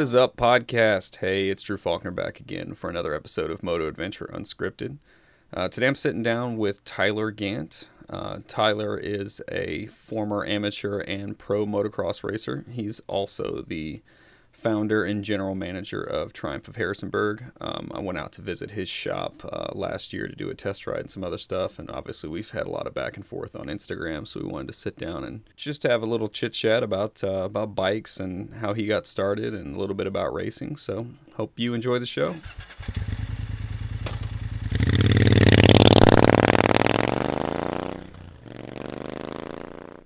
What is up, podcast? Hey, it's Drew Faulkner back again for another episode of Moto Adventure Unscripted. Uh, today I'm sitting down with Tyler Gant. Uh, Tyler is a former amateur and pro motocross racer. He's also the founder and general manager of Triumph of Harrisonburg. Um, I went out to visit his shop uh, last year to do a test ride and some other stuff, and obviously we've had a lot of back and forth on Instagram, so we wanted to sit down and just have a little chit chat about uh, about bikes and how he got started and a little bit about racing. So hope you enjoy the show.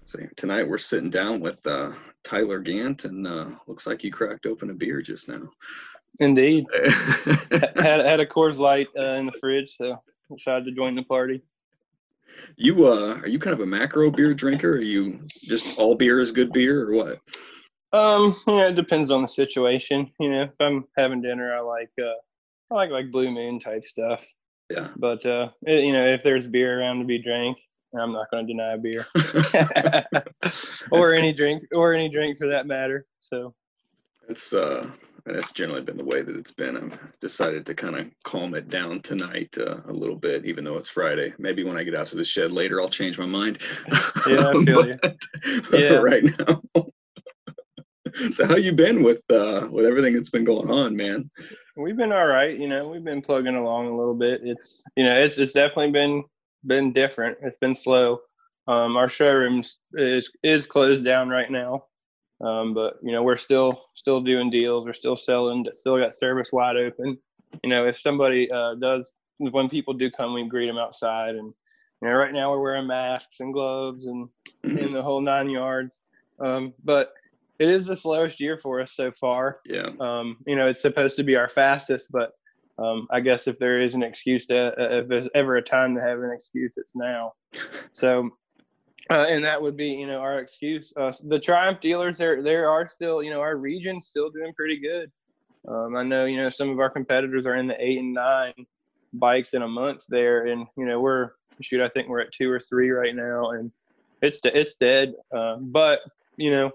So tonight we're sitting down with uh, Tyler Gant, and uh, looks like you cracked open a beer just now. Indeed, had had a Coors Light uh, in the fridge, so decided to join the party. You uh, are you kind of a macro beer drinker? Are you just all beer is good beer, or what? Um, you know, it depends on the situation. You know, if I'm having dinner, I like uh, I like like Blue Moon type stuff. Yeah. But uh, it, you know, if there's beer around to be drank, I'm not going to deny a beer, or any drink, or any drink for that matter. So it's uh, that's generally been the way that it's been. I've decided to kind of calm it down tonight uh, a little bit, even though it's Friday. Maybe when I get out to the shed later, I'll change my mind. Yeah, I feel but, you. yeah. right now. so how you been with uh, with everything that's been going on, man? We've been all right. You know, we've been plugging along a little bit. It's you know, it's it's definitely been been different. It's been slow. Um, our showrooms is is closed down right now, um, but you know we're still still doing deals. We're still selling. Still got service wide open. You know, if somebody uh, does, when people do come, we greet them outside. And you know, right now we're wearing masks and gloves and in the whole nine yards. Um, but it is the slowest year for us so far. Yeah. Um, you know, it's supposed to be our fastest, but um, I guess if there is an excuse to, uh, if there's ever a time to have an excuse, it's now. So, uh, and that would be, you know, our excuse. Uh, the Triumph dealers, there, there are still, you know, our region's still doing pretty good. Um, I know, you know, some of our competitors are in the eight and nine bikes in a month there, and you know, we're shoot, I think we're at two or three right now, and it's it's dead. Uh, but you know,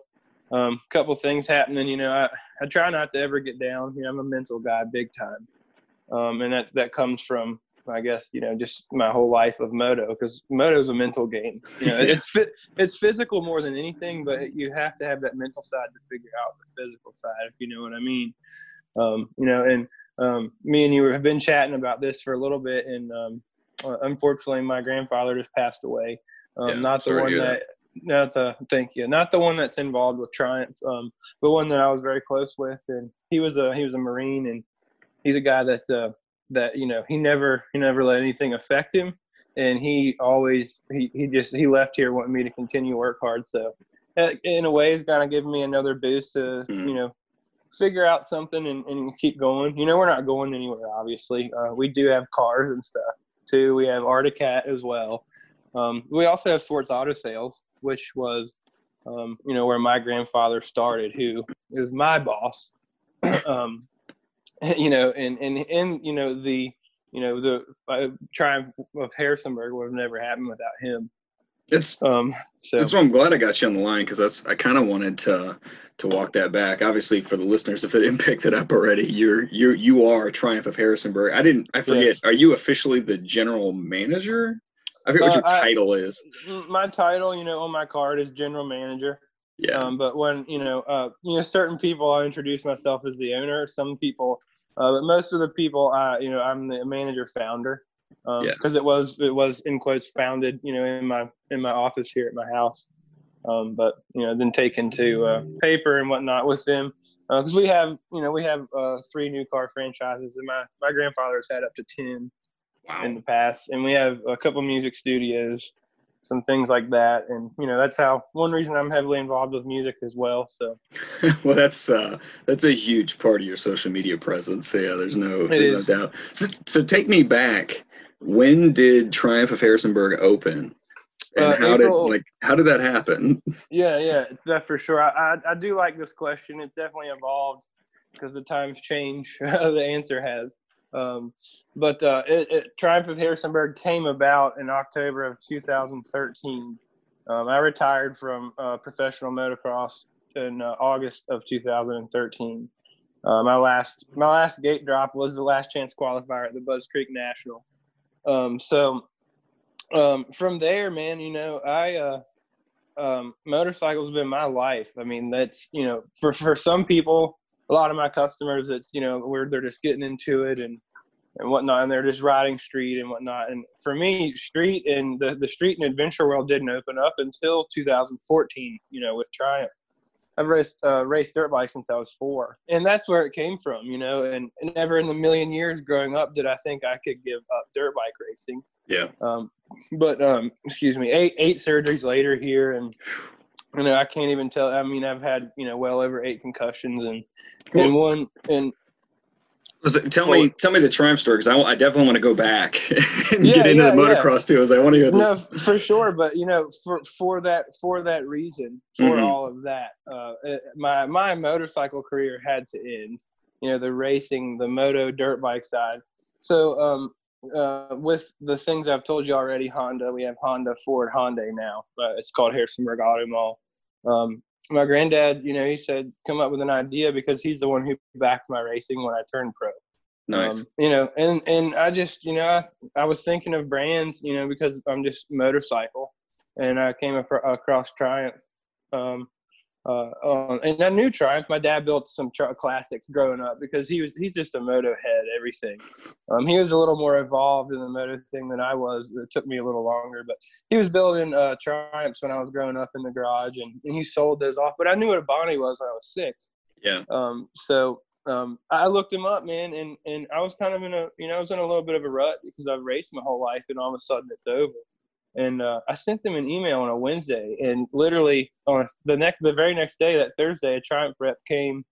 a um, couple things happening. You know, I I try not to ever get down. You know, I'm a mental guy, big time um, and that that comes from I guess you know just my whole life of moto because moto is a mental game. You know, it's fit, it's physical more than anything, but you have to have that mental side to figure out the physical side, if you know what I mean. Um, you know, and um, me and you have been chatting about this for a little bit, and um, uh, unfortunately, my grandfather just passed away. Um, yeah, not the one that, that, not the thank you, not the one that's involved with Triumph, um, but one that I was very close with, and he was a he was a Marine and he's a guy that uh, that you know he never he never let anything affect him, and he always he he just he left here wanting me to continue work hard. So in a way, it's kind of giving me another boost to mm. you know figure out something and, and keep going. You know, we're not going anywhere. Obviously, uh, we do have cars and stuff too. We have Arctic Cat as well. Um, we also have Swartz Auto Sales, which was um, you know where my grandfather started, who is my boss. um, you know, and and and you know the you know the uh, triumph of Harrisonburg would have never happened without him. It's um so that's why I'm glad I got you on the line because that's I kind of wanted to to walk that back. Obviously, for the listeners, if they didn't pick that up already, you're you you are a Triumph of Harrisonburg. I didn't I forget. Yes. Are you officially the general manager? I forget uh, what your I, title is. My title, you know, on my card is general manager. Yeah. Um, but when you know, uh, you know, certain people, I introduce myself as the owner. Some people, uh, but most of the people, I, you know, I'm the manager founder because um, yeah. it was it was in quotes founded, you know, in my in my office here at my house. Um, but you know, then taken to uh, paper and whatnot with them because uh, we have, you know, we have uh, three new car franchises, and my my grandfather's had up to ten wow. in the past, and we have a couple music studios some things like that. And you know that's how one reason i'm heavily involved with music as well so. Well that's uh that's a huge part of your social media presence. Yeah there's no, there's no doubt. So, so take me back. When did triumph of harrisonburg open? And uh, how April, did like how did that happen? Yeah yeah that for sure. I, I, I do like this question. It's definitely evolved because the times change the answer has um, but uh, it, it, Triumph of Harrisonburg came about in October of 2013. Um, I retired from uh, professional motocross in uh, August of 2013. Uh, my last my last gate drop was the last chance qualifier at the Budds Creek National. Um, so um, from there, man, you know, I uh, um, motorcycles been my life. I mean, that's you know, for for some people, a lot of my customers, it's you know, where they're just getting into it and and whatnot, and they're just riding street and whatnot. And for me, street and the the street and adventure world didn't open up until 2014. You know, with Triumph. I've raced uh, raced dirt bikes since I was four, and that's where it came from, you know. And, and never in a million years growing up did I think I could give up dirt bike racing. Yeah. Um, but um, excuse me, eight eight surgeries later here, and you know I can't even tell. I mean, I've had you know well over eight concussions, and and one and it, tell me, tell me the Triumph story because I, I, definitely want to go back and yeah, get into yeah, the motocross yeah. too. As I want to hear this. No, for sure, but you know, for for that for that reason, for mm-hmm. all of that, uh, my my motorcycle career had to end. You know, the racing, the moto dirt bike side. So, um, uh, with the things I've told you already, Honda, we have Honda, Ford, Hyundai now. Uh, it's called Harrisonburg Auto Mall. Um, my granddad, you know, he said, come up with an idea because he's the one who backed my racing when I turned pro. Nice. Um, you know, and, and I just, you know, I, I was thinking of brands, you know, because I'm just motorcycle and I came across Triumph. Um, uh, um, and I knew Triumph. My dad built some tr- classics growing up because he was he's just a moto head. Everything. Um, he was a little more involved in the moto thing than I was. It took me a little longer, but he was building uh, Triumphs when I was growing up in the garage, and, and he sold those off. But I knew what a Bonnie was when I was six. Yeah. Um. So um, I looked him up, man, and and I was kind of in a you know I was in a little bit of a rut because I've raced my whole life, and all of a sudden it's over and uh, I sent them an email on a Wednesday, and literally on the next, the very next day, that Thursday, a Triumph rep came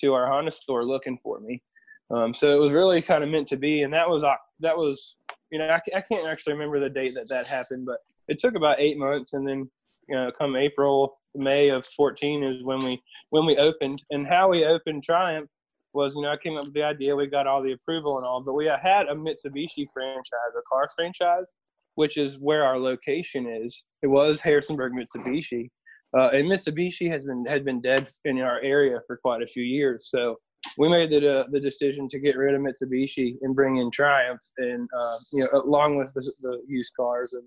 to our Honda store looking for me. Um, so it was really kind of meant to be, and that was that was you know I, I can't actually remember the date that that happened, but it took about eight months, and then you know come April May of 14 is when we when we opened, and how we opened Triumph was you know I came up with the idea, we got all the approval and all, but we had a Mitsubishi franchise, a car franchise which is where our location is. It was Harrisonburg Mitsubishi, uh, and Mitsubishi has been had been dead in our area for quite a few years. So we made the uh, the decision to get rid of Mitsubishi and bring in Triumph, and uh, you know along with the, the used cars and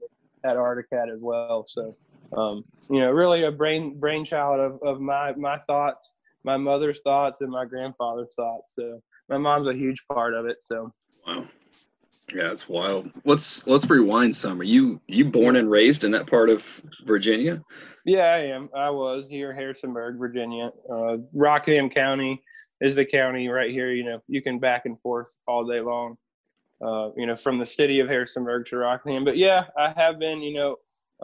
at Arctic Cat as well. So um, you know really a brain brainchild of, of my my thoughts, my mother's thoughts, and my grandfather's thoughts. So my mom's a huge part of it. So. Wow. Yeah, it's wild. Let's let's rewind some. Are you you born and raised in that part of Virginia? Yeah, I am. I was here, Harrisonburg, Virginia. Uh, Rockingham County is the county right here. You know, you can back and forth all day long. Uh, you know, from the city of Harrisonburg to Rockingham. But yeah, I have been. You know,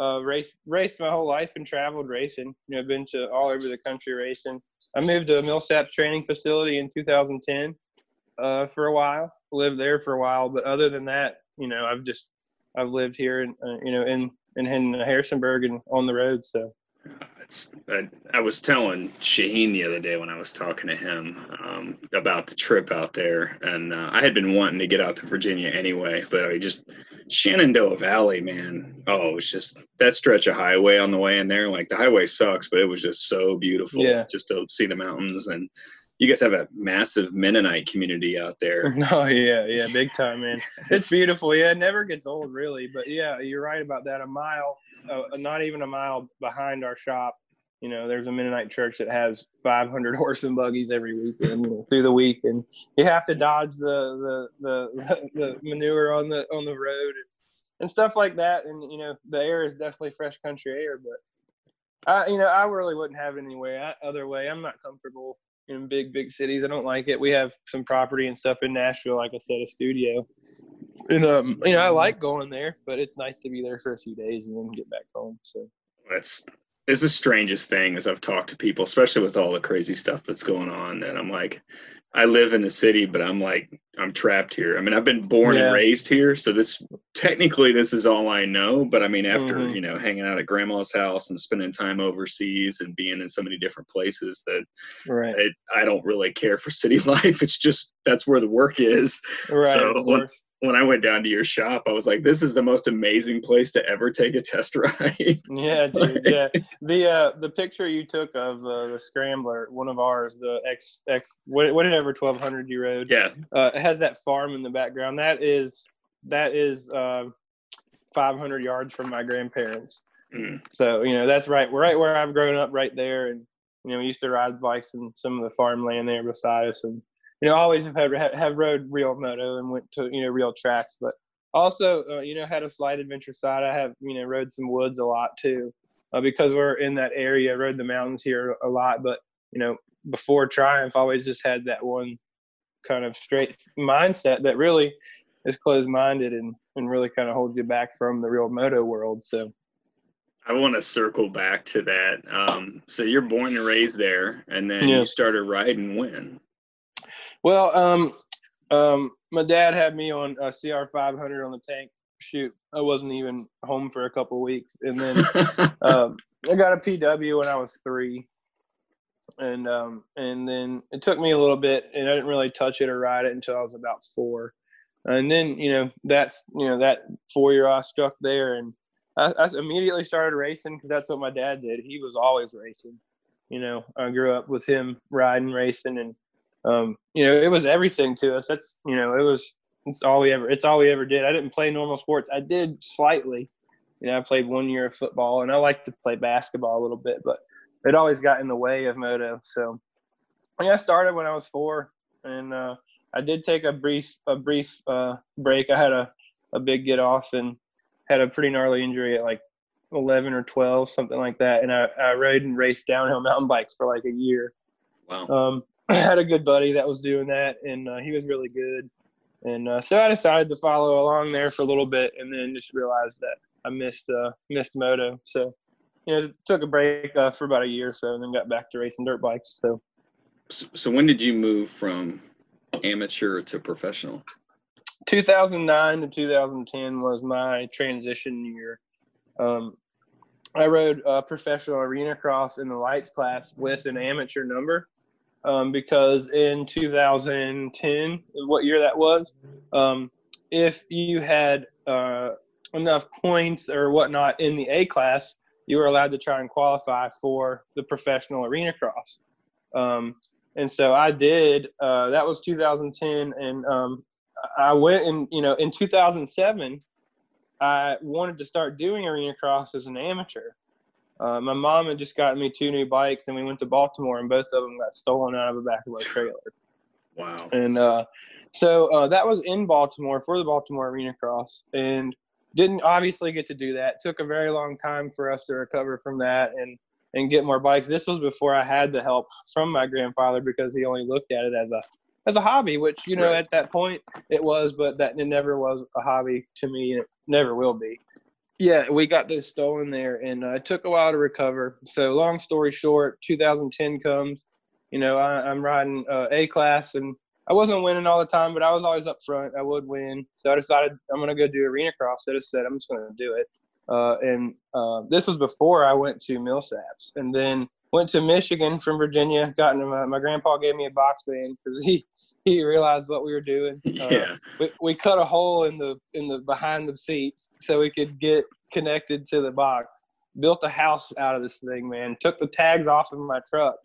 uh, race raced my whole life and traveled racing. You know, been to all over the country racing. I moved to Millsaps training facility in 2010 uh, for a while lived there for a while, but other than that, you know, I've just I've lived here and uh, you know in, in Harrisonburg and on the road. So it's I, I, was telling Shaheen the other day when I was talking to him um, about the trip out there, and uh, I had been wanting to get out to Virginia anyway, but I just Shenandoah Valley, man. Oh, it's just that stretch of highway on the way in there. Like the highway sucks, but it was just so beautiful. Yeah. just to see the mountains and you guys have a massive Mennonite community out there. No, yeah, yeah, big time, man. It's beautiful. Yeah, it never gets old, really. But yeah, you're right about that. A mile, uh, not even a mile behind our shop, you know, there's a Mennonite church that has 500 horse and buggies every weekend you know, through the week, and you have to dodge the the the, the manure on the on the road and, and stuff like that. And you know, the air is definitely fresh country air, but. I, you know, I really wouldn't have it any way other way. I'm not comfortable in big big cities. I don't like it. We have some property and stuff in Nashville, like I said, a studio, and um, you know, I like going there, but it's nice to be there for a few days and then get back home. So that's it's the strangest thing as I've talked to people, especially with all the crazy stuff that's going on. And I'm like, I live in the city, but I'm like I'm trapped here. I mean, I've been born yeah. and raised here, so this technically this is all I know. But I mean, after mm-hmm. you know hanging out at grandma's house and spending time overseas and being in so many different places, that right. I, I don't really care for city life. It's just that's where the work is. Right. So when I went down to your shop, I was like, "This is the most amazing place to ever take a test ride." yeah, dude. Yeah, the uh, the picture you took of uh, the scrambler, one of ours, the X X whatever twelve hundred you rode. Yeah, uh, it has that farm in the background. That is that is uh, five hundred yards from my grandparents. Mm. So you know that's right. We're right where I've grown up, right there, and you know we used to ride bikes in some of the farmland there beside us, and you know, always have had have rode real moto and went to you know real tracks, but also uh, you know had a slight adventure side. I have you know rode some woods a lot too, uh, because we're in that area. Rode the mountains here a lot, but you know before Triumph, I always just had that one kind of straight mindset that really is closed minded and and really kind of holds you back from the real moto world. So. I want to circle back to that. Um, so you're born and raised there, and then yeah. you started riding when? Well, um, um, my dad had me on a CR 500 on the tank. Shoot, I wasn't even home for a couple weeks, and then um, I got a PW when I was three, and um, and then it took me a little bit, and I didn't really touch it or ride it until I was about four, and then you know that's you know that four year I struck there, and I, I immediately started racing because that's what my dad did. He was always racing. You know, I grew up with him riding, racing, and um, you know, it was everything to us. That's you know, it was it's all we ever it's all we ever did. I didn't play normal sports. I did slightly. You know, I played one year of football and I like to play basketball a little bit, but it always got in the way of moto. So yeah, I started when I was four and uh, I did take a brief a brief uh, break. I had a, a big get off and had a pretty gnarly injury at like 11 or 12, something like that. And I, I rode and raced downhill mountain bikes for like a year. Wow. Um, I had a good buddy that was doing that, and uh, he was really good. And uh, so I decided to follow along there for a little bit, and then just realized that I missed uh, missed moto. So you know, took a break uh, for about a year or so, and then got back to racing dirt bikes. So. so, so when did you move from amateur to professional? 2009 to 2010 was my transition year. Um, I rode uh, professional arena cross in the lights class with an amateur number um, because in 2010, what year that was, um, if you had uh, enough points or whatnot in the A class, you were allowed to try and qualify for the professional arena cross. Um, and so I did. Uh, that was 2010, and um, I went and you know in 2007, I wanted to start doing arena cross as an amateur. Uh, my mom had just gotten me two new bikes, and we went to Baltimore, and both of them got stolen out of the back of our trailer. Wow. And uh, so uh, that was in Baltimore for the Baltimore Arena Cross, and didn't obviously get to do that. Took a very long time for us to recover from that and and get more bikes. This was before I had the help from my grandfather because he only looked at it as a as a hobby, which you know right. at that point it was, but that it never was a hobby to me, and it never will be. Yeah, we got those stolen there, and uh, it took a while to recover. So, long story short, 2010 comes. You know, I, am riding uh, A class, and I wasn't winning all the time, but I was always up front. I would win, so I decided I'm gonna go do arena cross. I just said I'm just gonna do it, uh, and uh, this was before I went to Millsaps, and then went to Michigan from Virginia. Got my, my grandpa gave me a box van because he he realized what we were doing. Uh, yeah, we, we cut a hole in the in the behind the seats so we could get connected to the box. Built a house out of this thing, man. Took the tags off of my truck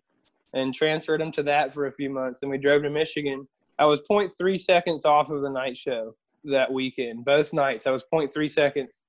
and transferred them to that for a few months. And we drove to Michigan. I was 0.3 seconds off of the night show that weekend. Both nights, I was 0.3 seconds.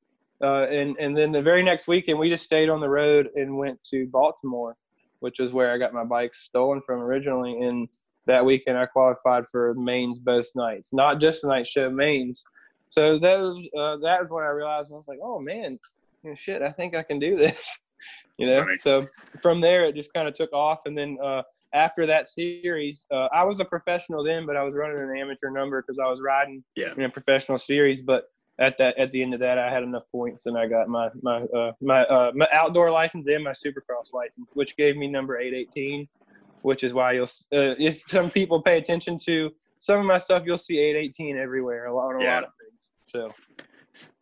Uh, and and then the very next weekend, we just stayed on the road and went to Baltimore which is where I got my bike stolen from originally. And that weekend, I qualified for mains both nights, not just the night show mains. So that was uh, that was when I realized I was like, oh man, you know, shit, I think I can do this. you know, so from there it just kind of took off, and then uh, after that series, uh, I was a professional then, but I was running an amateur number because I was riding yeah. in a professional series. But at that at the end of that, I had enough points, and I got my my uh, my uh, my outdoor license and my Supercross license, which gave me number eight eighteen, which is why you'll uh, if some people pay attention to some of my stuff, you'll see eight eighteen everywhere a lot, a yeah. lot of things. So.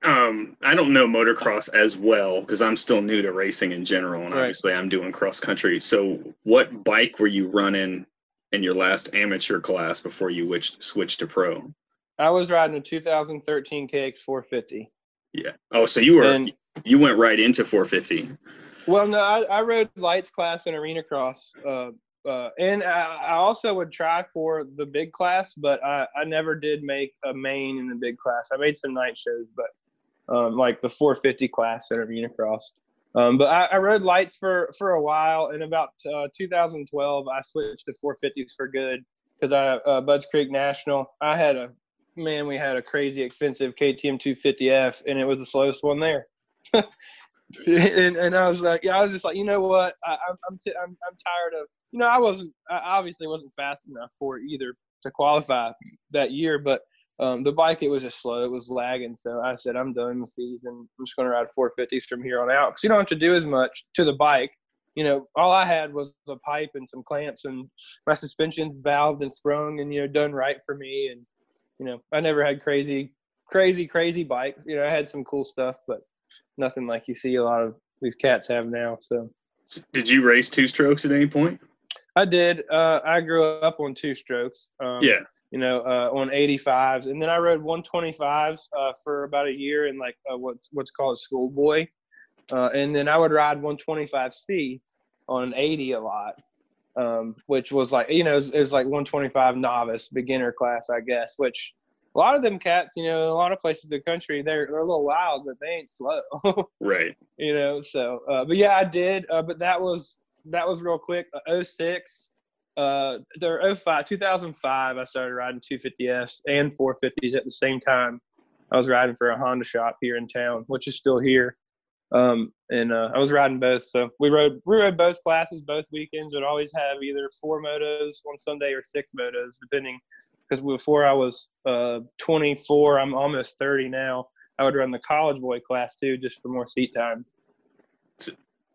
Um, I don't know motocross as well because I'm still new to racing in general, and right. obviously I'm doing cross country. So, what bike were you running in your last amateur class before you switched switched to pro? I was riding a 2013 KX 450. Yeah. Oh, so you were and, you went right into 450. Well, no, I, I rode lights class and arena cross, uh, uh, and I, I, also would try for the big class, but I, I never did make a main in the big class. I made some night shows, but um, like the 450 class and arena cross. Um, but I, I, rode lights for for a while. and about uh, 2012, I switched to 450s for good because I uh, Budds Creek National. I had a man, we had a crazy expensive KTM 250F, and it was the slowest one there. and, and I was like, yeah, I was just like, you know what? I, am I'm, t- I'm I'm tired of, you know, I wasn't, I obviously wasn't fast enough for either to qualify that year, but um, the bike it was just slow, it was lagging. So I said, I'm done with these, and I'm just going to ride 450s from here on out because you don't have to do as much to the bike. You know, all I had was a pipe and some clamps, and my suspension's valved and sprung, and you know, done right for me. And you know, I never had crazy, crazy, crazy bikes. You know, I had some cool stuff, but nothing like you see a lot of these cats have now. So, did you race two strokes at any point? I did. Uh, I grew up on two strokes. Um, yeah. You know, uh, on 85s, and then I rode 125s uh, for about a year in like uh, what's what's called schoolboy, uh, and then I would ride 125C on an 80 a lot, um, which was like you know is like 125 novice beginner class, I guess, which a lot of them cats, you know, a lot of places in the country, they're they're a little wild, but they ain't slow. right. You know, so uh, but yeah, I did, uh, but that was that was real quick. Uh, 06, uh, there 05, 2005, I started riding 250s and 450s at the same time. I was riding for a Honda shop here in town, which is still here. Um, and uh, I was riding both. So we rode we rode both classes both weekends. Would always have either four motos on Sunday or six motos, depending because before I was uh, 24, I'm almost 30 now. I would run the college boy class too, just for more seat time.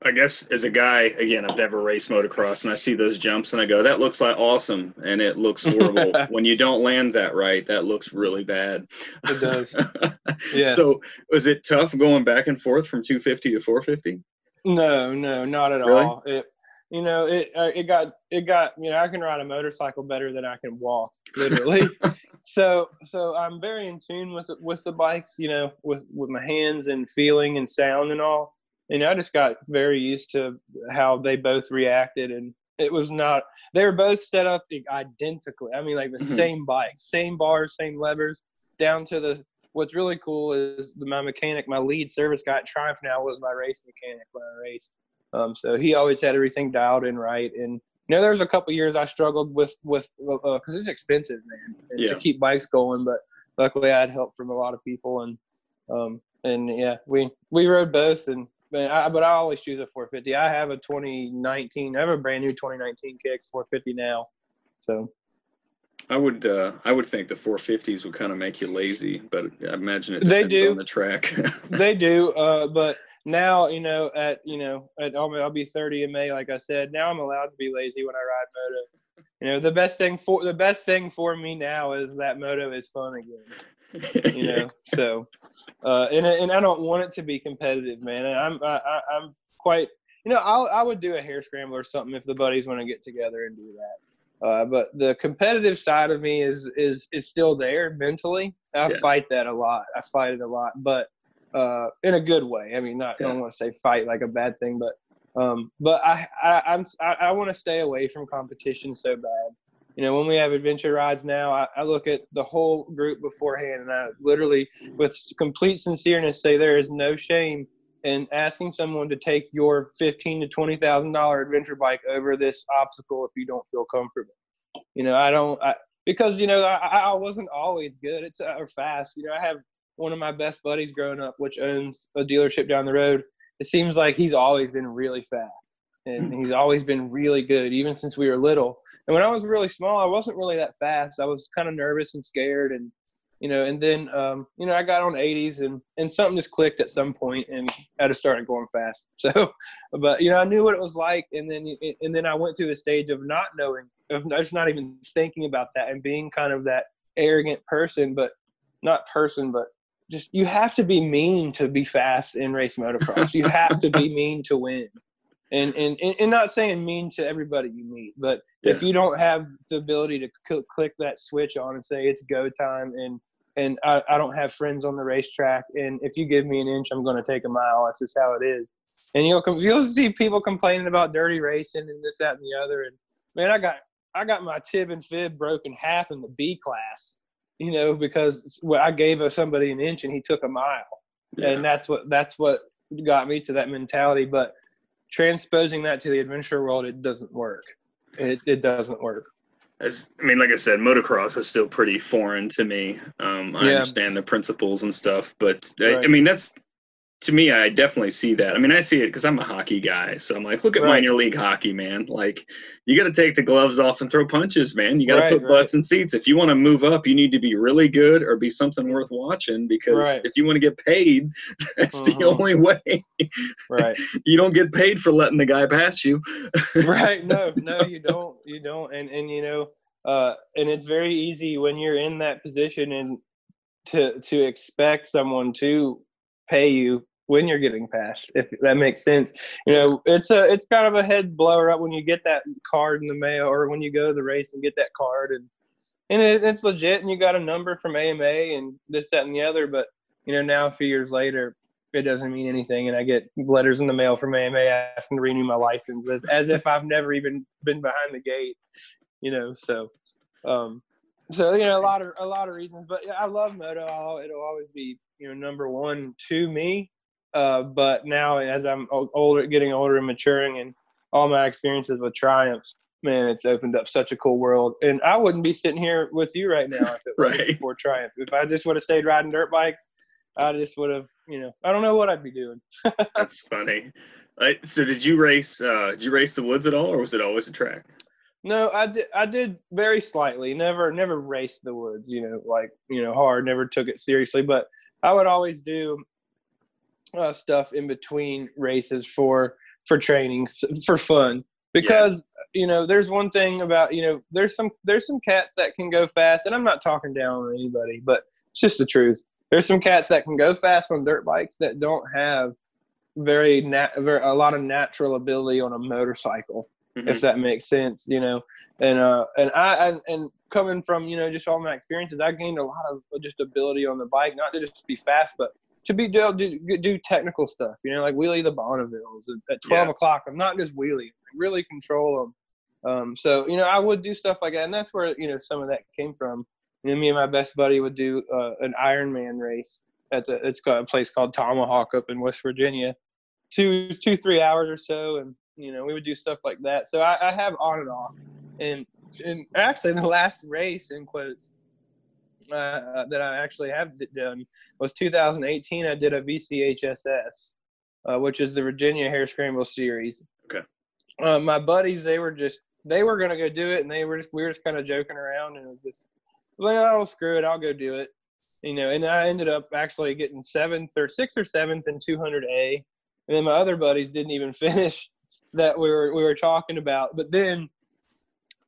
I guess as a guy, again, I've never raced motocross, and I see those jumps, and I go, "That looks like awesome," and it looks horrible when you don't land that right. That looks really bad. It does. yes. So, was it tough going back and forth from 250 to 450? No, no, not at really? all. It, you know, it uh, it got it got you know I can ride a motorcycle better than I can walk, literally. so so I'm very in tune with with the bikes, you know, with with my hands and feeling and sound and all. And I just got very used to how they both reacted, and it was not. They were both set up identically. I mean, like the mm-hmm. same bike, same bars, same levers, down to the. What's really cool is the, my mechanic, my lead service guy at Triumph now was my race mechanic when I raced um, so he always had everything dialed in right. And you know, there was a couple years I struggled with with because uh, it's expensive, man, yeah. to keep bikes going. But luckily, I had help from a lot of people, and um, and yeah, we we rode both, and but I, but I always choose a 450. I have a 2019, I have a brand new 2019 KX 450 now, so. I would uh, I would think the 450s would kind of make you lazy, but I imagine it depends they do. on the track. they do, uh, but now you know at you know at I'll, I'll be 30 in May like I said now I'm allowed to be lazy when I ride moto you know the best thing for the best thing for me now is that moto is fun again you know so uh and, and I don't want it to be competitive man and I'm I, I'm quite you know I'll, I would do a hare scramble or something if the buddies want to get together and do that uh, but the competitive side of me is is is still there mentally. I yeah. fight that a lot. I fight it a lot, but uh, in a good way. I mean, not yeah. I don't want to say fight like a bad thing, but um, but I, I I'm I, I want to stay away from competition so bad. You know, when we have adventure rides now, I, I look at the whole group beforehand, and I literally, with complete sincereness, say there is no shame in asking someone to take your fifteen to twenty thousand dollar adventure bike over this obstacle if you don't feel comfortable. You know, I don't I, because you know I, I wasn't always good at or uh, fast. You know, I have one of my best buddies growing up, which owns a dealership down the road, it seems like he's always been really fast and he's always been really good, even since we were little. And when I was really small, I wasn't really that fast. I was kind of nervous and scared, and you know. And then, um, you know, I got on 80s, and and something just clicked at some point, and I just started going fast. So, but you know, I knew what it was like, and then and then I went through the stage of not knowing, of just not even thinking about that, and being kind of that arrogant person, but not person, but just you have to be mean to be fast in race motocross. you have to be mean to win. And, and and not saying mean to everybody you meet, but yeah. if you don't have the ability to cl- click that switch on and say it's go time and and I, I don't have friends on the racetrack. And if you give me an inch, I'm going to take a mile. That's just how it is. And you'll you'll see people complaining about dirty racing and this, that, and the other. And man, I got I got my tib and fib broken half in the B class, you know, because well, I gave somebody an inch and he took a mile, yeah. and that's what that's what got me to that mentality. But transposing that to the adventure world, it doesn't work. It it doesn't work as I mean, like I said, motocross is still pretty foreign to me. Um, I yeah. understand the principles and stuff, but right. I, I, mean, that's to me, I definitely see that. I mean, I see it because I'm a hockey guy, so I'm like, look at right. minor league hockey, man. Like, you got to take the gloves off and throw punches, man. You got to right, put butts in seats. If you want to move up, you need to be really good or be something worth watching. Because if you want to get paid, that's uh-huh. the only way. Right. you don't get paid for letting the guy pass you. right. No, no, you don't. You don't. And and you know, uh, and it's very easy when you're in that position and to to expect someone to pay you when you're getting passed if that makes sense. You know it's a it's kind of a head blower up when you get that card in the mail or when you go to the race and get that card. And and it, it's legit and you got a number from ama and this that and the other. But you know now a few years later it doesn't mean anything. And i get letters in the mail from ama asking to renew my license as, as if i've never even been behind the gate you know so um so you know a lot of a lot of reasons. But i love moto. I'll, it'll always be you know number one to me uh, but now as i'm older getting older and maturing and all my experiences with triumphs man it's opened up such a cool world and i wouldn't be sitting here with you right now if it right. wasn't for triumph if i just would have stayed riding dirt bikes i just would have you know i don't know what i'd be doing that's funny so did you race uh did you race the woods at all or was it always a track no, I did. I did very slightly. Never, never raced the woods. You know, like you know, hard. Never took it seriously. But I would always do uh, stuff in between races for for training for fun because yeah. you know there's one thing about you know there's some there's some cats that can go fast and I'm not talking down on anybody but it's just the truth. There's some cats that can go fast on dirt bikes that don't have very, nat- very a lot of natural ability on a motorcycle mm-hmm. if that makes sense, you know. And uh, and I and, and coming from you know just all my experiences, I gained a lot of just ability on the bike, not to just be fast, but to be do do, do technical stuff, you know, like wheelie the Bonnevilles at twelve yeah. o'clock. I'm not just wheelie, really control them. Um, so you know, I would do stuff like that, and that's where you know some of that came from. You know, me and my best buddy would do uh, an Ironman race. At a, it's got a place called Tomahawk up in West Virginia, two two three hours or so, and you know, we would do stuff like that. So I, I have on and off. And and actually, the last race in quotes uh, that I actually have done was 2018. I did a VCHSS, uh, which is the Virginia Hare Scramble Series. Okay. Uh, my buddies, they were just they were gonna go do it, and they were just we were just kind of joking around, and it was just like, oh, screw it, I'll go do it. You know, and I ended up actually getting seventh or sixth or seventh in 200A, and then my other buddies didn't even finish that we were we were talking about. But then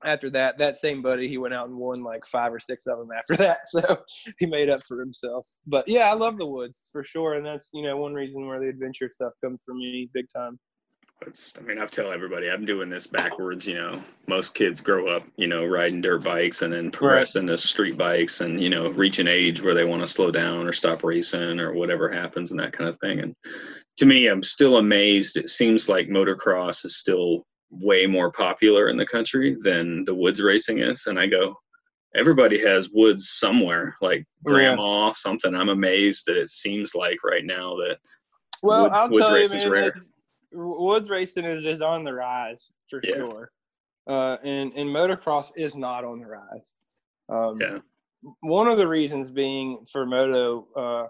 after that, that same buddy, he went out and won like five or six of them after that. So he made up for himself. But yeah, I love the woods for sure, and that's you know one reason where the adventure stuff comes for me big time. It's, I mean, I've tell everybody I'm doing this backwards. You know, most kids grow up, you know, riding dirt bikes and then progress right. into street bikes and, you know, reach an age where they want to slow down or stop racing or whatever happens and that kind of thing. And to me, I'm still amazed. It seems like motocross is still way more popular in the country than the woods racing is. And I go, everybody has woods somewhere, like grandma, yeah. something. I'm amazed that it seems like right now that well, wood, I'll woods tell racing is rare. Woods racing is, is on the rise for yeah. sure. Uh, and, and motocross is not on the rise. Um, yeah. One of the reasons being for moto, uh,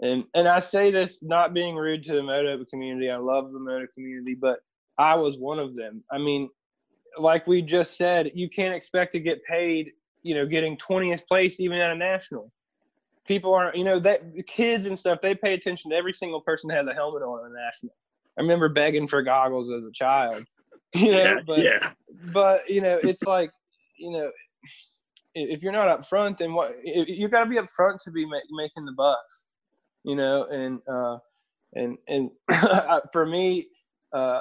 and and I say this not being rude to the moto community. I love the moto community, but I was one of them. I mean, like we just said, you can't expect to get paid, you know, getting 20th place even at a national. People aren't, you know, that the kids and stuff, they pay attention to every single person that has a helmet on at a national. I remember begging for goggles as a child. You know, yeah, but yeah. but you know, it's like, you know, if you're not up front, then what you got to be up front to be ma- making the bucks you know, and uh, and and for me, uh,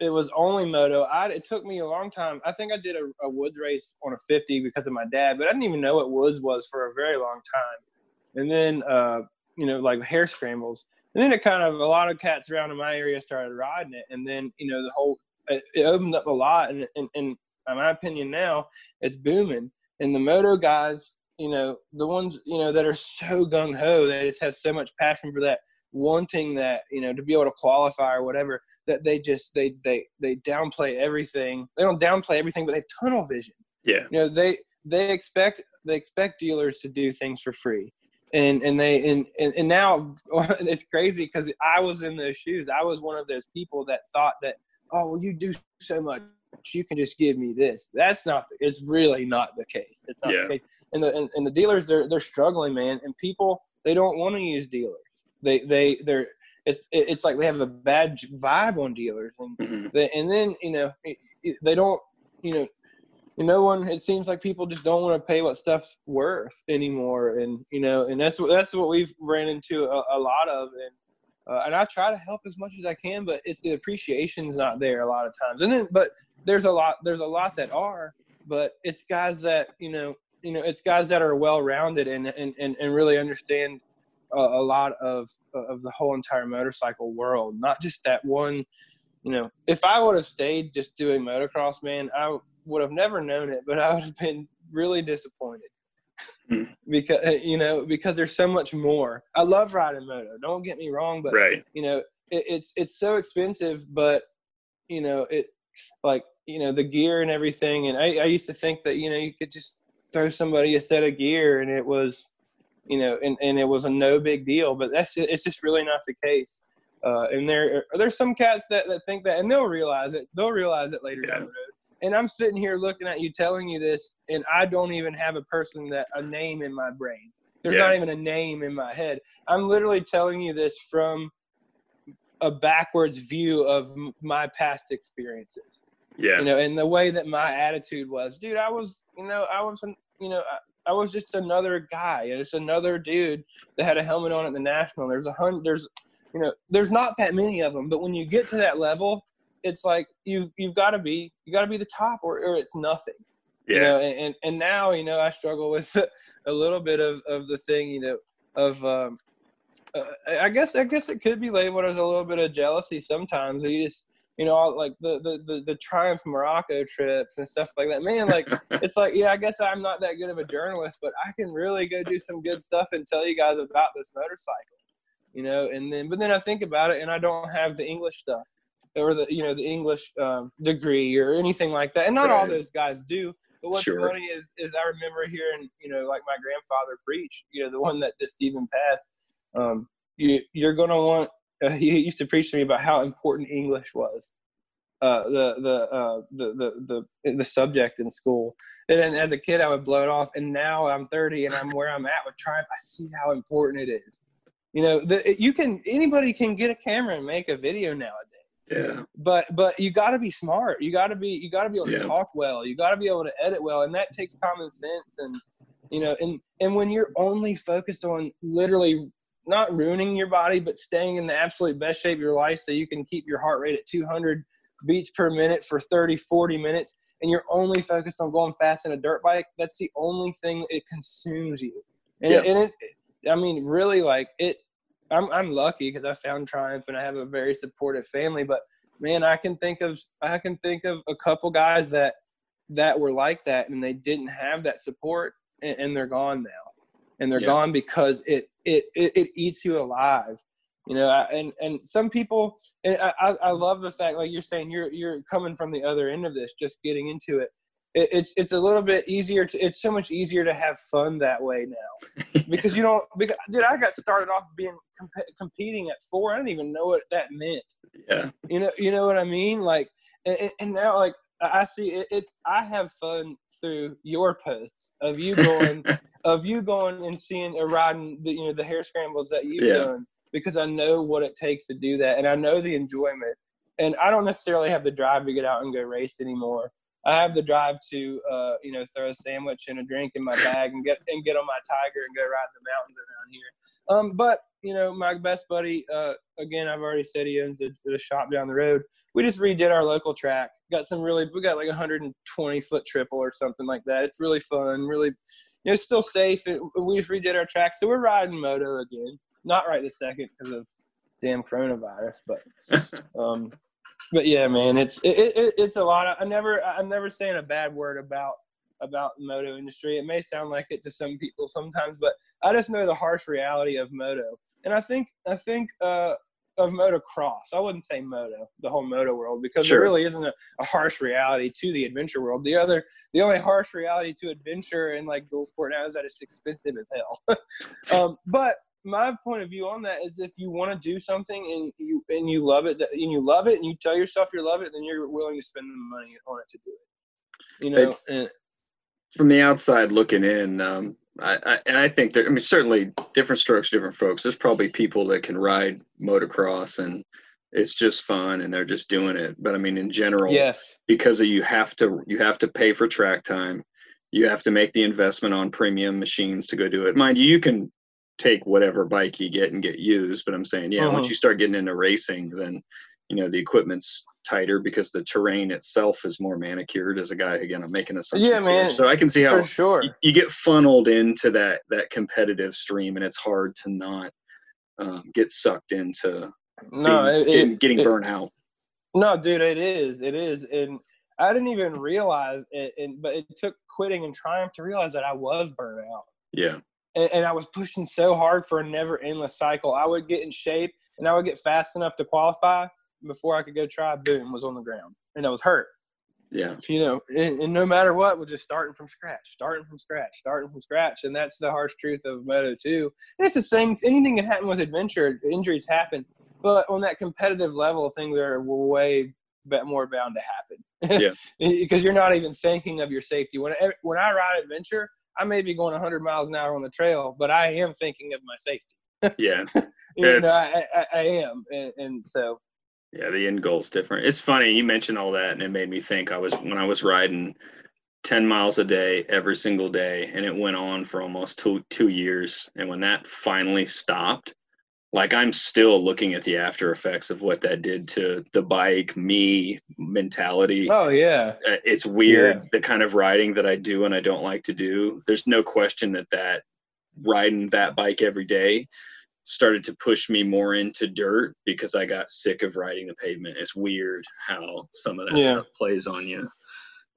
it was only moto. I it took me a long time. I think I did a, a, woods race on a 50 because of my dad, but I didn't even know what woods was for a very long time. and then uh, you know like hare scrambles, and then it kind of a lot of cats around in my area started riding it, and then you know the whole it, it opened up a lot, and, and and in my opinion now it's booming, and the moto guys, you know the ones you know that are so gung ho, they just have so much passion for that wanting that you know to be able to qualify or whatever that they just they they they downplay everything. They don't downplay everything but they have tunnel vision. Yeah. You know they they expect they expect dealers to do things for free. And and they and and, and now it's crazy because i was in those shoes. I was one of those people that thought that oh well you do so much you can just give me this. That's not it's really not the case. It's not Yeah. the case. And the and, and the dealers they're they're struggling man. And people they don't want to use dealers they they they're it's it's like they have a bad vibe on dealers and Mhm. they, and then you know they don't you know no one it seems like people just don't want to pay what stuff's worth anymore and you know and that's what that's what we've ran into a, a lot of and uh, and I try to help as much as I can, but it's the appreciation's not there a lot of times. And then, but there's a lot, there's a lot that are, but it's guys that you know, you know, it's guys that are well rounded and and and, and really understand a, a lot of of the whole entire motorcycle world, not just that one. You know, if I would have stayed just doing motocross, man, I would have never known it, but I would have been really disappointed Hmm. because you know because there's so much more. I love riding moto. Don't get me wrong, but right you know it, it's it's so expensive, but you know it like you know the gear and everything. And I, I used to think that you know you could just throw somebody a set of gear and it was you know and, and it was a no big deal. But that's it's just really not the case. Uh, and there there's some cats that, that think that and they'll realize it. They'll realize it later Yeah. down the road. And I'm sitting here looking at you telling you this, and I don't even have a person that a name in my brain. There's Yeah. not even a name in my head. I'm literally telling you this from a backwards view of my past experiences. yeah You know, and the way that my attitude was, dude, I was, you know, I was, you know, I, was just another guy, it's another dude that had a helmet on at the national. There's a hundred, there's, you know, there's not that many of them, but when you get to that level, it's like you've you've got to be you got to be the top, or or it's nothing. Yeah. you know and, and and now you know i struggle with a little bit of of the thing you know of um uh, i guess i guess it could be labeled as a little bit of jealousy sometimes. You just you know all, like the, the the the triumph morocco trips and stuff like that. Man like it's like yeah i guess i'm not that good of a journalist but i can really go do some good stuff and tell you guys about this motorcycle you know and then but then i think about it and i don't have the english stuff or the you know the english um, degree or anything like that. And not all those guys do but what's Sure. funny is is i remember hearing you know like my grandfather preach you know the one that just even passed um, you you're gonna want uh, he used to preach to me about how important english was uh, the the, uh, the the the the subject in school. And then as a kid, I would blow it off. And now I'm 30 and I'm where I'm at with Triumph. I see how important it is. You know, the, you can anybody can get a camera and make a video nowadays. yeah But but you got to be smart. You got to be you got to be able to Yeah. talk well. You got to be able to edit well, and that takes common sense. And you know, and and when you're only focused on literally not ruining your body, but staying in the absolute best shape of your life, so you can keep your heart rate at 200 beats per minute for 30, 40 minutes, and you're only focused on going fast in a dirt bike. That's the only thing it consumes you. And, Yeah. it, and it, I mean, really, like it. I'm I'm lucky because I found Triumph and I have a very supportive family. But man, I can think of I can think of a couple guys that that were like that and they didn't have that support and, and they're gone now, and they're Yeah. gone because it, it it it eats you alive. You know, I- and and some people, and I, I love the fact, like you're saying, you're you're coming from the other end of this, just getting into it. it it's it's a little bit easier. To, it's so much easier to have fun that way now because you don't. Because dude, I got started off being comp- competing at four. I didn't even know what that meant. yeah You know, you know what I mean? Like, and, and- now like I I see it, it. I have fun through your posts of you going, of you going and seeing or riding the you know the hare scrambles that you've Yeah. done because I know what it takes to do that and I know the enjoyment. And I don't necessarily have the drive to get out and go race anymore. I have the drive to, uh, you know, throw a sandwich and a drink in my bag and get and get on my tiger and go ride the mountains around here. Um, but you know, my best buddy, uh, again, I've already said he owns a, a, shop down the road. We just redid our local track. Got some really, we got like a 120 foot triple or something like that. It's really fun, really, you know, still safe. It, we just redid our track. So we're riding moto again. Not right this second because of damn coronavirus, but, um, but yeah, man, it's, it, it, it's a lot of, I never, I'm never saying a bad word about about the moto industry. It may sound like it to some people sometimes, but I just know the harsh reality of moto. And I think I think uh, of motocross. I wouldn't say moto, the whole moto world, because sure. there really isn't a, a, harsh reality to the adventure world. The other, the only harsh reality to adventure and like dual sport now is that it's expensive as hell. um, but my point of view on that is if you want to do something and you and you love it and you love it and you tell yourself you love it, then you're willing to spend the money on it to do it. You know, and, from the outside looking in, um, I, I, and I think there. I mean, certainly different strokes, different folks. There's probably people that can ride motocross and it's just fun and they're just doing it. But I mean, in general, yes, because you have to you have to pay for track time, you have to make the investment on premium machines to go do it. Mind you, you can take whatever bike you get and get used. But I'm saying, yeah, uh-huh. once you start getting into racing, then you know the equipment's tighter because the terrain itself is more manicured as a guy again i'm making assumptions yeah man here. so i can see how sure you, you, get funneled into that that competitive stream and it's hard to not um, get sucked into no being, it, getting, getting it, burnt out no dude it is it is and i didn't even realize it and but it took quitting and triumph to realize that i was burnt out yeah and, and i was pushing so hard for a never endless cycle i would get in shape and i would get fast enough to qualify before I could go try, boom, was on the ground, and I was hurt. Yeah. You know, and, and, no matter what, we're just starting from scratch, starting from scratch, starting from scratch, and that's the harsh truth of Moto too. And it's the same. Anything can happen with adventure. Injuries happen, but on that competitive level, things are way more bound to happen. Yeah. because you're not even thinking of your safety. When when I ride adventure, I may be going 100 miles an hour on the trail, but I am thinking of my safety. Yeah. you know, I, I, I, am, and, and so yeah, the end goal is different. It's funny you mentioned all that, and it made me think. I was when I was riding ten miles a day every single day, and it went on for almost two two years. And when that finally stopped, like I'm still looking at the after effects of what that did to the bike, me mentality. Oh yeah, uh, it's weird yeah. the kind of riding that I do and I don't like to do. There's no question that that riding that bike every day started to push me more into dirt because I got sick of riding the pavement. It's weird how some of that yeah. stuff plays on you.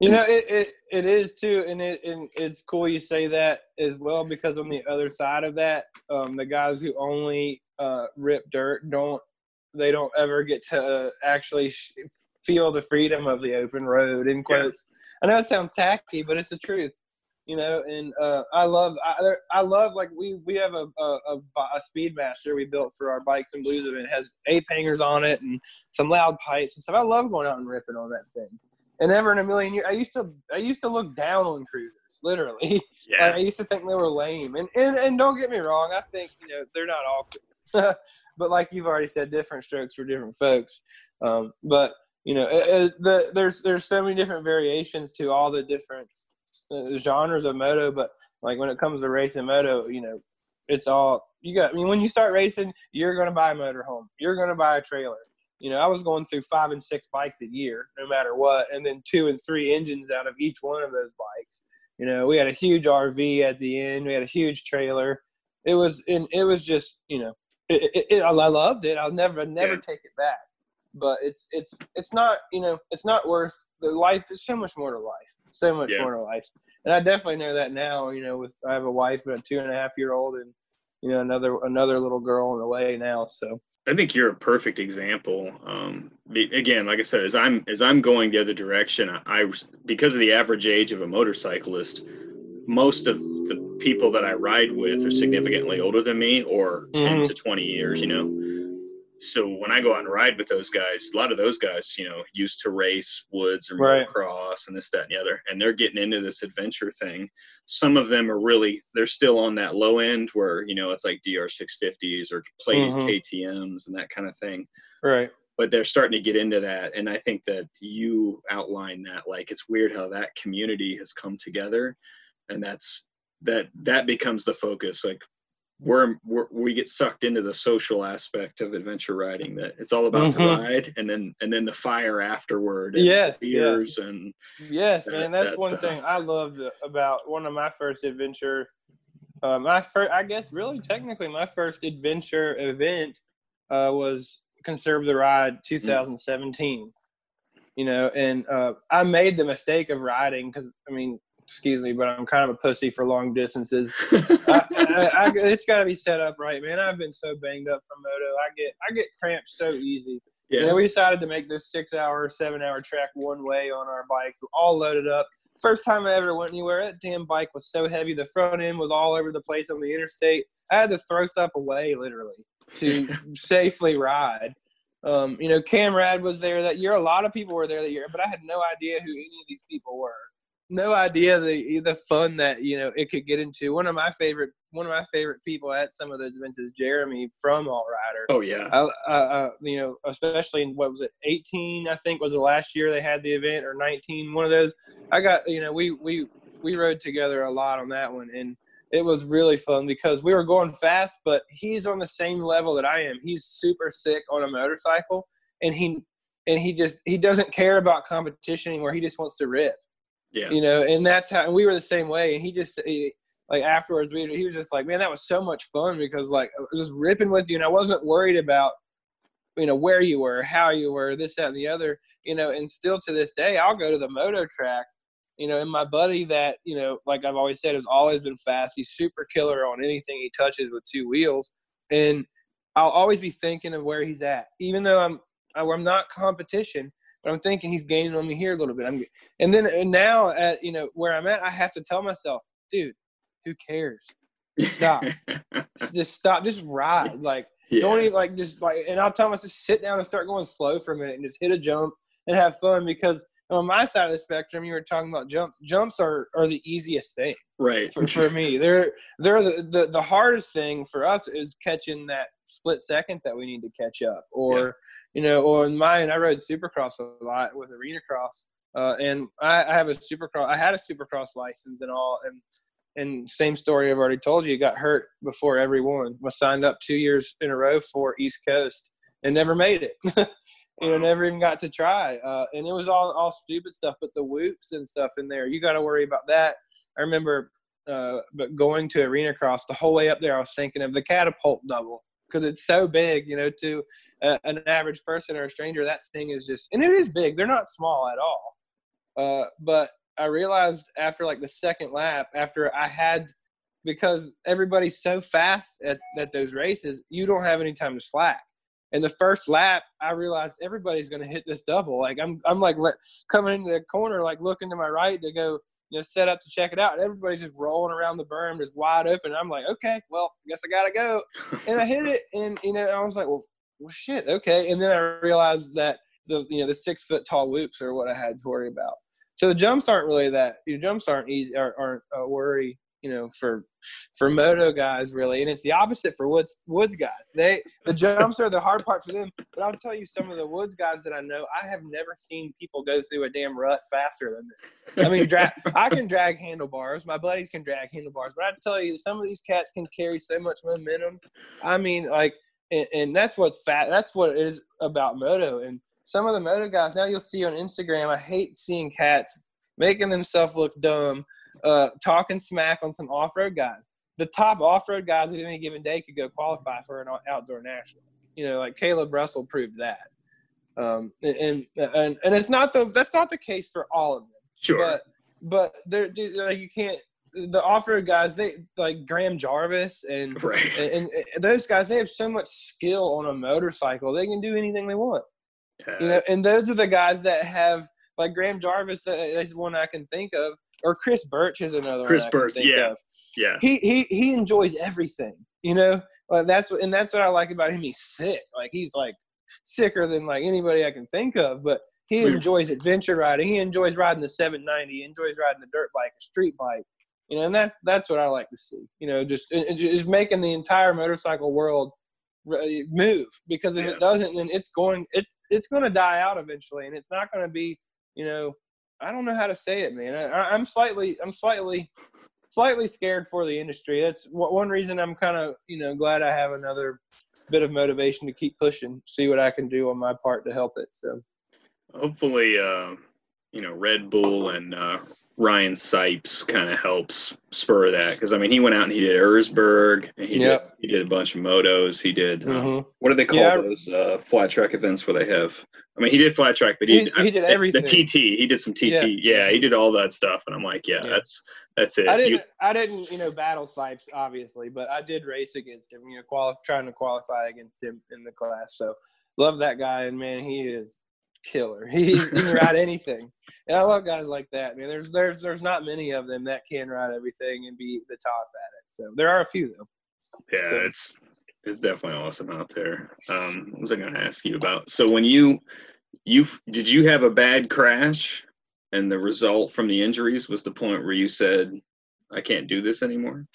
You know, it, it, it is too, and it and it's cool you say that as well because on the other side of that, um, the guys who only uh, rip dirt don't they don't ever get to actually sh- feel the freedom of the open road. In quotes, yeah. I know it sounds tacky, but it's the truth you know and uh, i love I, I love like we we have a, a, a, a speedmaster we built for our bikes and blues and it has ape hangers on it and some loud pipes and stuff i love going out and ripping on that thing and never in a million years i used to i used to look down on cruisers literally yeah. i used to think they were lame and, and and don't get me wrong i think you know they're not all but like you've already said different strokes for different folks um, but you know it, it, the, there's there's so many different variations to all the different genres of moto, but like when it comes to racing moto, you know, it's all you got. I mean, when you start racing, you're to buy a motorhome. You're to buy a trailer. You know, I was going through five and six bikes a year, no matter what, and then two and three engines out of each one of those bikes. You know, we had a huge RV at the end. We had a huge trailer. It was, and it was just, you know, it, it, it, I loved it. I'll never, never yeah. take it back. But it's, it's, it's not, you know, it's not worth the life. There's so much more to life so much yeah. more to life. And I definitely know that now. You know, with I have a wife and a two and a half year old, and you know another another little girl on the way now. So I think you're a perfect example. Um, again, like I said, as I'm as I'm going the other direction, I, I because of the average age of a motorcyclist, most of the people that I ride with are significantly older than me, or 10 mm-hmm. to 20 years. You know, so when I go out and ride with those guys, a lot of those guys, you know, used to race woods or right. cross and this, that, and the other, and they're getting into this adventure thing. Some of them are really, they're still on that low end where, you know, it's like DR650s or plated mm-hmm. KTMs and that kind of thing. Right. But they're starting to get into that. And I think that you outline that, like, it's weird how that community has come together. And that's, that, that becomes the focus. Like, we're, we're, we get sucked into the social aspect of adventure riding that it's all about Mhm. the ride and then and then the fire afterward and Yes, yes. and Yes, that- man. That's that one stuff. thing I loved about one of my first adventure. Uh, my first, I guess, really technically, my first adventure event uh, was Conserve the Ride 2017. You know, and uh, I made the mistake of riding because, I mean, excuse me, but I'm kind of a pussy for long distances. I, I, I, it's got to be set up right, man. I've been so banged up from moto. I get I get cramps so easy. yeah we decided to make this six hour, seven hour trek one way on our bikes, all loaded up. First time I ever went anywhere, that damn bike was so heavy. The front end was all over the place on the interstate. I had to throw stuff away literally to safely ride. Um, you know, Camrad was there that year. A lot of people were there that year, but I had no idea who any of these people were. No idea the the fun that you know it could get into. One of my favorite one of my favorite people at some of those events is Jeremy from All Rider. oh yeah I, I, I, you know, especially in what was it, 18, I think was the last year they had the event, or 19, one of those. I got, you know, we we we rode together a lot on that one, and it was really fun because we were going fast, but he's on the same level that I am. He's super sick on a motorcycle, and he and he just he doesn't care about competition anymore. He just wants to rip yeah you know, and that's how and we were the same way. And he just he, like afterwards, we he was just like, man, that was so much fun because like just ripping with you, and I wasn't worried about you know where you were, how you were, this, that, and the other. You know, and still to this day, I'll go to the moto track. You know, and my buddy that you know, like I've always said, has always been fast. He's super killer on anything he touches with two wheels, and I'll always be thinking of where he's at, even though I'm I'm not competition. But I'm thinking he's gaining on me here a little bit. I'm, and then and now at you know where I'm at, I have to tell myself, dude, who cares? Stop. just stop. Just ride. Like yeah. don't even like just like. And I'll tell myself, just sit down and start going slow for a minute and just hit a jump and have fun because on my side of the spectrum, you were talking about jumps. Jumps are are the easiest thing right for, for me. They're they're the, the the hardest thing for us is catching that split second that we need to catch up. Or you know, or in mine, I rode Supercross a lot with Arena Cross, uh, and I, I have a Supercross. I had a Supercross license and all, and and same story I've already told you. Got hurt before every one. Was signed up two years in a row for East Coast and never made it. you know, never even got to try. Uh, and it was all all stupid stuff. But the whoops and stuff in there, you got to worry about that. I remember, uh, but going to Arena Cross the whole way up there, I was thinking of the catapult double because it's so big. You know, to an average person or a stranger, that thing is just, and it is big. They're not small at all. Uh, but I realized after like the second lap, after I had, because everybody's so fast at, at those races, you don't have any time to slack. And the first lap, I realized everybody's going to hit this double. Like I'm, I'm like let, coming into the corner, like looking to my right to go, you know, set up to check it out. And everybody's just rolling around the berm, just wide open. I'm like, okay, well, I guess I gotta go. And I hit it, and you know, I was like, well, well, shit, okay. And then I realized that the, you know, the six foot tall whoops are what I had to worry about. So the jumps aren't really that. Your jumps aren't easy, aren't, aren't a worry, you know, for for moto guys really, and it's the opposite for woods woods guys. They the jumps are the hard part for them. But I'll tell you, some of the woods guys that I know, I have never seen people go through a damn rut faster than them. I mean, drag. I can drag handlebars. My buddies can drag handlebars, but I tell you, some of these cats can carry so much momentum. I mean, like, and, and that's what's fat. That's what it is about moto. And some of the moto guys now you'll see on Instagram. I hate seeing cats making themselves look dumb, uh, talking smack on some off-road guys. The top off-road guys at any given day could go qualify for an outdoor national. You know, like Kailub Russell proved that. Um, and and and it's not the that's not the case for all of them. Sure. But but they're like you can't the off-road guys they like Graham Jarvis and, right. and and those guys they have so much skill on a motorcycle they can do anything they want you know and those are the guys that have like Graham Jarvis that is one I can think of or Chris Birch is another Chris Birch, yeah. of. yeah. he he he enjoys everything you know like that's what and that's what I like about him he's sick like he's like sicker than like anybody I can think of but he enjoys adventure riding he enjoys riding the 790 he enjoys riding the dirt bike a street bike you know and that's that's what I like to see you know just just making the entire motorcycle world move because if Yeah. it doesn't then it's going it's it's going to die out eventually and it's not going to be you know I don't know how to say it man I, I'm slightly I'm slightly slightly scared for the industry. That's one reason I'm kind of you know glad I have another bit of motivation to keep pushing, see what I can do on my part to help it. So hopefully, uh, you know, Red Bull and uh, Ryan Sipes kind of helps spur that because I mean he went out and he did Erzberg and he yep. did he did a bunch of motos. He did uh, mm-hmm. what do they call yeah. those uh, flat track events where they have? I mean he did flat track, but he, he, he did everything. The TT he did some TT. Yeah. yeah. he did all that stuff, and I'm like, yeah, yeah. that's that's it. I didn't you, I didn't you know battle Sipes obviously, but I did race against him. You know, quali- trying to qualify against him in the class. So love that guy, and man, he is killer. He, he can ride anything, and I love guys like that. I mean, there's there's there's not many of them that can ride everything and be the top at it. So there are a few though. Yeah, so. it's it's definitely awesome out there. Um, what was I going to ask you about? So when you you did you have a bad crash, and the result from the injuries was the point where you said, "I can't do this anymore."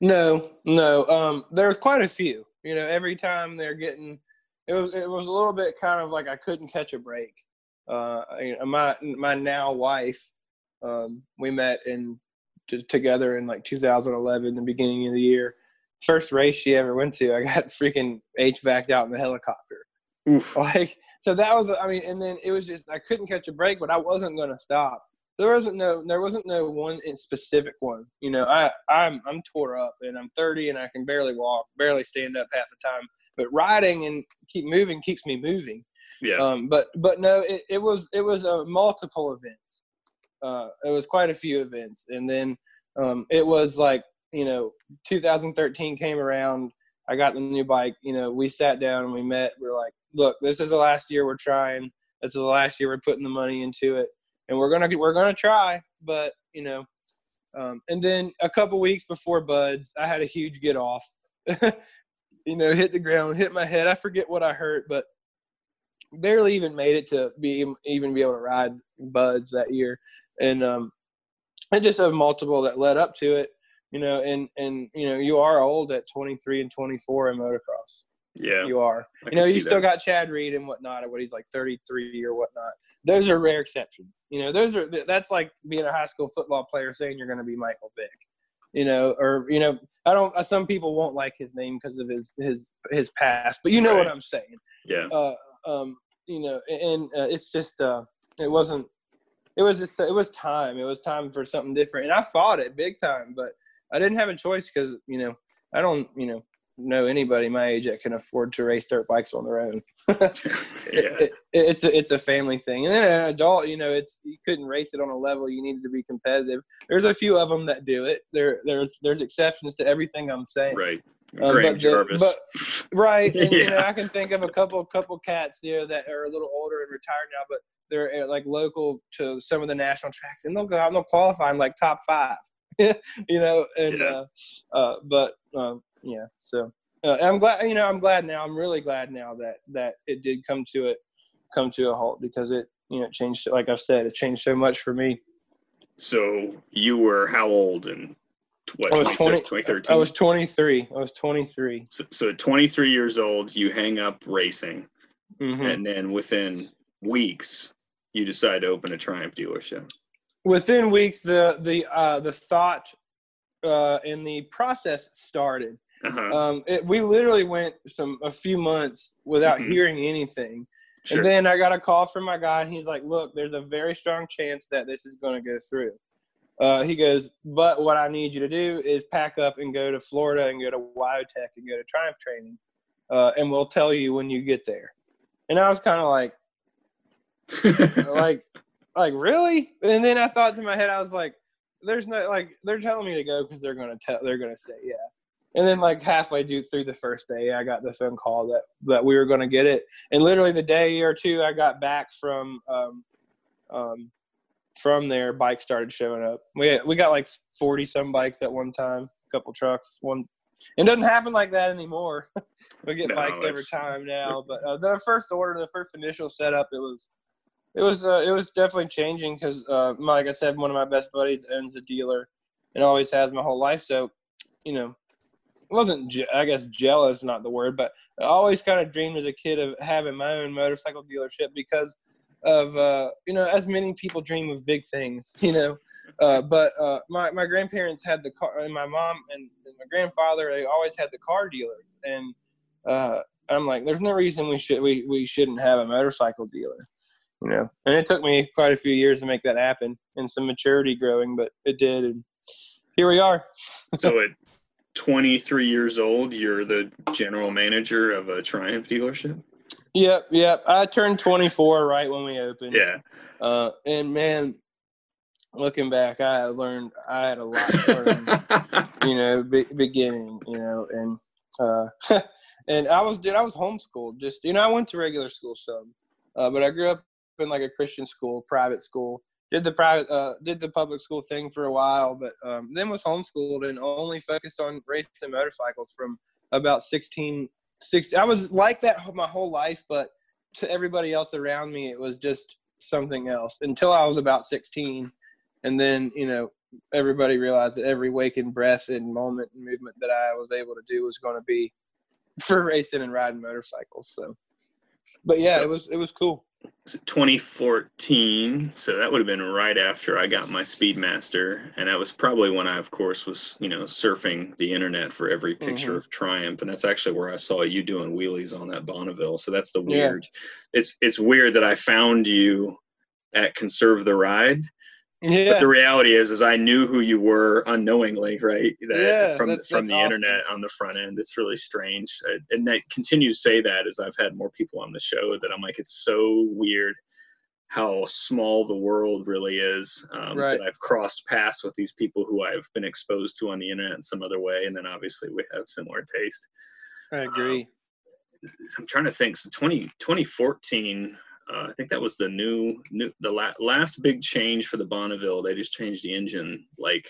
No, no. Um, there's quite a few. You know, every time they're getting it was it was a little bit kind of like I couldn't catch a break. Uh, my my now wife, um, we met in t- together in like 2011, the beginning of the year. First race she ever went to, I got freaking HVAC'd out in the helicopter. Oof. Like so that was I mean, and then it was just I couldn't catch a break, but I wasn't gonna stop there wasn't no there wasn't no one specific one. You know, I I'm I'm tore up and I'm 30 and I can barely walk, barely stand up half the time. But riding and keep moving keeps me moving. Yeah. Um. But but no, it, it was it was a multiple events. Uh, it was quite a few events, and then um, it was like you know 2013 came around. I got the new bike. You know, we sat down and we met. We we're like, look, this is the last year we're trying. This is the last year we're putting the money into it and we're gonna we're gonna try. But you know, um, and then a couple weeks before Budds, I had a huge get off. you know, hit the ground, hit my head. I forget what I hurt, but barely even made it to be even be able to ride Budds that year. And um, I just have multiple that led up to it. You know, and and you know, you are old at 23 and 24 in motocross. Yeah, you are. I you know, you still that. got Chad Reed and whatnot, what he's like 33 or whatnot. Those are rare exceptions. You know, those are that's like being a high school football player saying you're going to be Michael Vick. You know, or you know, I don't. Some people won't like his name because of his his his past, but you know right. what I'm saying. Yeah. Uh, um, you know, and uh, it's just uh, it wasn't. It was just it was time. It was time for something different, and I fought it big time, but I didn't have a choice because you know I don't you know know anybody my age that can afford to race dirt bikes on their own. It, it, it's a it's a family thing, and then an adult, you know, it's you couldn't race it on a level you needed to be competitive. There's a few of them that do it. There there's there's exceptions to everything I'm saying. Right. Um, Graham but, Jarvis. but right, and, yeah. you know, I can think of a couple couple cats you know that are a little older and retired now, but they're uh, like local to some of the national tracks, and they'll go out and they'll qualify in like top five. you know, and yeah. uh, uh, but um, yeah. So uh, I'm glad. You know, I'm glad now. I'm really glad now that that it did come to it, come to a halt because it you know changed. Like I've said, it changed so much for me. So you were how old and what, I was 20, 2013? I was 23. I was 23. So, so 23 years old, you hang up racing, mm-hmm. and then within weeks, you decide to open a Triumph dealership. Within weeks, the the uh, the thought uh, and the process started. Uh-huh. Um, it, we literally went some a few months without mm-hmm. hearing anything, sure. and then I got a call from my guy, and he's like, "Look, there's a very strong chance that this is going to go through." Uh, he goes, "But what I need you to do is pack up and go to Florida and go to Wyotech and go to Triumph training, uh, and we'll tell you when you get there." And I was kind of like, like, like really? And then I thought to my head, I was like, "There's no like they're telling me to go because they're going to tell they're going to say yeah." And then like halfway through the first day, I got the phone call that that we were going to get it. And literally the day or two I got back from um, um, from there, bikes started showing up. We we got like forty some bikes at one time, a couple trucks. One it doesn't happen like that anymore. we get no, bikes every time now. But uh, the first order, the first initial setup, it was it was uh, it was definitely changing because uh, like I said, one of my best buddies owns a dealer and always has my whole life. So you know wasn't je- I guess jealous not the word, but I always kind of dreamed as a kid of having my own motorcycle dealership because of uh, you know, as many people dream of big things, you know. Uh, but uh, my my grandparents had the car, and my mom and, and my grandfather they always had the car dealers, and uh, I'm like, there's no reason we should we we shouldn't have a motorcycle dealer, you know. And it took me quite a few years to make that happen, and some maturity growing, but it did, and here we are. so at 23 years old, you're the general manager of a Triumph dealership. Yep, yep. I turned 24 right when we opened. Yeah. Uh, and man, looking back, I learned I had a lot to learn. you know, be, beginning, you know, and uh, and I was dude, I was homeschooled. Just you know, I went to regular school some, uh, but I grew up in like a Christian school, private school. Did the private, uh, did the public school thing for a while, but um, then was homeschooled and only focused on racing motorcycles from about 16 six. I was like that my whole life, but to everybody else around me, it was just something else until I was about 16. And then, you know, everybody realized that every waking breath and moment and movement that I was able to do was going to be for racing and riding motorcycles. So, but yeah, so, it was, it was cool. 2014 so that would have been right after i got my speedmaster. And that was probably when i of course was you know surfing the internet for every picture mm-hmm. of triumph. And that's actually where i saw you doing wheelies on that bonneville. So that's the weird yeah. it's it's weird that i found you at conserve the ride yeah. But the reality is, is I knew who you were unknowingly, right? That yeah, from that's, from that's the awesome. internet on the front end. It's really strange, and that continues to say that as I've had more people on the show that I'm like, it's so weird how small the world really is. Um, right. That I've crossed paths with these people who I've been exposed to on the internet in some other way, and then obviously we have similar taste. I agree. Um, I'm trying to think. So 20, 2014 uh, I think that was the new, new the la- last big change for the Bonneville. They just changed the engine, like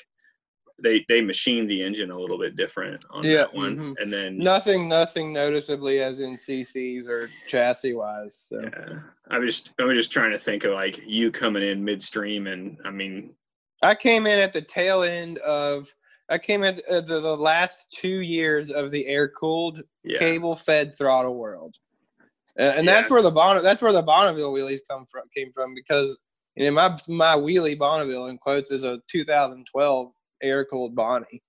they they machined the engine a little bit different on yeah, that one, mm-hmm. and then nothing nothing noticeably as in CCs or chassis wise. So. Yeah, I'm just I'm just trying to think of like you coming in midstream, and I mean, I came in at the tail end of. I came at the, the last two years of the air cooled yeah. cable fed throttle world and yeah. that's where the Bon that's where the Bonneville wheelies come from came from because you know my my wheelie Bonneville in quotes is a 2012 air cooled Bonnie,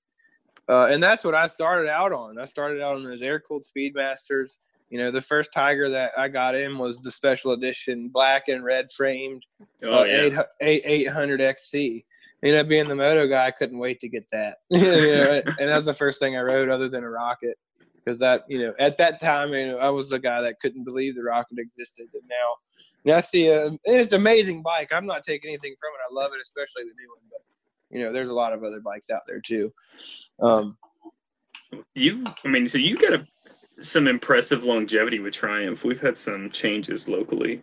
uh, and that's what I started out on. I started out on those air cooled Speedmasters. You know, the first Tiger that I got in was the special edition black and red framed oh, uh, yeah. 8, 800 XC. You know, being the moto guy, I couldn't wait to get that. you know, and that was the first thing I rode other than a rocket because that you know at that time you know, I was the guy that couldn't believe the rocket existed, and now now I see a it's an amazing bike. I'm not taking anything from it. I love it, especially the new one. But you know, there's a lot of other bikes out there too. Um, you, I mean, so you got a, some impressive longevity with Triumph. We've had some changes locally.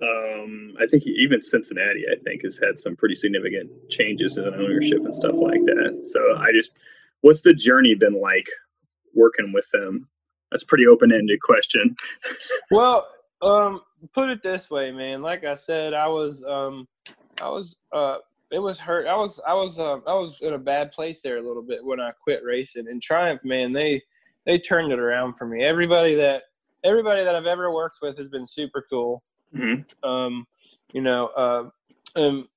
Um, I think even Cincinnati, I think, has had some pretty significant changes in ownership and stuff like that. So I just, what's the journey been like working with them? That's a pretty open ended question. well, um, put it this way, man. Like I said, I was, um, I was, uh, it was hurt. I was, I was, uh, I was in a bad place there a little bit when I quit racing. And Triumph, man, they, they turned it around for me. Everybody that, everybody that I've ever worked with has been super cool. Mm-hmm. Um, you know, uh, um,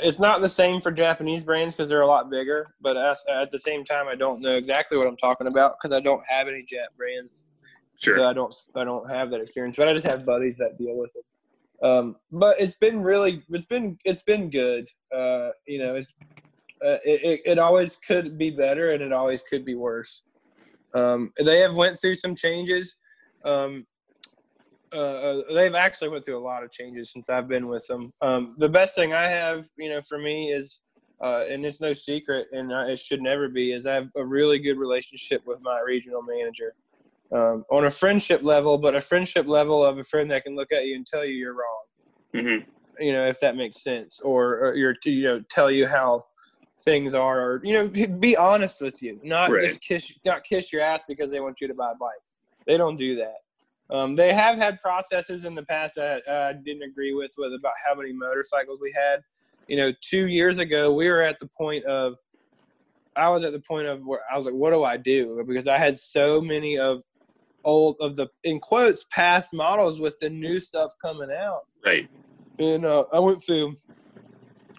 it's not the same for Japanese brands because they're a lot bigger. But as, at the same time, I don't know exactly what I'm talking about because I don't have any Jap brands. Sure. So I don't I don't have that experience, but I just have buddies that deal with it. Um, but it's been really it's been it's been good. Uh, you know, it's uh, it, it, it always could be better and it always could be worse. Um, they have went through some changes. Um, uh, uh, they've actually went through a lot of changes since I've been with them. Um, the best thing I have, you know, for me is, uh, and it's no secret, and it should never be, is I have a really good relationship with my regional manager um, on a friendship level, but a friendship level of a friend that can look at you and tell you you're wrong. Mm-hmm. You know, if that makes sense, or, or you're, you know, tell you how things are, or you know, be honest with you, not right. just kiss, not kiss your ass because they want you to buy bikes. They don't do that. Um, they have had processes in the past that uh, I didn't agree with, with about how many motorcycles we had. You know, two years ago, we were at the point of, I was at the point of where I was like, what do I do? Because I had so many of old of the in quotes past models with the new stuff coming out. Right. And uh, I went through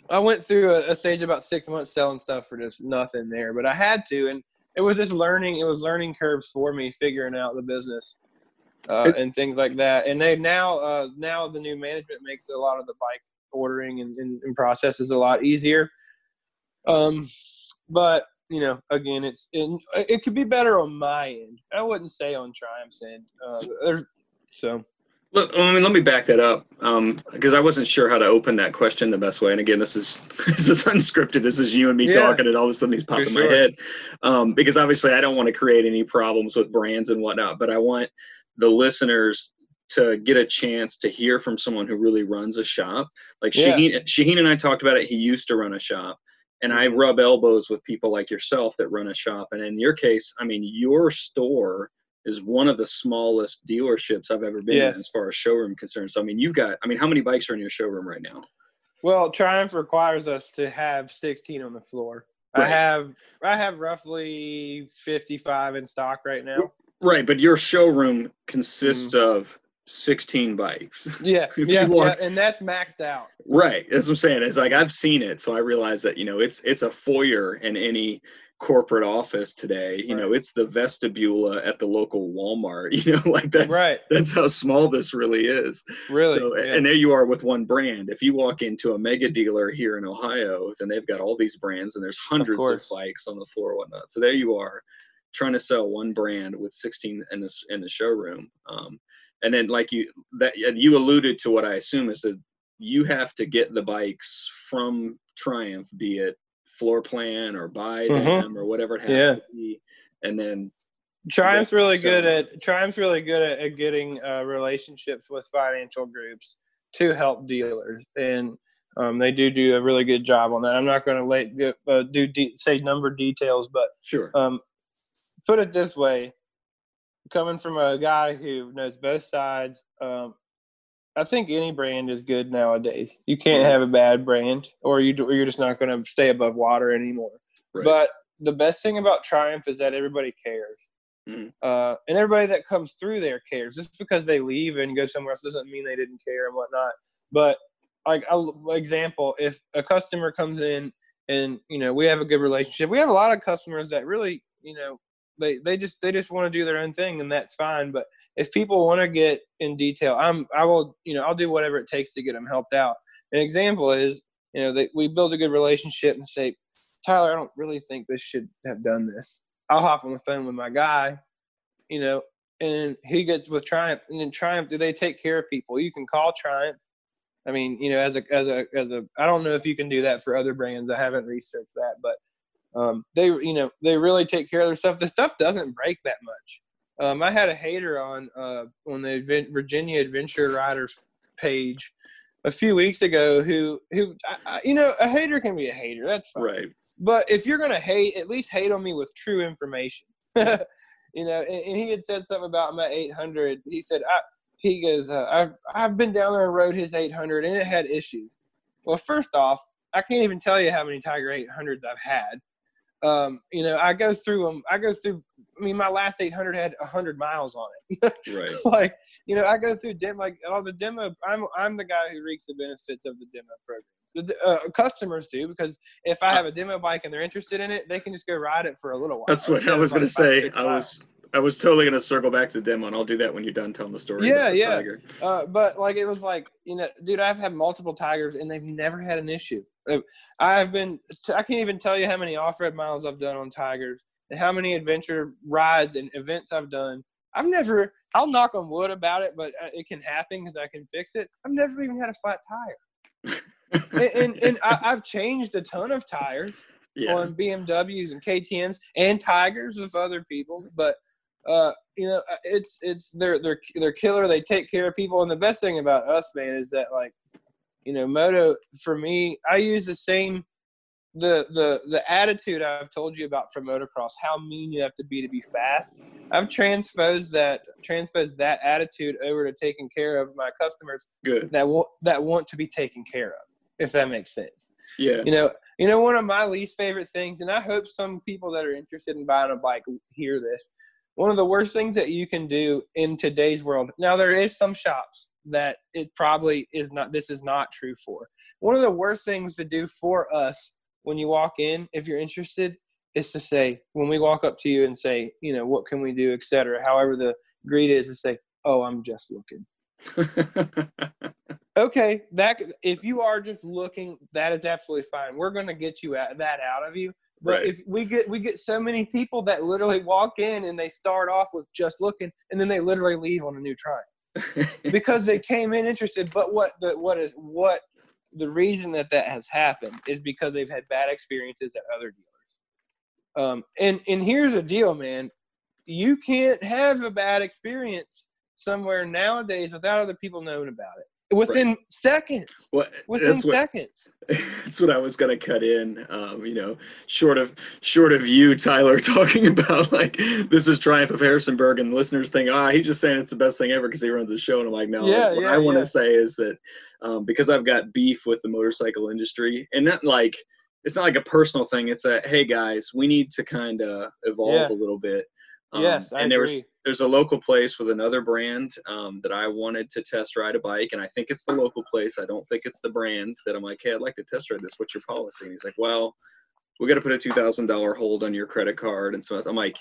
I went through a, a, stage about six months selling stuff for just nothing there, but I had to, and it was just learning. It was learning curves for me, figuring out the business uh, and things like that. And they now uh, now the new management makes a lot of the bike ordering and, and, and processes a lot easier. Um, but you know, again, it's it, it could be better on my end. I wouldn't say on Triumph's end. Uh, there's so Look, I mean, let me back that up because um, I wasn't sure how to open that question the best way. And again, this is this is unscripted. This is you and me yeah, talking, and all of a sudden these pop in sure. my head. Um, because obviously, I don't want to create any problems with brands and whatnot. But I want the listeners to get a chance to hear from someone who really runs a shop. Like yeah. Shaheen, Shaheen and I talked about it. He used to run a shop, and I rub elbows with people like yourself that run a shop. And in your case, I mean, your store is one of the smallest dealerships I've ever been yes. in as far as showroom concerned. So I mean, you've got I mean, how many bikes are in your showroom right now? Well, Triumph requires us to have 16 on the floor. Right. I have I have roughly 55 in stock right now. Right, but your showroom consists mm. of 16 bikes. Yeah, yeah, yeah, and that's maxed out. Right, that's what I'm saying. It's like I've seen it, so I realize that you know it's it's a foyer in any corporate office today you right. know it's the vestibule at the local walmart you know like that's right that's how small this really is really so, yeah. and there you are with one brand if you walk into a mega dealer here in ohio then they've got all these brands and there's hundreds of, of bikes on the floor and whatnot so there you are trying to sell one brand with 16 in this in the showroom um, and then like you that you alluded to what i assume is that you have to get the bikes from triumph be it floor plan or buy mm-hmm. them or whatever it has yeah. to be and then Triumph's really good at Triumph's really good at, at getting uh, relationships with financial groups to help dealers, and um, they do do a really good job on that. I'm not going to uh, do de- say number details, but sure. Um, put it this way: coming from a guy who knows both sides, um, I think any brand is good nowadays. You can't have a bad brand, or you or you're just not going to stay above water anymore. Right. But the best thing about Triumph is that everybody cares, mm-hmm. uh, and everybody that comes through there cares. Just because they leave and go somewhere else doesn't mean they didn't care and whatnot. But like, example, if a customer comes in and you know we have a good relationship, we have a lot of customers that really you know they they just they just want to do their own thing and that's fine but if people want to get in detail i'm i will you know i'll do whatever it takes to get them helped out. An example is you know that we build a good relationship and say tyler i don't really think this should have done this. I'll hop on the phone with my guy you know and he gets with triumph and then triumph do they take care of people? You can call triumph. I mean you know as a as a as a i don't know if you can do that for other brands. I haven't researched that but um, they you know they really take care of their stuff. The stuff doesn't break that much. Um, I had a hater on uh, on the Virginia Adventure Riders page a few weeks ago who who I, you know a hater can be a hater. That's fine. Right. But if you're gonna hate, at least hate on me with true information. you know, and, and, he had said something about my 800. He said, I, he goes, uh, I've I've been down there and rode his 800 and it had issues. Well, first off, I can't even tell you how many Tiger 800s I've had um, you know, I go through them. I go through. I mean, my last 800 had 100 miles on it. right. Like, you know, I go through demo. Like all the demo. I'm I'm the guy who reaps the benefits of the demo program. The uh, customers do because if I have a demo bike and they're interested in it, they can just go ride it for a little while. That's what I was going to say. I was I was totally gonna circle back to the demo, and I'll do that when you're done telling the story. Yeah, the yeah. Uh, but like, it was like, you know, dude, I've had multiple tigers, and they've never had an issue. Uh, I've been, I can't even tell you how many off-road miles I've done on tigers, and how many adventure rides and events I've done. I've never, I'll knock on wood about it, but uh, it can happen because I can fix it. I've never even had a flat tire. and, and, and I, I've changed a ton of tires. Yeah. on BMWs and KTM's and Tigers with other people, but uh, you know, uh, it's it's they're they're they're killer. They take care of people, and the best thing about us, man, is that like, you know, moto for me, I use the same the the the attitude I've told you about for motocross, how mean you have to be to be fast. I've transposed that transposed that attitude over to taking care of my customers. Good. That want that want to be taken care of, if that makes sense. Yeah. You know, you know, one of my least favorite things, and I hope some people that are interested in buying a bike hear this one of the worst things that you can do in today's world. Now there is some shops that it probably is not. This is not true for. One of the worst things to do for us when you walk in, if you're interested, is to say when we walk up to you and say, you know, what can we do, etc. However, the greet is to say, "Oh, I'm just looking." okay, that if you are just looking, that is absolutely fine. We're going to get you at, that out of you. But right. if we get we get so many people that literally walk in and they start off with just looking, and then they literally leave on a new try because they came in interested. But what the what is what the reason that that has happened is because they've had bad experiences at other dealers. Um, and and here's a deal, man. You can't have a bad experience somewhere nowadays without other people knowing about it within right. seconds. Well, within what, seconds. That's what I was gonna cut in. Um, you know, short of short of you, Tyler, talking about like this is Triumph of Harrisonburg, and listeners think, ah, he's just saying it's the best thing ever because he runs a show, and I'm like, no. Yeah, what yeah, I want to yeah. say is that um, because I've got beef with the motorcycle industry, and not like it's not like a personal thing. It's a hey guys, we need to kind of evolve yeah. a little bit. Um, yes, I and agree. there's there's a local place with another brand um, that I wanted to test ride a bike, and I think it's the local place. I don't think it's the brand that I'm like, hey, I'd like to test ride this. What's your policy? And he's like, well, we got to put a two thousand dollar hold on your credit card, and so I'm like,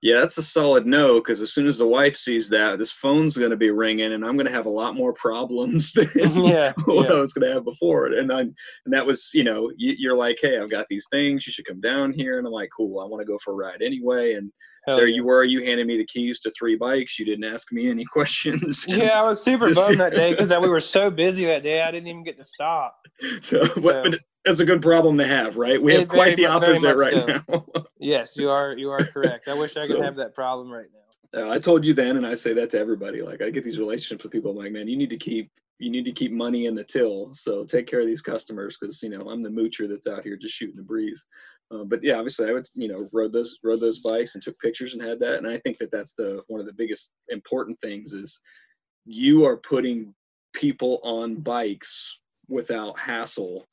yeah, that's a solid no, because as soon as the wife sees that, this phone's going to be ringing, and I'm going to have a lot more problems than yeah, what yeah. I was going to have before. And I, and that was, you know, you, are like, hey, I've got these things, you should come down here, and I'm like, cool, I want to go for a ride anyway. And Hell there yeah. you were, you handed me the keys to three bikes, you didn't ask me any questions. Yeah, I was super bummed that day because we were so busy that day, I didn't even get to stop. So, so. but that's a good problem to have, right? We have quite the opposite right so. now. yes, you are. You are correct. I wish I could so, have that problem right now. Uh, I told you then, and I say that to everybody. Like I get these relationships with people. I'm like, man, you need to keep you need to keep money in the till. So take care of these customers because you know I'm the moocher that's out here just shooting the breeze. Uh, but yeah, obviously I would you know rode those rode those bikes and took pictures and had that. And I think that that's the one of the biggest important things is you are putting people on bikes without hassle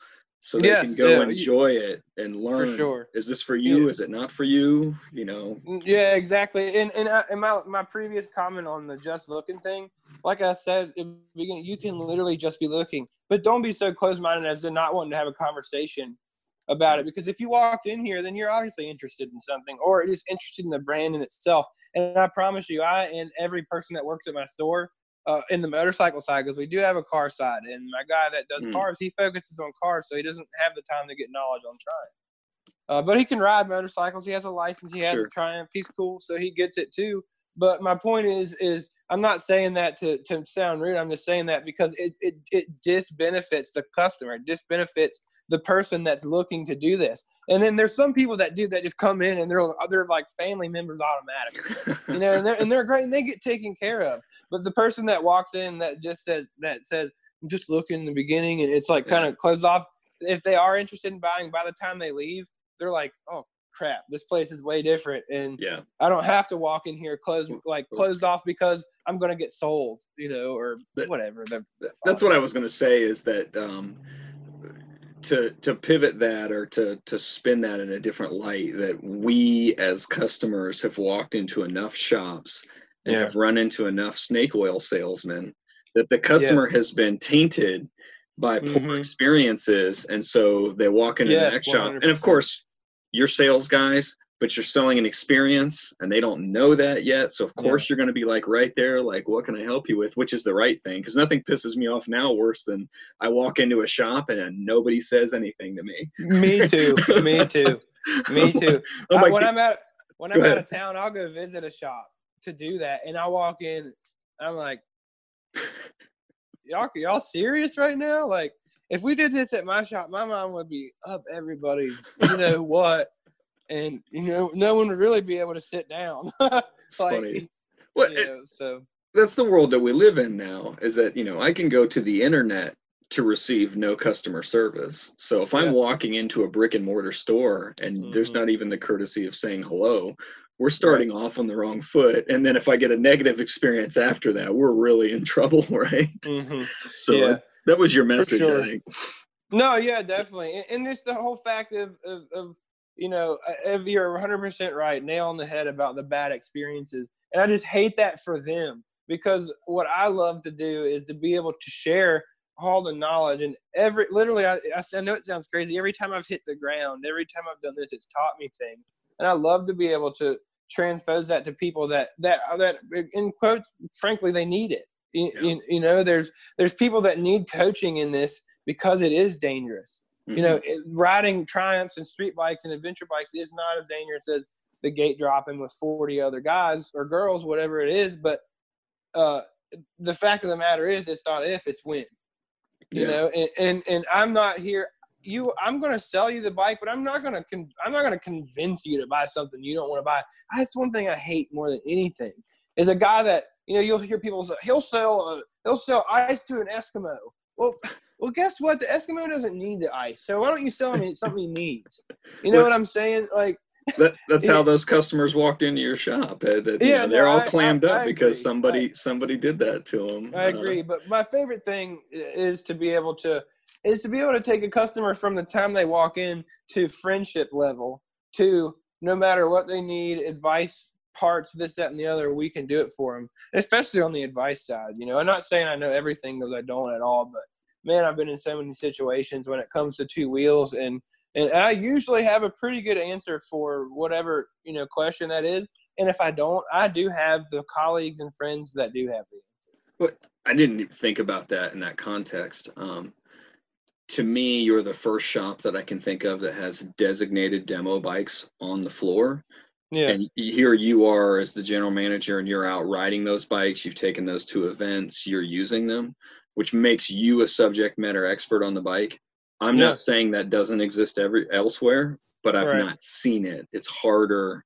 so they yes, can go yeah, enjoy you, it and learn. For sure. Is this for you? Yeah. Is it not for you? You know. Mm, yeah, exactly. And and, uh, and my my previous comment on the just looking thing, like I said, you can literally just be looking, but don't be so close minded as to not wanting to have a conversation about it. Because if you walked in here, then you're obviously interested in something, or just interested in the brand in itself. And I promise you, I and every person that works at my store uh, in the motorcycle side because we do have a car side, and my guy that does mm. cars, he focuses on cars, so he doesn't have the time to get knowledge on Triumph. Uh, but he can ride motorcycles. He has a license. He has sure. a Triumph. He's cool, so he gets it too. But my point is, is I'm not saying that to, to sound rude. I'm just saying that because it, it, it disbenefits the customer. It disbenefits the person that's looking to do this. And then there's some people that do that just come in and they're they're like family members automatically, you know, and they're and they're great and they get taken care of. But the person that walks in that just says that says I'm just looking in the beginning and it's like kind of closed off. If they are interested in buying, by the time they leave, they're like, oh crap, this place is way different, and yeah, I don't have to walk in here closed like closed off because I'm gonna get sold, you know, or whatever. that's what I was gonna say is that um, to to pivot that or to to spin that in a different light that we as customers have walked into enough shops and yeah. have run into enough snake oil salesmen that the customer yes. has been tainted by poor mm-hmm. experiences and so they walk into yes, the next 100%. shop and of course you're sales guys, but you're selling an experience and they don't know that yet. So of course yeah. you're going to be like right there, like, what can I help you with? Which is the right thing. Cause nothing pisses me off now worse than I walk into a shop and uh, nobody says anything to me. Me too. me too. Me too. Oh I, when I'm at, when I'm out of town, I'll go visit a shop to do that. And I walk in, I'm like, y'all, y'all serious right now? Like, if we did this at my shop, my mom would be up everybody, you know what, and you know no one would really be able to sit down. like, funny. Well, you know, so that's the world that we live in now. Is that you know I can go to the internet to receive no customer service. So if I'm walking into a brick and mortar store and mm-hmm. there's not even the courtesy of saying hello, we're starting right. off on the wrong foot. And then if I get a negative experience after that, we're really in trouble, right? Mm-hmm. So yeah that was your message, sure. I think. No, yeah, definitely, and, and this the whole fact of, of, of you know, uh, if you're 100% right, nail on the head about the bad experiences. And I just hate that for them because what I love to do is to be able to share all the knowledge and every literally I, I know it sounds crazy every time i've hit the ground every time i've done this it's taught me things and i love to be able to transpose that to people that that uh, that in quotes frankly they need it you, yeah. you, you know there's there's people that need coaching in this because it is dangerous mm-hmm. you know riding triumphs and street bikes and adventure bikes is not as dangerous as the gate dropping with 40 other guys or girls whatever it is but uh the fact of the matter is it's not if it's when you yeah. know and, and and i'm not here you i'm going to sell you the bike but i'm not going to con- i'm not to convince you to buy something you don't want to buy that's one thing i hate more than anything is a guy that you know you'll hear people say he'll sell a, he'll sell ice to an eskimo well well guess what the eskimo doesn't need the ice so why don't you sell him something he needs you know what i'm saying like that, that's how those customers walked into your shop. That, yeah, know, they're no, all clammed I, I, up I because somebody somebody did that to them. I uh, agree, uh, but my favorite thing is to be able to is to be able to take a customer from the time they walk in to friendship level to no matter what they need, advice, parts, this, that, and the other, we can do it for them. Especially on the advice side. You know, I'm not saying I know everything because I don't at all, but man, I've been in so many situations when it comes to two wheels and and I usually have a pretty good answer for whatever you know question that is. And if I don't, I do have the colleagues and friends that do have the answer. But I didn't think about that in that context. Um, to me, you're the first shop that I can think of that has designated demo bikes on the floor. Yeah. And here you are as the general manager, and you're out riding those bikes. You've taken those to events. You're using them, which makes you a subject matter expert on the bike. I'm yeah. not saying that doesn't exist every elsewhere, but I've right. not seen it. It's harder,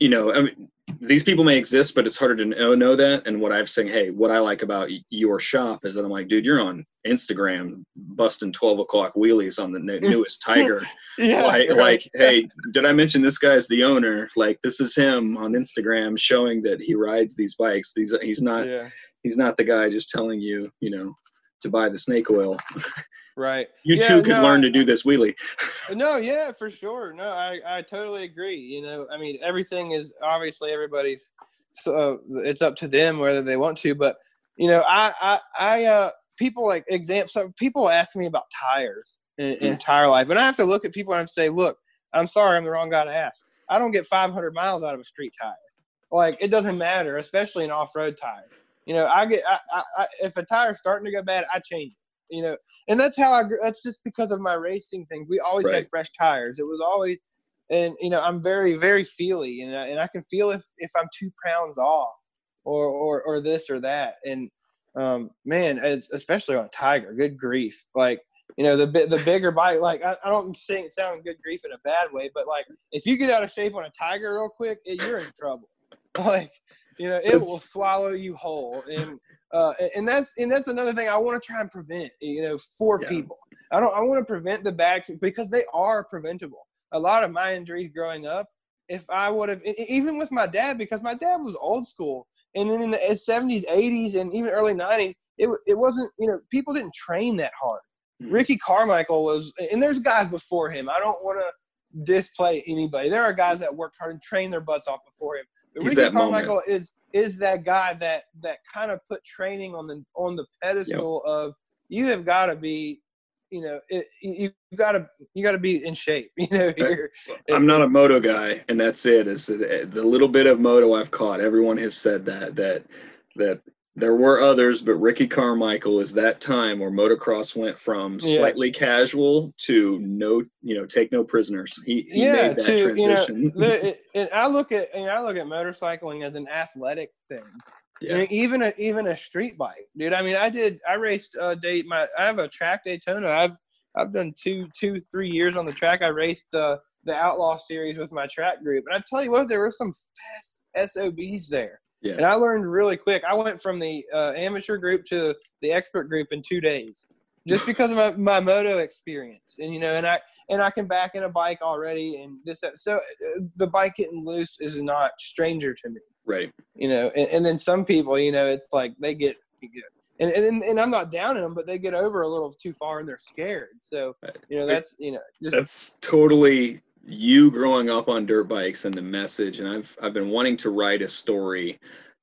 you know. I mean, these people may exist, but it's harder to know, know that. And what I've saying, hey, what I like about your shop is that I'm like, dude, you're on Instagram busting 12 o'clock wheelies on the newest Tiger. yeah, like, right. like, hey, did I mention this guy's the owner? Like, this is him on Instagram showing that he rides these bikes. These he's not yeah. he's not the guy just telling you, you know, to buy the snake oil. Right. You yeah, too could no, learn to do this wheelie. no, yeah, for sure. No, I, I totally agree. You know, I mean, everything is obviously everybody's, so it's up to them whether they want to. But, you know, I, I, I, uh, people like example, so people ask me about tires in, in mm. tire life. And I have to look at people and say, look, I'm sorry, I'm the wrong guy to ask. I don't get 500 miles out of a street tire. Like, it doesn't matter, especially an off road tire. You know, I get, I, I, I, if a tire's starting to go bad, I change it you know, and that's how I. That's just because of my racing things. We always right. had fresh tires. It was always, and you know, I'm very very feely, and I, and I can feel if if I'm two pounds off, or or or this or that, and um, man, it's especially on a Tiger. Good grief, like you know the the bigger bike. Like I, I don't say it sound good grief in a bad way, but like if you get out of shape on a Tiger real quick, it, you're in trouble. Like you know, it will swallow you whole, and uh, and that's and that's another thing I want to try and prevent. You know, for yeah. people, I don't. I want to prevent the bad because they are preventable. A lot of my injuries growing up, if I would have, even with my dad, because my dad was old school, and then in the 70s, 80s, and even early 90s, it it wasn't. You know, people didn't train that hard. Mm-hmm. Ricky Carmichael was, and there's guys before him. I don't want to display anybody. There are guys that worked hard and trained their butts off before him. But Ricky Carmichael moment. is is that guy that that kind of put training on the on the pedestal yep. of you have got to be you know it, you got to you got to be in shape you know i'm not a moto guy and that's it. Is uh, the little bit of moto i've caught everyone has said that that that there were others, but Ricky Carmichael is that time where motocross went from yeah. slightly casual to no, you know, take no prisoners. He, he yeah, made that to, transition. You know, the, it, I look at and I look at motorcycling as an athletic thing. Yeah. Even a even a street bike, dude. I mean, I did. I raced a uh, date. My I have a track Daytona. I've I've done two two three years on the track. I raced uh, the Outlaw Series with my track group, and I tell you what, there were some fast SOBs there. Yeah. And I learned really quick. I went from the uh, amateur group to the expert group in two days, just because of my, my moto experience. And you know, and I and I can back in a bike already, and this so uh, the bike getting loose is not stranger to me. Right. You know, and, and then some people, you know, it's like they get, get and, and and I'm not downing them, but they get over a little too far and they're scared. So you know, that's you know, just, that's totally you growing up on dirt bikes and the message, and I've I've been wanting to write a story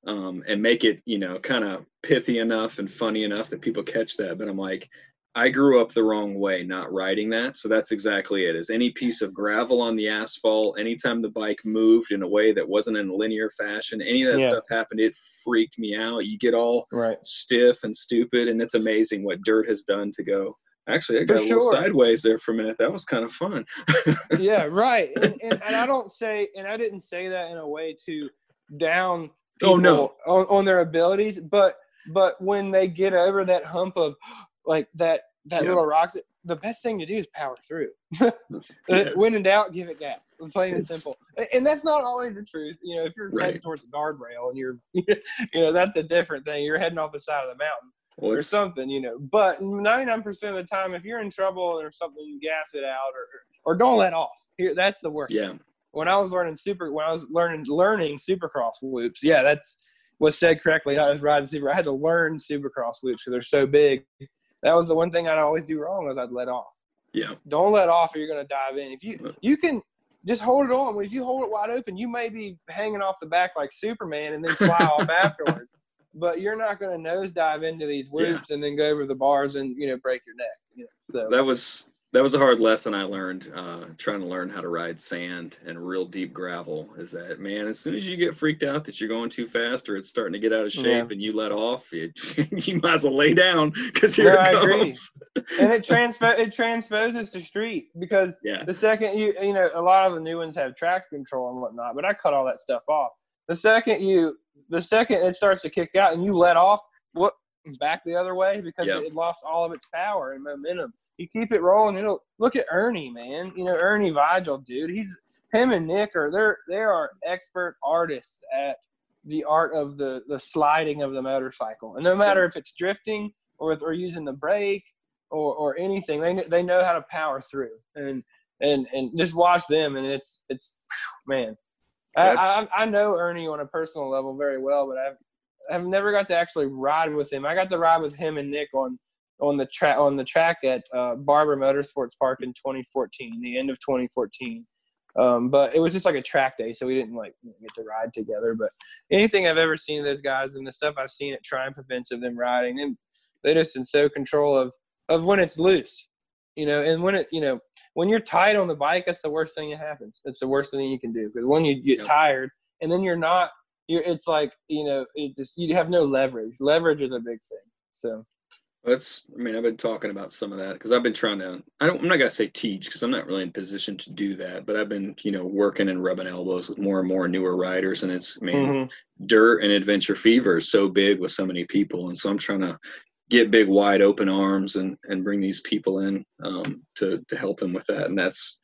um, and make it you know kind of pithy enough and funny enough that people catch that. But I'm like, I grew up the wrong way, not riding that. So that's exactly it. Is any piece of gravel on the asphalt, anytime the bike moved in a way that wasn't in a linear fashion, any of that yeah. stuff happened, it freaked me out. You get all right. stiff and stupid, and it's amazing what dirt has done to go. Actually, I got For a little sideways there for a minute. That was kind of fun. yeah, right. And, and, and I don't say, and I didn't say that in a way to down oh no on, on their abilities, but but when they get over that hump of like that that yeah. little rock, The best thing to do is power through. yeah. When in doubt, give it gas. Plain and simple. And that's not always the truth. You know, if you're right. heading towards a guardrail and you're, you know, that's a different thing. You're heading off the side of the mountain well, or something. You know, but 99% of the time, if you're in trouble or something, you gas it out or or don't let off. Here, that's the worst. Yeah. Thing. When I was learning super, when I was learning learning supercross whoops, yeah, that's was said correctly. I was riding super. I had to learn supercross whoops because they're so big that was the one thing I'd always do wrong was I'd let off. Yeah. Don't let off or you're gonna dive in. If you uh-huh. you can just hold it on. If you hold it wide open, you may be hanging off the back like Superman and then fly off afterwards. But you're not going to nose dive into these whoops yeah. and then go over the bars and you know break your neck. You know, so that was that was a hard lesson I learned uh, trying to learn how to ride sand and real deep gravel. Is that man? As soon as you get freaked out that you're going too fast or it's starting to get out of shape yeah. and you let off, it, you might as well lay down because here no, it comes. and it transpo it transposes to street because yeah. the second you you know a lot of the new ones have track control and whatnot, but I cut all that stuff off. The second you the second it starts to kick out and you let off, what back the other way because yep. it lost all of its power and momentum. You keep it rolling, it'll look at Ernie, man. You know Ernie Vigil, dude. He's him and Nick are they're they are expert artists at the art of the the sliding of the motorcycle. And no matter if it's drifting or if they're using the brake or or anything, they they know how to power through. And and and just watch them, and it's it's man. I, I, I know Ernie on a personal level very well, but I've I've never got to actually ride with him. I got to ride with him and Nick on on the track on the track at uh, Barber Motorsports Park in 2014, the end of 2014. Um, but it was just like a track day, so we didn't like get to ride together. But anything I've ever seen of those guys and the stuff I've seen at Triumph events of them riding, and they're just in so control of of when it's loose, you know, and when it, you know, when you're tight on the bike, that's the worst thing that happens. it's the worst thing you can do because when you get tired and then you're not you're it's like you know it just you have no leverage leverage is a big thing so that's i mean i've been talking about some of that because i've been trying to i don't i'm not gonna say teach because i'm not really in position to do that but i've been you know working and rubbing elbows with more and more newer riders and it's I mean mm-hmm. dirt and adventure fever is so big with so many people and so i'm trying to get big wide open arms and and bring these people in um, to to help them with that. And that's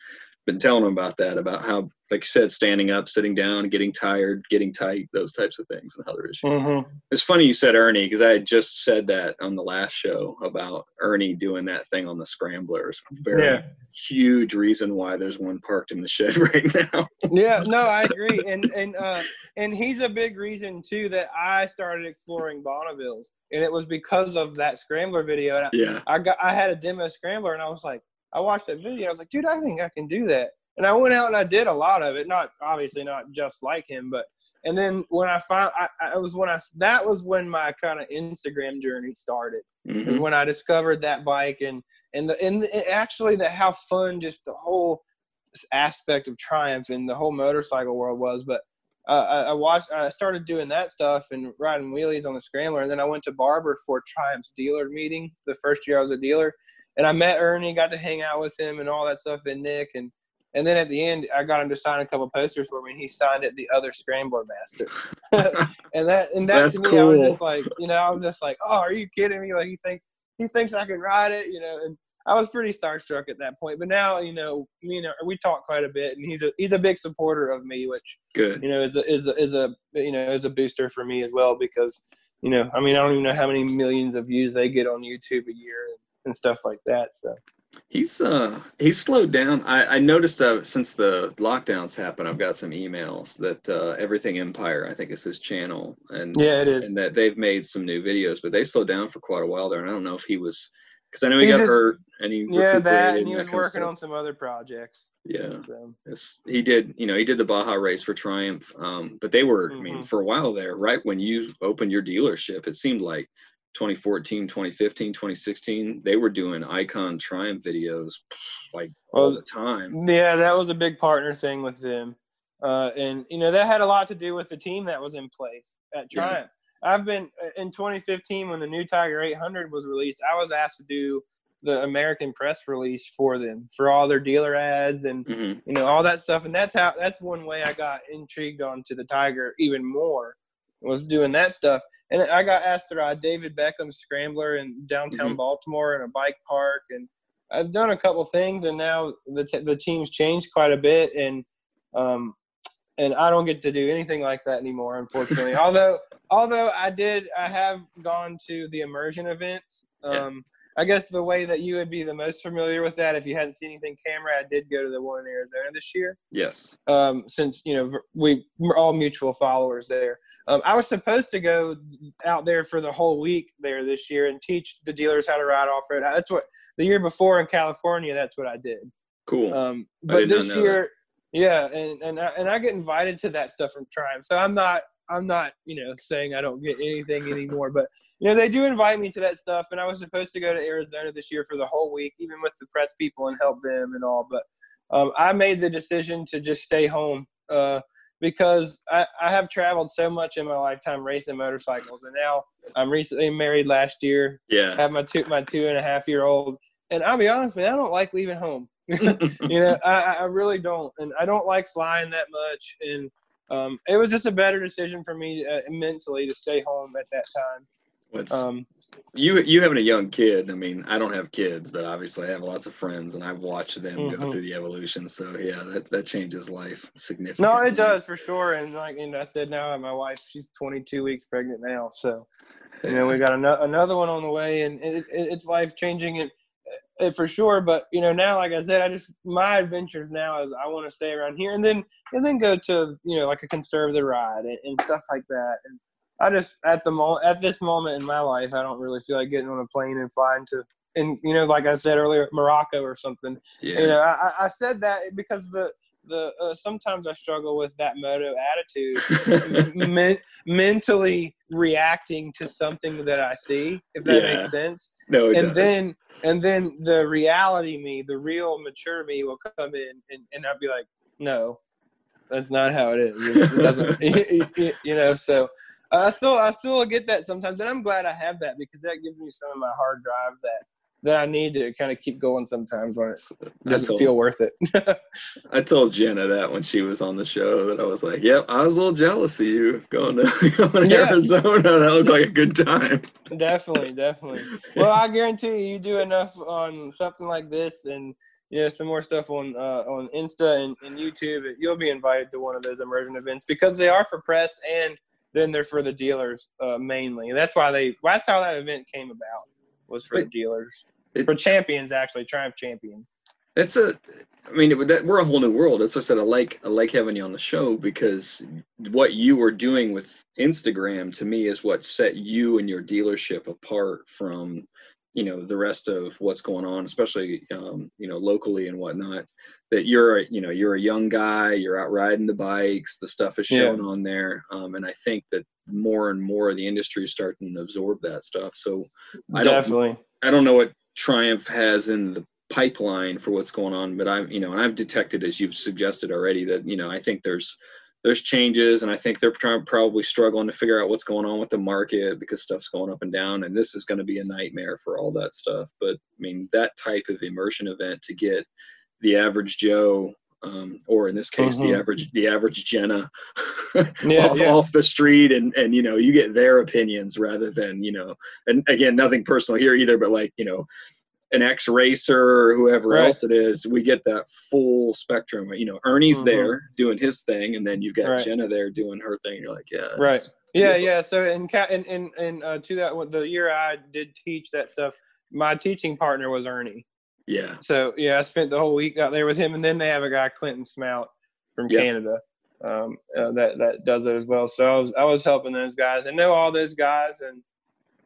been telling them about that, about how, like you said, standing up, sitting down, getting tired, getting tight, those types of things and other issues. Mm-hmm. It's funny you said Ernie because I had just said that on the last show about Ernie doing that thing on the scramblers. Very yeah. huge reason why there's one parked in the shed right now. yeah, no, I agree, and and uh, and he's a big reason too that I started exploring Bonnevilles, and it was because of that scrambler video. And I, yeah, I got I had a demo scrambler, and I was like I watched that video. I was like, dude, I think I can do that. And I went out and I did a lot of it. Not obviously not just like him, but and then when I found, I, I was when I that was when my kind of Instagram journey started. Mm-hmm. When I discovered that bike and and the and the, actually the how fun just the whole aspect of Triumph and the whole motorcycle world was. But uh, I, I, watched, I started doing that stuff and riding wheelies on the Scrambler. And then I went to Barber for Triumph's dealer meeting the first year I was a dealer and I met Ernie, got to hang out with him and all that stuff, and Nick, and and then at the end, I got him to sign a couple posters for me. and He signed it the other Scrambler Master, and that and that That's to me, cool. I was just like, you know, I was just like, oh, are you kidding me? Like, you think he thinks I can ride it, you know? And I was pretty starstruck at that point. But now, you know, you know, we talk quite a bit, and he's a he's a big supporter of me, which good, you know, is a, is a, is a you know is a booster for me as well because you know, I mean, I don't even know how many millions of views they get on YouTube a year and stuff like that. So he's uh he's slowed down. I, I noticed uh, since the lockdowns happened, I've got some emails that uh, Everything Empire, I think is his channel, and yeah, it is, and that they've made some new videos, but they slowed down for quite a while there. And I don't know if he was because I know he he's got just, hurt and he yeah that and he was working on some other projects. Yeah, so. he did. You know, he did the Baja race for Triumph, um, but they were. Mm-hmm. I mean, mm-hmm. for a while there, right when you opened your dealership, it seemed like 2014, 2015, 2016, they were doing Icon Triumph videos like all the time. Yeah, that was a big partner thing with them. Uh, and you know that had a lot to do with the team that was in place at Triumph. Yeah. I've been uh, in 2015 when the new Tiger 800 was released. I was asked to do the American press release for them for all their dealer ads and mm-hmm. you know all that stuff. And that's how that's one way I got intrigued onto the Tiger even more was doing that stuff. And I got asked to ride David Beckham's Scrambler in downtown mm-hmm. Baltimore in a bike park, and I've done a couple things. And now the t- the team's changed quite a bit, and um, and I don't get to do anything like that anymore, unfortunately. although, although I did, I have gone to the immersion events. Um. I guess the way that you would be the most familiar with that, if you hadn't seen anything camera, I did go to the one in Arizona this year. Yes. Um, since you know we we're all mutual followers there. Um, I was supposed to go out there for the whole week there this year and teach the dealers how to ride off road. That's what the year before in California. That's what I did. Cool. Um, but this year, that. Yeah, and and I, and I get invited to that stuff from Triumph, so I'm not I'm not you know saying I don't get anything anymore, but you know they do invite me to that stuff, and I was supposed to go to Arizona this year for the whole week, even with the press people and help them and all, but um, I made the decision to just stay home uh, because I, I have traveled so much in my lifetime racing motorcycles, and now I'm recently married last year. Yeah, have my two my two and a half year old, and I'll be honest, man, I don't like leaving home. you know, I, I really don't, and I don't like flying that much. And um, it was just a better decision for me uh, mentally to stay home at that time. Um, you you having a young kid? I mean, I don't have kids, but obviously I have lots of friends, and I've watched them mm-hmm. go through the evolution. So yeah, that that changes life significantly. No, it does for sure. And like and I said, now my wife, she's 22 weeks pregnant now, so you know we got an- another one on the way, and it, it, it's life changing. And for sure. But you know, now, like I said, I just my adventures now is I want to stay around here and then and then go to you know like a Conserve the Ride and, and stuff like that. And I just at the moment at this moment in my life, I don't really feel like getting on a plane and flying to and you know, like I said earlier, Morocco or something. Yeah. You know, I, I said that because the the uh, sometimes I struggle with that moto attitude, men- mentally reacting to something that I see, if that yeah. makes sense. No, and does. then and then the reality me, the real mature me, will come in, and, and I'll be like, no, that's not how it is. It doesn't, you know. So I still I still get that sometimes, and I'm glad I have that because that gives me some of my hard drive that that I need to kind of keep going sometimes when it doesn't told, feel worth it. I told Jenna that when she was on the show that I was like, "Yep, I was a little jealous of you going to going to yeah. Arizona. That looked like a good time." definitely, definitely. Well, I guarantee you, you do enough on something like this, and you know some more stuff on uh, on Insta and, and YouTube. You'll be invited to one of those immersion events because they are for press and then they're for the dealers uh, mainly. That's why they. That's how that event came about was for the dealers it, for champions actually triumph champion it's a i mean it, that, we're a whole new world. That's what i said i like i like having you on the show because what you were doing with instagram to me is what set you and your dealership apart from you know the rest of what's going on especially um, you know locally and whatnot that you're you know you're a young guy you're out riding the bikes the stuff is shown yeah. on there um, and i think that more and more of the industry is starting to absorb that stuff. So I definitely. I don't know what Triumph has in the pipeline for what's going on. But I'm, you know, and I've detected, as you've suggested already, that you know, I think there's there's changes, and I think they're trying, probably struggling to figure out what's going on with the market because stuff's going up and down, and this is going to be a nightmare for all that stuff. But I mean, that type of immersion event to get the average Joe um, or in this case, mm-hmm. the average the average Jenna yeah, off, yeah. off the street, and and you know you get their opinions rather than you know, and again, nothing personal here either, but like you know, an ex racer or whoever right. else it is, we get that full spectrum. You know, Ernie's mm-hmm. there doing his thing, and then you've got right. Jenna there doing her thing. You're like, yeah, right, yeah, yeah. So in in in, in uh, to that the year I did teach that stuff, my teaching partner was Ernie. Yeah. So yeah, I spent the whole week out there with him, and then they have a guy Clinton Smout from yep. Canada um, uh, that that does it as well. So I was I was helping those guys. I know all those guys, and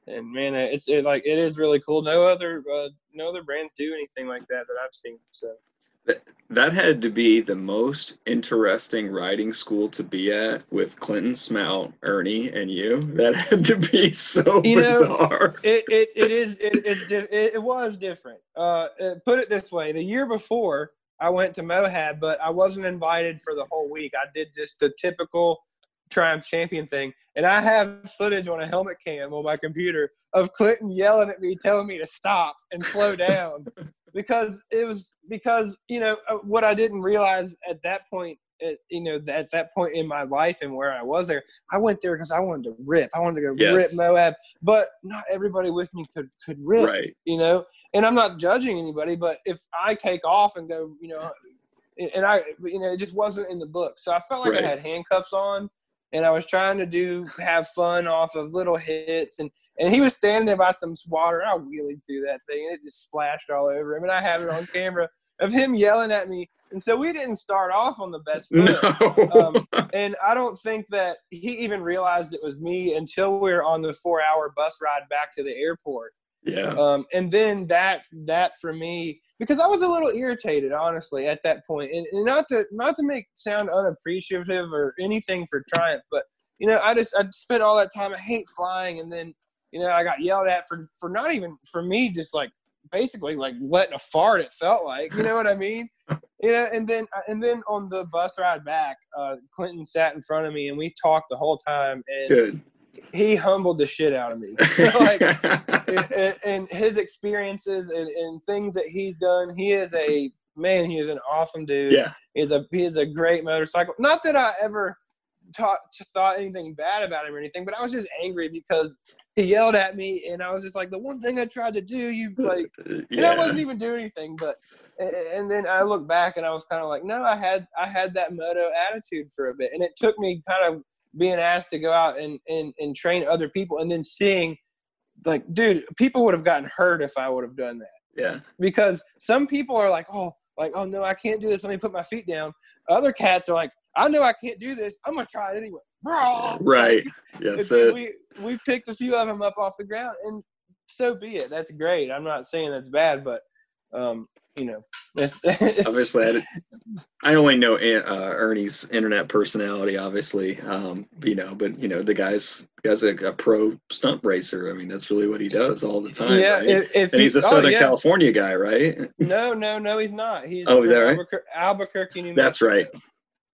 and man, it's it, like it is really cool. No other uh, no other brands do anything like that that I've seen. So that had to be the most interesting riding school to be at with Clinton Smout, Ernie, and you. That had to be so you bizarre. Know, it, it, it is it, it, it was different. Uh, put it this way: the year before, I went to Moab, but I wasn't invited for the whole week. I did just the typical Triumph Champion thing, and I have footage on a helmet cam on my computer of Clinton yelling at me, telling me to stop and slow down because it was because you know uh, what I didn't realize at that point at, you know at that point in my life and where I was there I went there because I wanted to rip I wanted to go yes. rip Moab but not everybody with me could could rip right. you know and I'm not judging anybody but if I take off and go you know and I you know it just wasn't in the book so I felt like right. I had handcuffs on and I was trying to do have fun off of little hits, and and he was standing there by some water. I wheelied through that thing, and it just splashed all over him. And I have it on camera of him yelling at me. And so we didn't start off on the best foot. No. Um, and I don't think that he even realized it was me until we were on the four-hour bus ride back to the airport. Yeah. Um, and then that that for me because I was a little irritated, honestly, at that point, and, and not to not to make sound unappreciative or anything for Triumph, but you know, I just I spent all that time. I hate flying, and then you know I got yelled at for for not even for me just like basically like letting a fart. It felt like you know what I mean. You know, and then and then on the bus ride back, uh, Clinton sat in front of me, and we talked the whole time. And Good he humbled the shit out of me. like, and, and, his experiences and, and, things that he's done, he is a man. He is an awesome dude. Yeah, he's a he's a great motorcycle. Not that I ever taught thought anything bad about him or anything, but I was just angry because he yelled at me, and I was just like, the one thing I tried to do, you like, yeah. and I wasn't even doing anything, but. And then I look back and I was kind of like, no, I had I had that moto attitude for a bit, and it took me kind of being asked to go out and, and, and train other people and then seeing like dude people would have gotten hurt if i would have done that. Yeah. Because some people are like oh like oh no i can't do this. Let me put my feet down. Other cats are like i know i can't do this. I'm gonna try it anyway right. Yes yeah, we we picked a few of them up off the ground and so be it. That's great. I'm not saying that's bad but um you know, obviously, I, I, only know uh, Ernie's internet personality, obviously, um, you know, but you know, the guy's guy's a, a, pro stunt racer. I mean, that's really what he does all the time. Yeah, right? if, if and he's a oh, Southern oh, yeah. California guy, right? No, no, no, he's not. He's oh, is that right? Albuquerque, Albuquerque New That's right.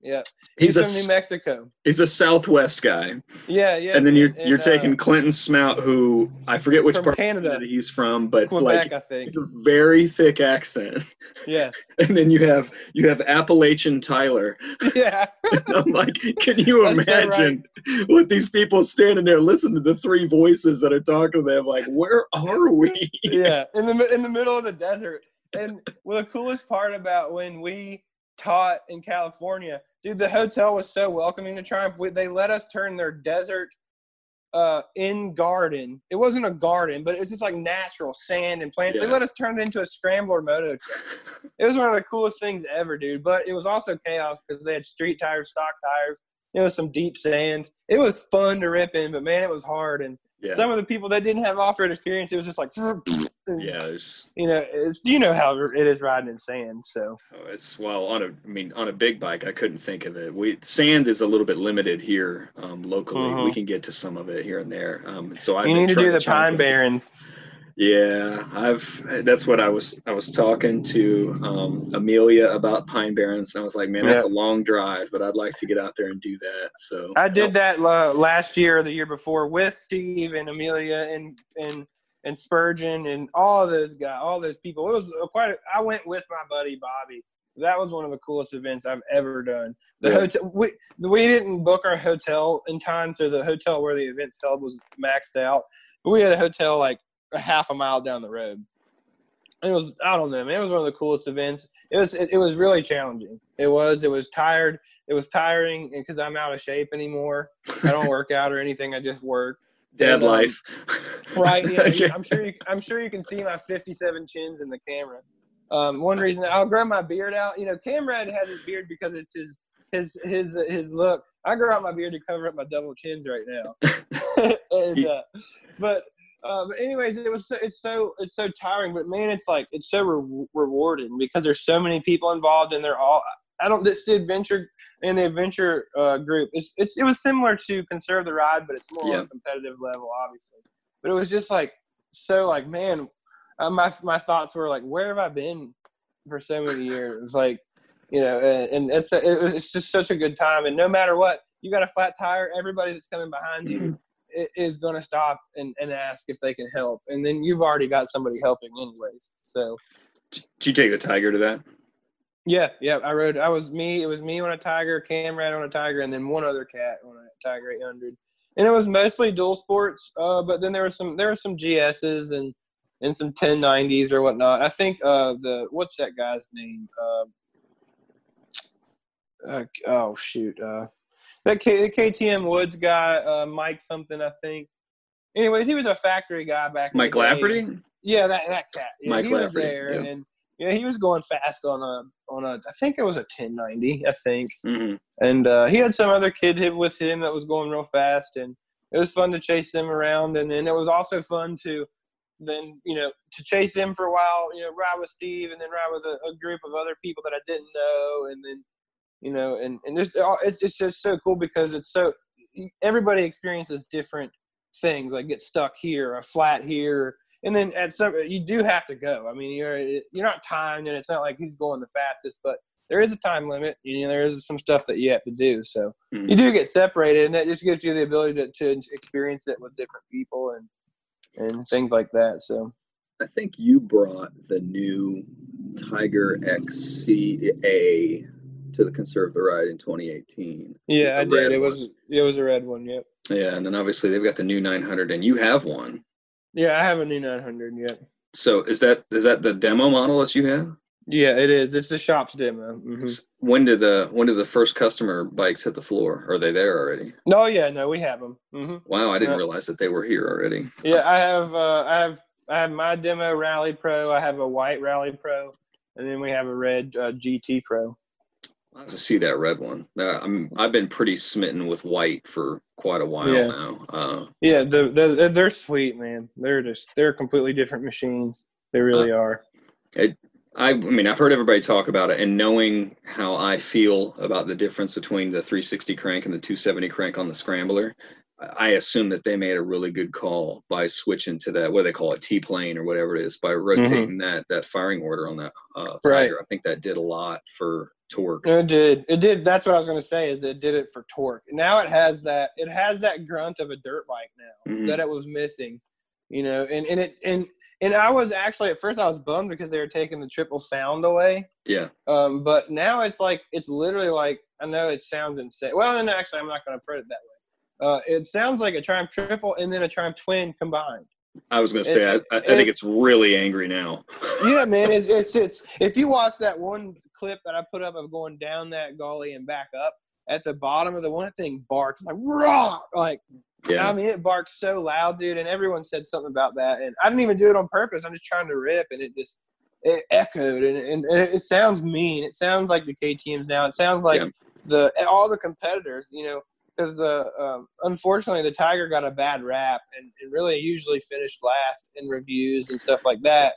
Yeah, he's, he's from New Mexico. He's a Southwest guy. Yeah, yeah. And then you're and, you're taking uh, Clinton Smout, who I forget which part Canada. of Canada he's from, but Quebec, like I think. It's a very thick accent. Yes. and then you have you have Appalachian Tyler. Yeah. I'm like, can you imagine so right. what these people standing there listening to the three voices that are talking to them? Like, where are we? yeah, in the in the middle of the desert. And well, the coolest part about when we taught in California dude, the hotel was so welcoming to Triumph. They let us turn their desert uh, in garden. It wasn't a garden, but it's just like natural sand and plants. Yeah. They let us turn it into a scrambler moto. It was one of the coolest things ever, dude. But it was also chaos because they had street tires, stock tires. It was some deep sand. It was fun to rip in, but man, it was hard. And yeah. some of the people that didn't have off-road experience, it was just like, yeah, you know, it's you know how it is riding in sand. So oh, it's well on a, I mean, on a big bike, I couldn't think of it. We sand is a little bit limited here um, locally. Mm-hmm. We can get to some of it here and there. Um, so I need to do the Pine Barrens. Yeah, I've. That's what I was. I was talking to um, Amelia about Pine Barrens, and I was like, "Man, that's a long drive, but I'd like to get out there and do that." So I did that uh, last year or the year before with Steve and Amelia and and and Spurgeon and all those guys, all those people. It was quite. A, I went with my buddy Bobby. That was one of the coolest events I've ever done. The yeah. hotel we we didn't book our hotel in time, so the hotel where the event's held was maxed out. But we had a hotel like a half a mile down the road. It was I don't know, man. It was one of the coolest events. It was it, it was really challenging. It was it was tired. It was tiring because I'm out of shape anymore. I don't work out or anything. I just work. Dad um, life. right. Yeah. I'm sure you. I'm sure you can see my 57 chins in the camera. Um, one reason I'll grow my beard out. You know, Camrad has his beard because it's his his his his look. I grow out my beard to cover up my double chins right now. and, uh, but Uh, but anyways, it was so, it's so it's so tiring, but man, it's like it's so re- rewarding because there's so many people involved, and they're all. I don't. This the adventure and the adventure uh, group. It's, it's it was similar to conserve the ride, but it's more Yeah. on a competitive level, obviously. But it was just like so like man, uh, my my thoughts were like, where have I been for so many years? It's like you know, and, and it's a, it, was- it's just such a good time, and no matter what, you got a flat tire. Everybody that's coming behind you Mhm. is going to stop and, and ask if they can help, and then you've already got somebody helping anyways. So Did you take the tiger to that? Yeah, yeah, I rode. I was me. It was me on a tiger, Cam ran on a tiger, and then one other cat on a Tiger 800. And it was mostly dual sports, uh, but then there were some there were some GSs and and some 1090s or whatnot. I think uh, the what's that guy's name? Uh, uh, oh shoot, uh, that K, the KTM Woods guy, uh, Mike something, I think. Anyways, he was a factory guy back. in Mike. Lafferty? Yeah, that that cat. Yeah, Mike he was Lafferty, there, yeah. and yeah, he was going fast on a on a. I think it was a 1090. I think, hmm and uh, he had some other kid hit with him that was going real fast, and it was fun to chase them around. And then it was also fun to then you know to chase him for a while. You know, ride with Steve, and then ride with a, a group of other people that I didn't know, and then you know, and and just it's just it's so cool because it's so everybody experiences different things like get stuck here, a flat here, and then at some you do have to go. I mean, you're you're not timed, and it's not like who's going the fastest, but there is a time limit. You know, there is some stuff that you have to do. So Mhm. you do get separated, and that just gives you the ability to, to experience it with different people and and things like that. So I think you brought the new Tiger XCA to the Conserve the Ride in 2018. yeah, I did. It one. was it was a red one. Yep. Yeah, and then obviously they've got the new 900, and you have one. Yeah, I have a new 900. yet. So is that is that the demo model that you have? Yeah, it is. It's the shop's demo. hmm When did the when did the first customer bikes hit the floor? Are they there already? No, yeah, no, we have them. hmm Wow, I didn't realize that they were here already. Yeah, I have uh, I have I have my demo Rally Pro. I have a white Rally Pro, and then we have a red uh, GT Pro. To see that red one. Uh, I'm I've been pretty smitten with white for quite a while Yeah. now. Uh, Yeah, the, the, they're sweet, man. They're just they're completely different machines. They really are. I, I mean, I've heard everybody talk about it, and knowing how I feel about the difference between the 360 crank and the 270 crank on the scrambler, I assume that they made a really good call by switching to that what they call it T plane or whatever it is by rotating that that firing order on that uh, Right. I think that did a lot for torque. It did. It did. That's what I was going to say. Is it did it for torque. Now it has that. It has that grunt of a dirt bike now Mhm. that it was missing. You know, and and it and and I was actually at first I was bummed because they were taking the triple sound away. Yeah, Um, but now it's like it's literally like I know it sounds insane. Well, no, actually, I'm not going to put it that way. Uh, it sounds like a Triumph triple and then a Triumph twin combined. I was gonna say I, I, I think it's really angry now. Yeah, man, it's it's it's. If you watch that one clip that I put up of going down that gully and back up, at the bottom of the one thing barks like raw, like yeah, I mean, it barks so loud, dude. And everyone said something about that, and I didn't even do it on purpose. I'm just trying to rip, and it just it echoed, and, and, and it sounds mean. It sounds like the KTM's now. It sounds like Yeah. the all the competitors, you know, because the um, unfortunately the Tiger got a bad rap, and, and really usually finished last in reviews and stuff like that.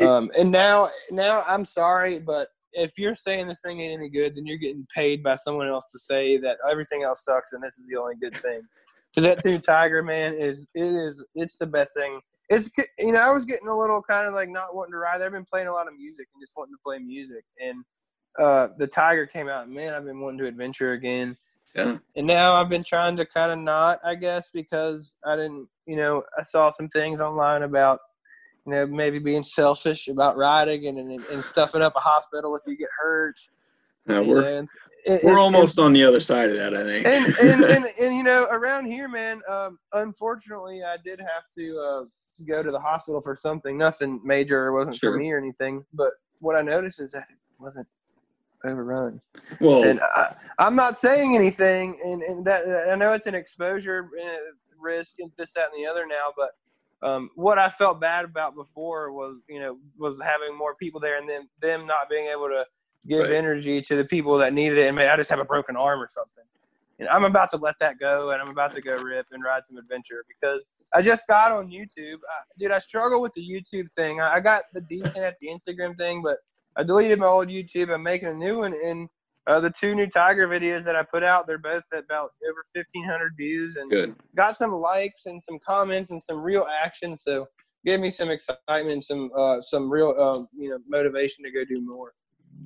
Um, and now, now I'm sorry, but if you're saying this thing ain't any good, then you're getting paid by someone else to say that everything else sucks and this is the only good thing. Because that new Tiger man is it is it's the best thing. It's you know I was getting a little kind of like not wanting to ride. there. I've been playing a lot of music and just wanting to play music. And uh, the Tiger came out. and Man, I've been wanting to adventure again. yeah. And now I've been trying to kind of not, I guess, because I didn't, you know, I saw some things online about, you know, maybe being selfish about riding and, and, and stuffing up a hospital if you get hurt. You we're and- and- we're almost on the other side of that. I think. and and, and you know around here man um unfortunately i did have to uh go to the hospital for something nothing major it wasn't Sure. for me or anything but what i noticed is that it wasn't overrun well, and I, i'm not saying anything and, and that i know it's an exposure uh, risk and this that and the other now but um, what I felt bad about before was, you know, was having more people there and then them not being able to give Right. energy to the people that needed it. And maybe I just have a broken arm or something. and I'm about to let that go, and I'm about to go rip and ride some adventure because I just got on YouTube, I, dude. I struggle with the YouTube thing. I, I got the decent at the Instagram thing, but I deleted my old YouTube. I'm making a new one, and uh, the two new tiger videos that I put out, they're both at about over 1,500 views and Good. got some likes and some comments and some real action. So gave me some excitement, some uh, some real uh, you know motivation to go do more.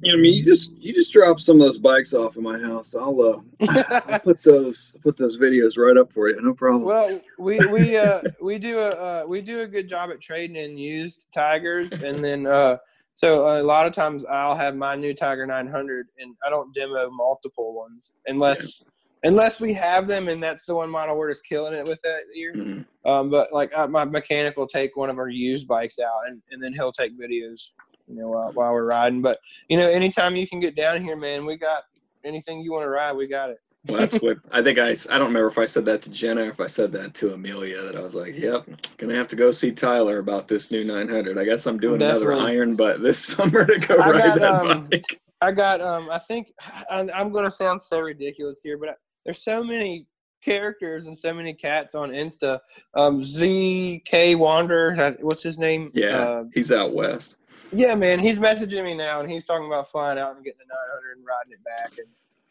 You know, I mean, you just you just drop some of those bikes off in my house. I'll uh, I'll put those put those videos right up for you. No problem. Well, we we uh we do a uh, we do a good job at trading in used tigers, and then uh so a lot of times I'll have my new Tiger 900, and I don't demo multiple ones unless unless we have them, and that's the one model we're just killing it with that year. Mhm. Um, but like uh, my mechanic will take one of our used bikes out, and, and then he'll take videos, you know, while, while we're riding. But you know, anytime you can get down here, man, we got anything you want to ride, we got it. Well, that's what I think. I I don't remember if I said that to Jenna if I said that to Amelia. That I was like, "Yep, gonna have to go see Tyler about this new 900." I guess I'm doing another iron butt this summer to go I ride got, that um, bike. I got um I think I'm, I'm gonna sound so ridiculous here, but there's so many characters and so many cats on Insta. Um, ZK Wander, what's his name? Yeah, Uh, he's out west. yeah, man, he's messaging me now, and he's talking about flying out and getting the 900 and riding it back, and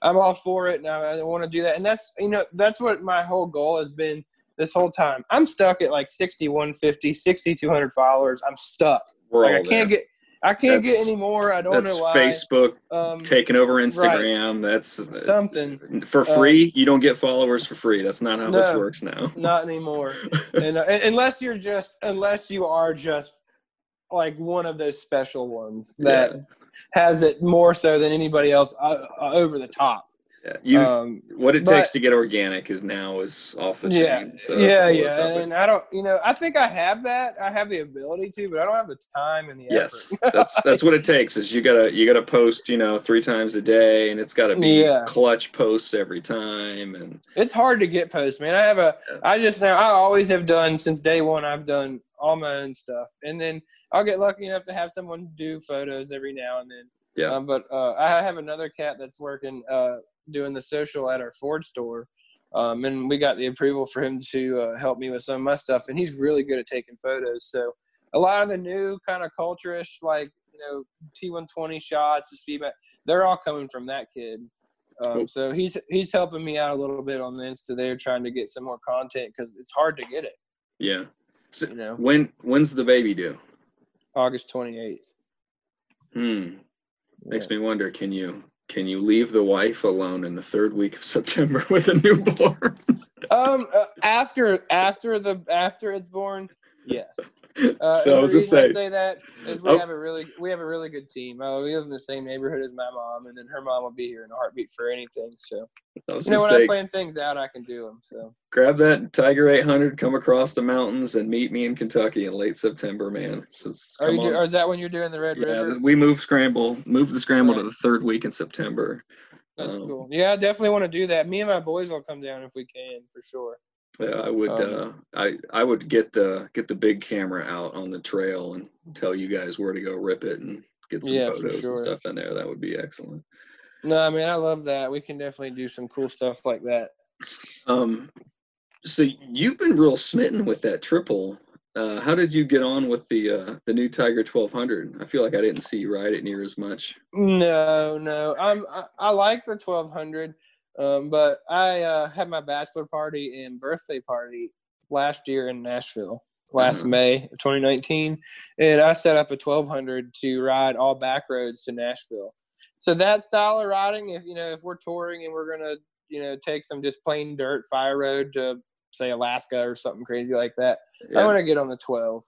I'm all for it, and I, I want to do that. And that's you know that's what my whole goal has been this whole time. I'm stuck at like 6150, 6200 followers. I'm stuck. We're Like I can't there. get. I can't get any more. I don't That's know why. Facebook Um, taking over Instagram. That's something. for uh, free. you don't get followers for free. That's not how this works now. Not anymore. and uh, unless you're just, unless you are just like one of those special ones that Yeah. Has it more so than anybody else uh, uh, over the top. Yeah. You um, what it but- takes to get organic is now is off the yeah, chain. So yeah, yeah. topic. And I don't, you know, I think I have that. I have the ability to, but I don't have the time and the Yes, effort. that's that's what it takes. Is you gotta you gotta post you know three times a day, and it's gotta be Yeah. clutch posts every time. And it's hard to get posts, man. I have a, Yeah. I just now, I always have done since day one. I've done all my own stuff, and then I'll get lucky enough to have someone do photos every now and then. Yeah. Um, but uh, I have another cat that's working, uh, doing the social at our Ford store, um, and we got the approval for him to uh, help me with some of my stuff, and he's really good at taking photos. So a lot of the new kind of culturish, like you know, T120 shots, the speedback, they're all coming from that kid. Um, so he's he's helping me out a little bit on the Insta there, trying to get some more content because it's hard to get it. yeah, so You know, when when's the baby due? August 28th. Hmm. Makes me wonder. Can you can you leave the wife alone in the third week of September with a newborn? Um, uh, after after the after it's born, yes. Uh, so I was just saying. say that is we Oh. have a really we have a really good team. Uh, we live in the same neighborhood as my mom, and then her mom will be here in a heartbeat for anything. So you know when I plan things out, I can do them. So grab that Tiger 800, come across the mountains, and meet me in Kentucky in late September, man. Just are you do, or is that when you're doing the Red Yeah, River? we move scramble, move the scramble to the third week in September. That's um, cool. Yeah, I definitely want to do that. Me and my boys will come down if we can, for sure. Yeah, I would. Um, uh, I I would get the get the big camera out on the trail and tell you guys where to go rip it and get some Yeah, photos sure. and stuff in there. That would be excellent. No, I mean I love that. We can definitely do some cool stuff like that. Um, so you've been real smitten with that triple. Uh, how did you get on with the uh, the new Tiger 1200? I feel like I didn't see you ride it near as much. No, no. I'm I, I like the 1200, um, but I uh, had my bachelor party and birthday party last year in Nashville, last Uh-huh. May 2019, and I set up a 1200 to ride all back roads to Nashville. So that style of riding, if you know, if we're touring and we're gonna, you know, take some just plain dirt fire road to say Alaska or something crazy like that, I want to get on the 12.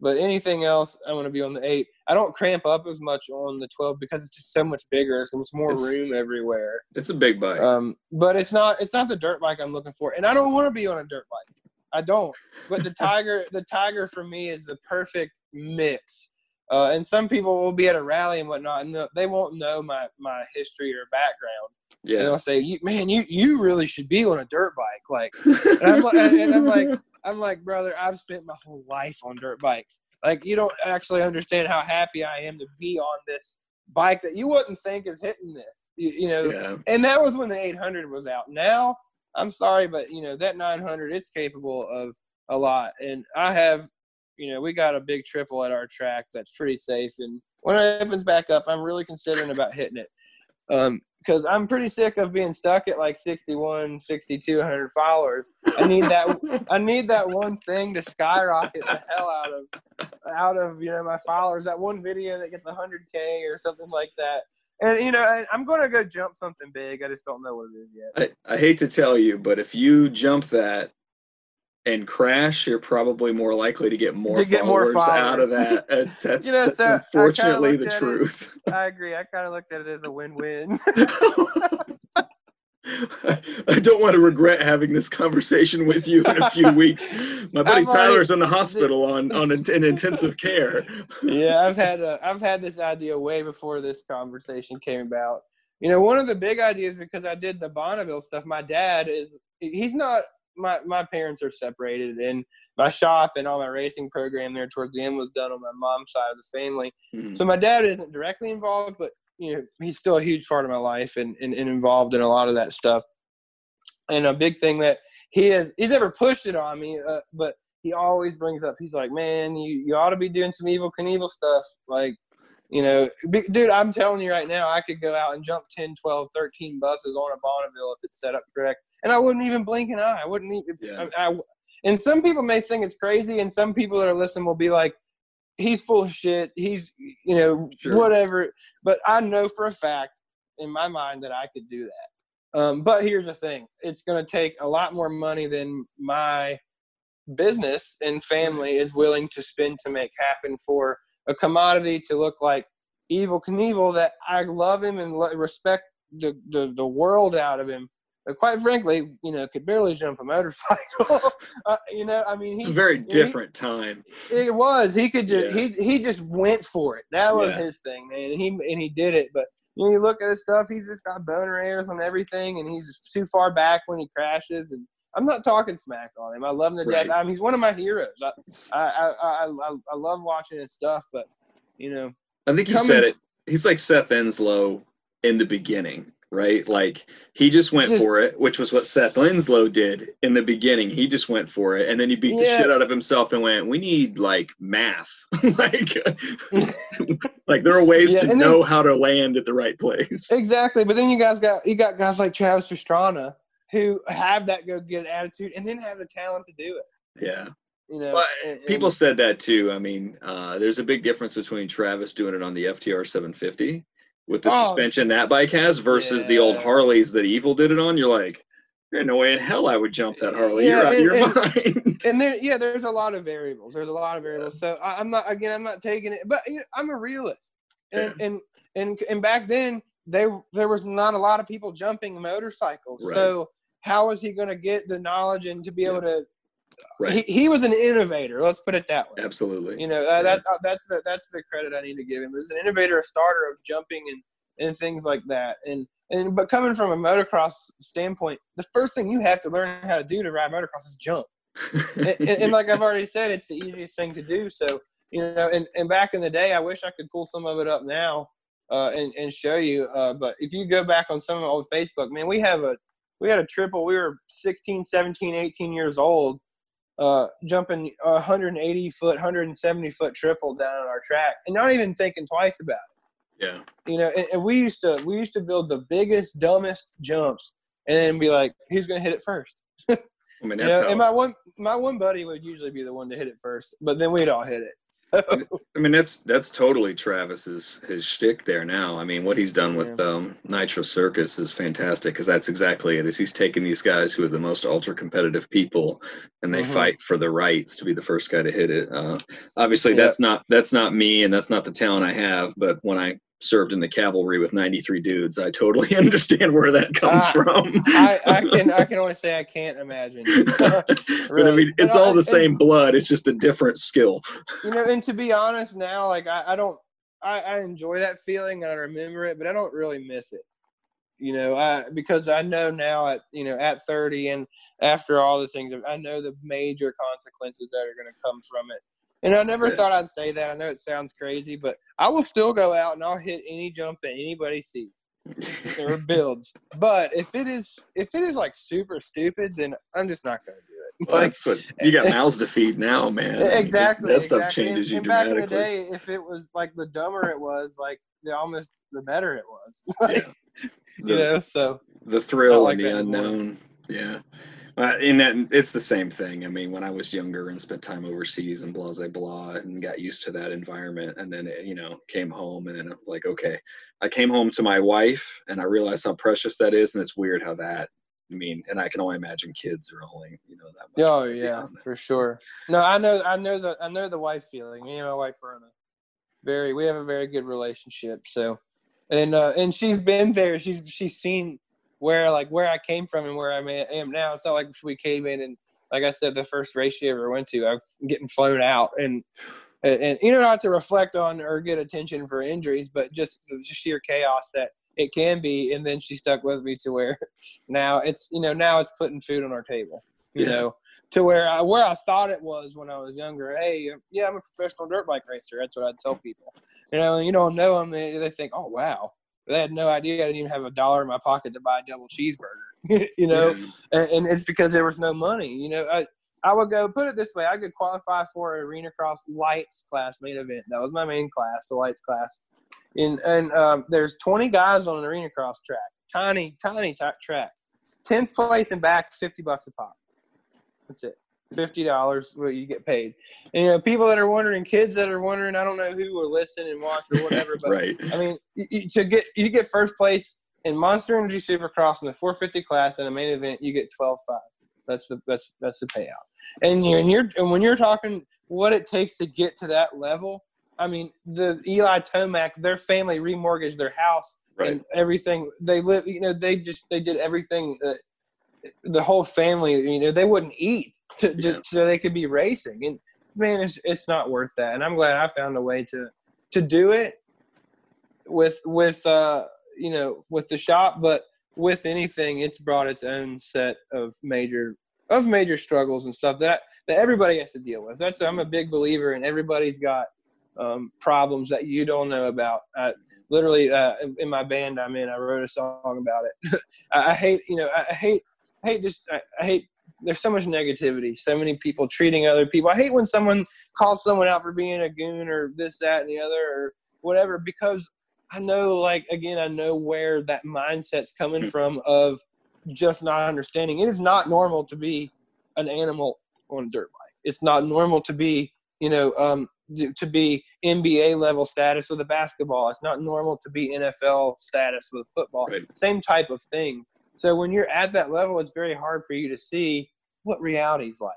But anything else, I want to be on the 8. I don't cramp up as much on the 12 because it's just so much bigger. So there's more It's- room everywhere. It's a big bike. Um, but it's not it's not the dirt bike I'm looking for. And I don't want to be on a dirt bike. I don't. But the Tiger the Tiger for me is the perfect mix. Uh, and some people will be at a rally and whatnot, and they won't know my my history or background. And yeah. they'll say, you, "Man, you you really should be on a dirt bike." Like, and I'm and I'm like, I'm like, brother, I've spent my whole life on dirt bikes. Like, you don't actually understand how happy I am to be on this bike that you wouldn't think is hitting this. You, you know, yeah. and that was when the 800 was out. Now, I'm sorry, but you know that 900 is capable of a lot, and I have, you know, we got a big triple at our track that's pretty safe, and when it opens back up, I'm really considering about hitting it. Um, because I'm pretty sick of being stuck at like 61, 6,200 followers. I need that. I need that one thing to skyrocket the hell out of, out of you know my followers. That one video that gets 100k or something like that. And you know, I, I'm going to go jump something big. I just don't know what it is yet. I, I hate to tell you, but if you jump that and crash, you're probably more likely to get more to get more followers. out of that. That's, you know, so unfortunately the truth. It, I agree. I kind of looked at it as a win-win. I don't want to regret having this conversation with you in a few weeks. My buddy I've Tyler's already, in the hospital on on in intensive care. yeah, I've had a, I've had this idea way before this conversation came about. You know, one of the big ideas because I did the Bonneville stuff. My dad is he's not my my parents are separated, and my shop and all my racing program there towards the end was done on my mom's side of the family. Mm-hmm. So my dad isn't directly involved, but you know he's still a huge part of my life and, and, and involved in a lot of that stuff. And a big thing that he has he's never pushed it on me, uh, but he always brings up. He's like, "Man, you you ought to be doing some Evel Knievel stuff. Like you know, dude, I'm telling you right now, I could go out and jump 10, 12, 13 buses on a Bonneville if it's set up correct. And I wouldn't even blink an eye. I wouldn't even. Yeah. I, I, and some people may think it's crazy, and some people that are listening will be like, he's full of shit. He's, you know, sure. whatever. But I know for a fact in my mind that I could do that. Um, but here's the thing it's going to take a lot more money than my business and family is willing to spend to make happen for a commodity to look like Evel Knievel that I love him and respect the, the, the world out of him. But quite frankly, you know, could barely jump a motorcycle. uh, you know, I mean, he, it's a very different he, time. It was. He could just yeah. he he just went for it. That was yeah. his thing, man. And he and he did it. But you, know, you look at his stuff; he's just got boner hairs on everything, and he's just too far back when he crashes. And I'm not talking smack on him. I love him to right. death. I mean, he's one of my heroes. I, I, I, I, I love watching his stuff, but you know, I think you said it. He's like Seth Enslow in the beginning, right? Like he just went just, for it, which was what Seth Enslow did in the beginning. He just went for it, and then he beat yeah. the shit out of himself and went, "We need like math, like, like there are ways yeah, to know how to land at the right place." Exactly, but then you guys got you got guys like Travis Pastrana who have that go get attitude and then have the talent to do it. Yeah. You know, well, and, people said that too. I mean, uh, there's a big difference between Travis doing it on the FTR 750 with the oh, suspension that bike has versus yeah. the old Harleys that Evel did it on. You're like, there's no way in hell I would jump that Harley. Yeah, You're out and, of your and, mind. And there, yeah, there's a lot of variables. There's a lot of variables. So I, am not again. I'm not taking it, but you know, I'm a realist. And, yeah. and and and back then, they there was not a lot of people jumping motorcycles. Right. So how is he going to get the knowledge and to be able to Right. He, he was an innovator. Let's put it that way. Absolutely. You know, uh, that's uh, that's the that's the credit I need to give him. As an innovator, a starter of jumping and and things like that. And and but coming from a motocross standpoint, the first thing you have to learn how to do to ride motocross is jump. and, and, and, like I've already said, it's the easiest thing to do. So you know, and, and back in the day, I wish I could pull some of it up now uh, and and show you. Uh, but if you go back on some of old Facebook, man, we have a we had a triple. We were 16, 17, 18 years old, uh, jumping 180 foot, 170 foot triple down on our track, and not even thinking twice about it. Yeah. You know, and, and we used to we used to build the biggest, dumbest jumps, and then be like, "Who's going to hit it first? I mean, that's you know, how, and my one my one buddy would usually be the one to hit it first, but then we'd all hit it. So. I mean, that's that's totally Travis's his shtick there. Now, I mean, what he's done with yeah. um, Nitro Circus is fantastic because that's exactly it. Is he's taking these guys who are the most ultra competitive people, and they mm-hmm. fight for the rights to be the first guy to hit it. Uh, obviously, yeah. that's not that's not me, and that's not the talent I have. But when I served in the cavalry with 93 dudes. I totally understand where that comes uh, from. I, I, can I can only say I can't imagine. really. But I mean, it's all the same and, blood. It's just a different skill. You know, and to be honest, now like I, I don't I, I enjoy that feeling. I remember it, but I don't really miss it. You know, I because I know now at you know at 30 and after all the things, I know the major consequences that are going to come from it And I never yeah. thought I'd say that. I know it sounds crazy, but I will still go out and I'll hit any jump that anybody sees or builds. But if it is if it is like super stupid, then I'm just not going to do it. Well, that's what you got mouths to feed now, man. Exactly. That stuff exactly. changes you and dramatically. Back in the day, if it was like the dumber it was, like the almost the better it was. like, yeah. The, you know, so the thrill like and the unknown. Yeah. Uh, and that it's the same thing. I mean, when I was younger and spent time overseas and blah blah blah, and got used to that environment, and then it, you know came home, and then I'm like, okay, I came home to my wife, and I realized how precious that is, and it's weird how that. I mean, and I can only imagine kids are only you know that. Much oh yeah, for sure. No, I know, I know the, I know the wife feeling. Me and my wife are on a very, we have a very good relationship. So, and uh, and she's been there. She's she's seen where like where I came from and where I am now. It's not like we came in and like I said, the first race she ever went to, I'm getting flown out and and you know not to reflect on or get attention for injuries, but just the sheer chaos that it can be. And then she stuck with me to where now it's you know now it's putting food on our table. You yeah. know, to where I where I thought it was when I was younger. Hey, yeah, I'm a professional dirt bike racer. That's what I'd tell people. You know, you don't know them. They, they think, oh wow, they had no idea I didn't even have a dollar in my pocket to buy a double cheeseburger. you know, yeah. and, and, it's because there was no money. You know, I I would go put it this way: I could qualify for an arena cross lights class main event. That was my main class, the lights class. And and um, there's 20 guys on an arena cross track, tiny tiny t- track. Tenth place and back, 50 bucks a pop. That's it fifty dollars what you get paid. And you know, people that are wondering, kids that are wondering, I don't know who will listen and watch or whatever, but right. I mean, you, to get you get first place in Monster Energy Supercross in the 450 class in a main event, you get twelve five. That's the that's that's the payout. And you and you're and when you're talking what it takes to get to that level, I mean, the Eli Tomac, their family remortgaged their house right. and everything. They live, you know, they just they did everything. Uh, the whole family, you know, they wouldn't eat to, yeah. so they could be racing. And man, it's it's not worth that. And I'm glad I found a way to to do it with with uh you know with the shop, but with anything, it's brought its own set of major of major struggles and stuff that that everybody has to deal with. That's I'm a big believer and everybody's got um, problems that you don't know about. I, literally, uh, in my band I'm in, I wrote a song about it. I, I, hate, you know, I hate, I hate just, I, I hate there's so much negativity, so many people treating other people. I hate when someone calls someone out for being a goon or this, that, and the other, or whatever, because I know, like, again, I know where that mindset's coming hmm. from of just not understanding. It is not normal to be an animal on a dirt bike. It's not normal to be, you know, um, to be NBA level status with a basketball. It's not normal to be NFL status with football. Right. Same type of thing. So when you're at that level, it's very hard for you to see what reality's like.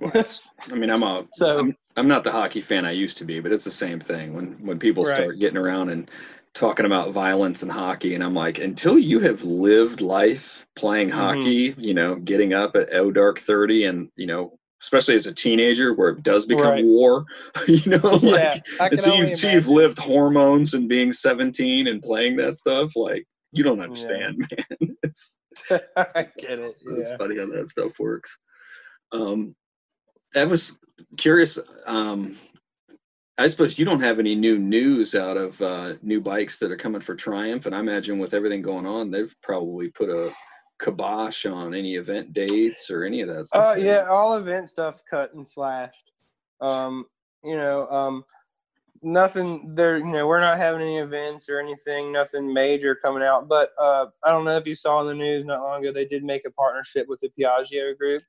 well, I mean, I'm a so I'm, I'm not the hockey fan I used to be, but it's the same thing when when people right. start getting around and talking about violence and hockey, and I'm like, until you have lived life playing mm-hmm. hockey, you know, getting up at oh dark thirty, and you know, especially as a teenager where it does become right. war, you know, like, until you, you've lived hormones and being 17 and playing that stuff, like you don't understand, yeah. man. It's, I get it. It's, yeah. it's funny how that stuff works. Um, I was curious. Um, I suppose you don't have any new news out of uh, new bikes that are coming for Triumph, and I imagine with everything going on, they've probably put a kibosh on any event dates or any of that stuff. Uh, yeah, all event stuff's cut and slashed. Um, you know, um, nothing there you know we're not having any events or anything nothing major coming out but uh, i don't know if you saw in the news not long ago they did make a partnership with the piaggio group.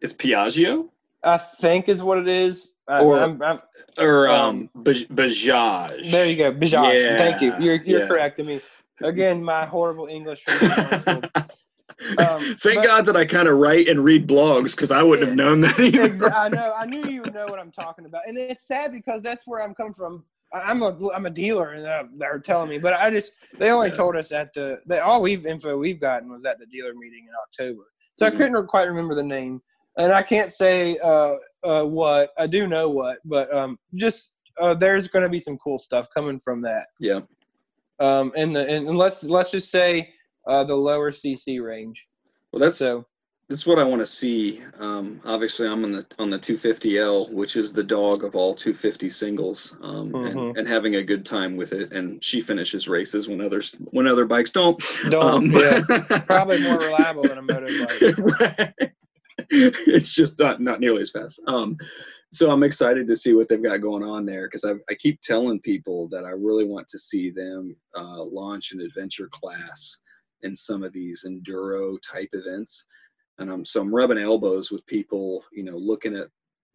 It's piaggio? I think is what it is. Or, I'm, I'm, or um, um bajaj. There you go bajaj. Yeah, thank you. You're, you're yeah. correcting me again my horrible english Um, Thank but, God that I kind of write and read blogs because I wouldn't have known that either. I know. I knew you would know what I'm talking about, and it's sad because that's where I'm coming from. I'm a I'm a dealer, and uh, they're telling me, but I just they only yeah. told us at the they, all we've info we've gotten was at the dealer meeting in October, so mm-hmm. I couldn't quite remember the name, and I can't say uh, uh, what I do know what, but um, just uh, there's going to be some cool stuff coming from that. Yeah. Um, and the and let's let's just say uh, the lower CC range. Well, that's so. this is what I want to see. Um, obviously, I'm on the on the 250L, which is the dog of all 250 singles, um, Mhm. and, and having a good time with it. And she finishes races when others when other bikes don't. Don't, Um, yeah. Probably more reliable than a motorbike. Right. it's just not not nearly as fast. Um, so I'm excited to see what they've got going on there because I, I keep telling people that I really want to see them uh, launch an adventure class in some of these enduro type events. And I'm so I'm rubbing elbows with people, you know, looking at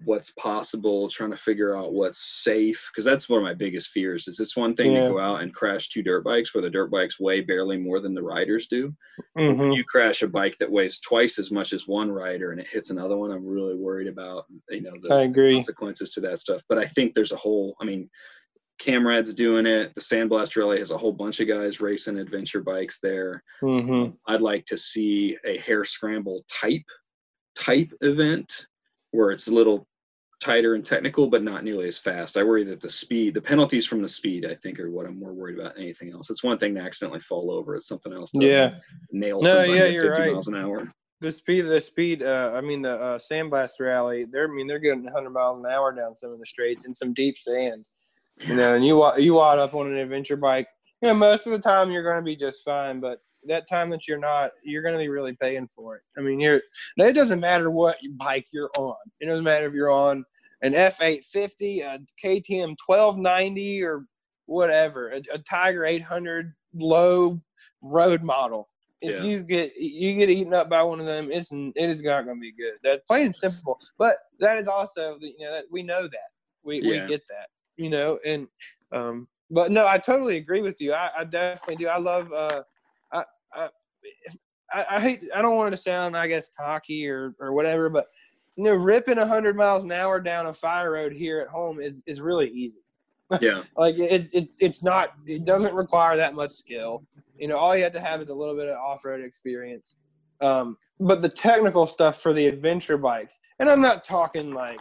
what's possible, trying to figure out what's safe because that's one of my biggest fears. Is it's one thing Yeah. to go out and crash two dirt bikes where the dirt bikes weigh barely more than the riders do hmm you crash a bike that weighs twice as much as one rider and it hits another one, I'm really worried about you know the I agree. consequences to that stuff. But I think there's a whole. I mean, Camrad's doing it. The Sandblast Rally has a whole bunch of guys racing adventure bikes there. hmm I'd like to see a hare scramble type type event where it's a little tighter and technical, but not nearly as fast. I worry that the speed, the penalties from the speed, I think, are what I'm more worried about than anything else. It's one thing to accidentally fall over; it's something else to Yeah. nail No, somebody yeah, at 50 right. miles an hour. The speed, the speed. Uh, I mean, the uh, Sandblast Rally. They're, I mean, they're getting 100 miles an hour down some of the straights in some deep sand. You know, and you you wad up on an adventure bike. You know, most of the time you're going to be just fine, but that time that you're not, you're going to be really paying for it. I mean, you're. It doesn't matter what bike you're on. It doesn't matter if you're on an F850, a KTM 1290, or whatever, a, a Tiger 800 low road model. If Yeah. you get you get eaten up by one of them, it's it is not going to be good. That's plain and simple. But that is also you know that we know that we Yeah. we get that you know and um but no I totally agree with you. I, I definitely do. I love uh I I I, hate I don't want it to sound I guess cocky or or whatever, but you know ripping hundred miles an hour down a fire road here at home is is really easy Yeah, like it's it's it's not it doesn't require that much skill you know all you have to have is a little bit of off-road experience um, but the technical stuff for the adventure bikes and i'm not talking like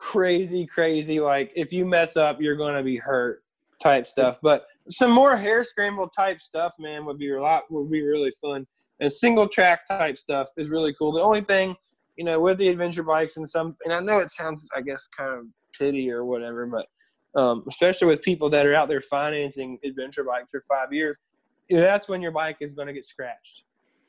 crazy crazy like if you mess up you're going to be hurt type stuff. But some more hare scramble type stuff man would be a lot would be really fun. And single track type stuff is really cool. The only thing you know with the adventure bikes and some and i know it sounds i guess kind of pity or whatever but um, especially with people that are out there financing adventure bikes for five years, that's when your bike is going to get scratched.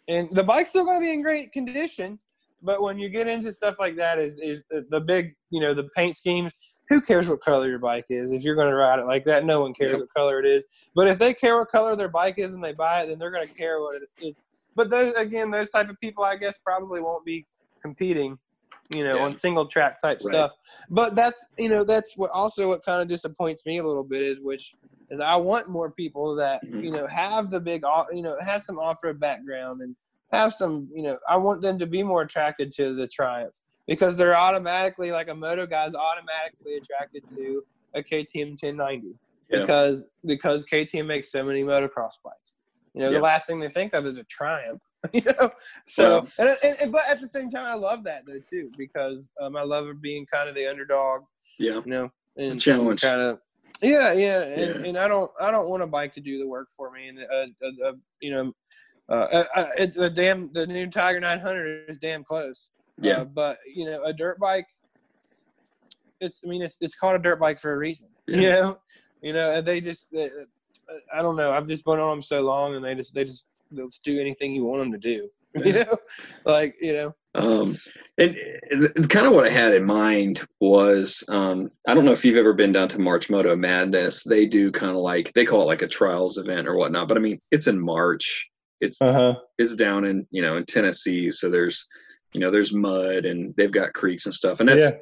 And the bike's still going to be in great condition, but when you get into stuff like that, is is the, big, you know, the paint schemes. Who cares what color your bike is? If you're going to ride it like that, no one cares Yep. what color it is. But if they care what color their bike is and they buy it, then they're going to care what it is. But those again, those type of people, I guess, probably won't be competing, you know, Yeah. on single track type Right. stuff but that's you know that's what also what kind of disappoints me a little bit is which is I want more people that Mhm. you know have the big you know have some off road background and have some you know I want them to be more attracted to the Triumph because they're automatically like a moto guy's automatically attracted to a KTM 1090 Yeah. because because KTM makes so many motocross bikes. You know Yeah. the last thing they think of is a Triumph. you know, so and, and, but at the same time I love that though too because um, I love being kind of the underdog yeah, you know, and challenge. kind of. Yeah, yeah, and, and I don't, I don't want a bike to do the work for me, and uh, uh, uh you know, uh, uh, uh, the damn, the new Tiger 900 is damn close. Yeah. Uh, but you know, a dirt bike, it's, I mean, it's, it's called a dirt bike for a reason. You Yeah. know, you know, and they just, they, uh, I don't know. I've just been on them so long, and they just, they just, they'll just do anything you want them to do. You know, like you know, Um, and, and kind of what I had in mind was um, I don't know if you've ever been down to March Moto Madness. They do kind of like they call it like a trials event or whatnot. But I mean, it's in March. It's uh huh, it's down in you know in Tennessee, so there's you know there's mud and they've got creeks and stuff. And that's Yeah.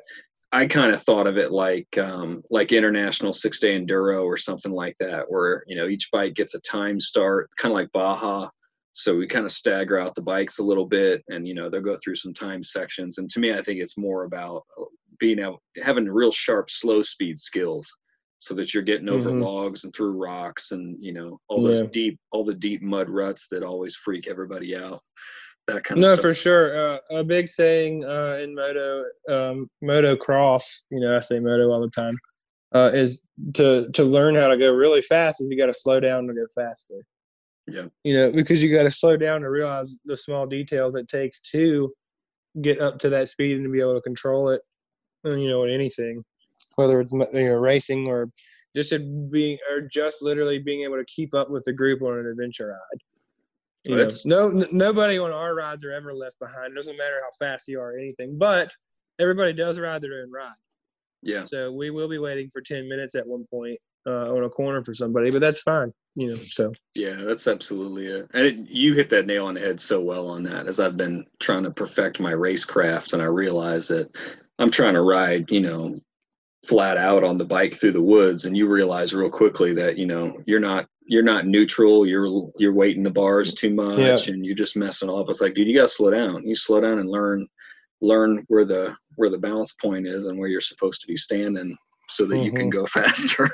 I kind of thought of it like um, like international six day enduro or something like that, where you know each bike gets a time start, kind of like Baja. So we kind of stagger out the bikes a little bit, and you know they'll go through some time sections. And to me, I think it's more about uh, being able having real sharp slow speed skills, so that you're getting over Mhm. logs and through rocks, and you know all those Yeah. deep all the deep mud ruts that always freak everybody out. That kind No, of stuff. No, for sure. Uh, a big saying uh, in moto, um, moto cross. You know, I say moto all the time. Uh, is to to learn how to go really fast. Is you got to slow down to go faster. Yeah. You know, because you got to slow down to realize the small details it takes to get up to that speed and to be able to control it. You know, in anything, whether it's you know racing or just being or just literally being able to keep up with the group on an adventure ride. You well, know, no, n- nobody on our rides are ever left behind. It doesn't matter how fast you are or anything, but everybody does ride their own ride. Yeah. So we will be waiting for 10 minutes at one point uh, on a corner for somebody, but that's fine, you know. So yeah, that's absolutely it. And it, you hit that nail on the head so well on that. As I've been trying to perfect my racecraft, and I realize that I'm trying to ride, you know, flat out on the bike through the woods, and you realize real quickly that you know you're not you're not neutral. You're you're weighting the bars too much, yeah. and you're just messing up. It's like, dude, you gotta slow down. You slow down and learn learn where the where the balance point is and where you're supposed to be standing so that mm-hmm. you can mm-hmm. go faster.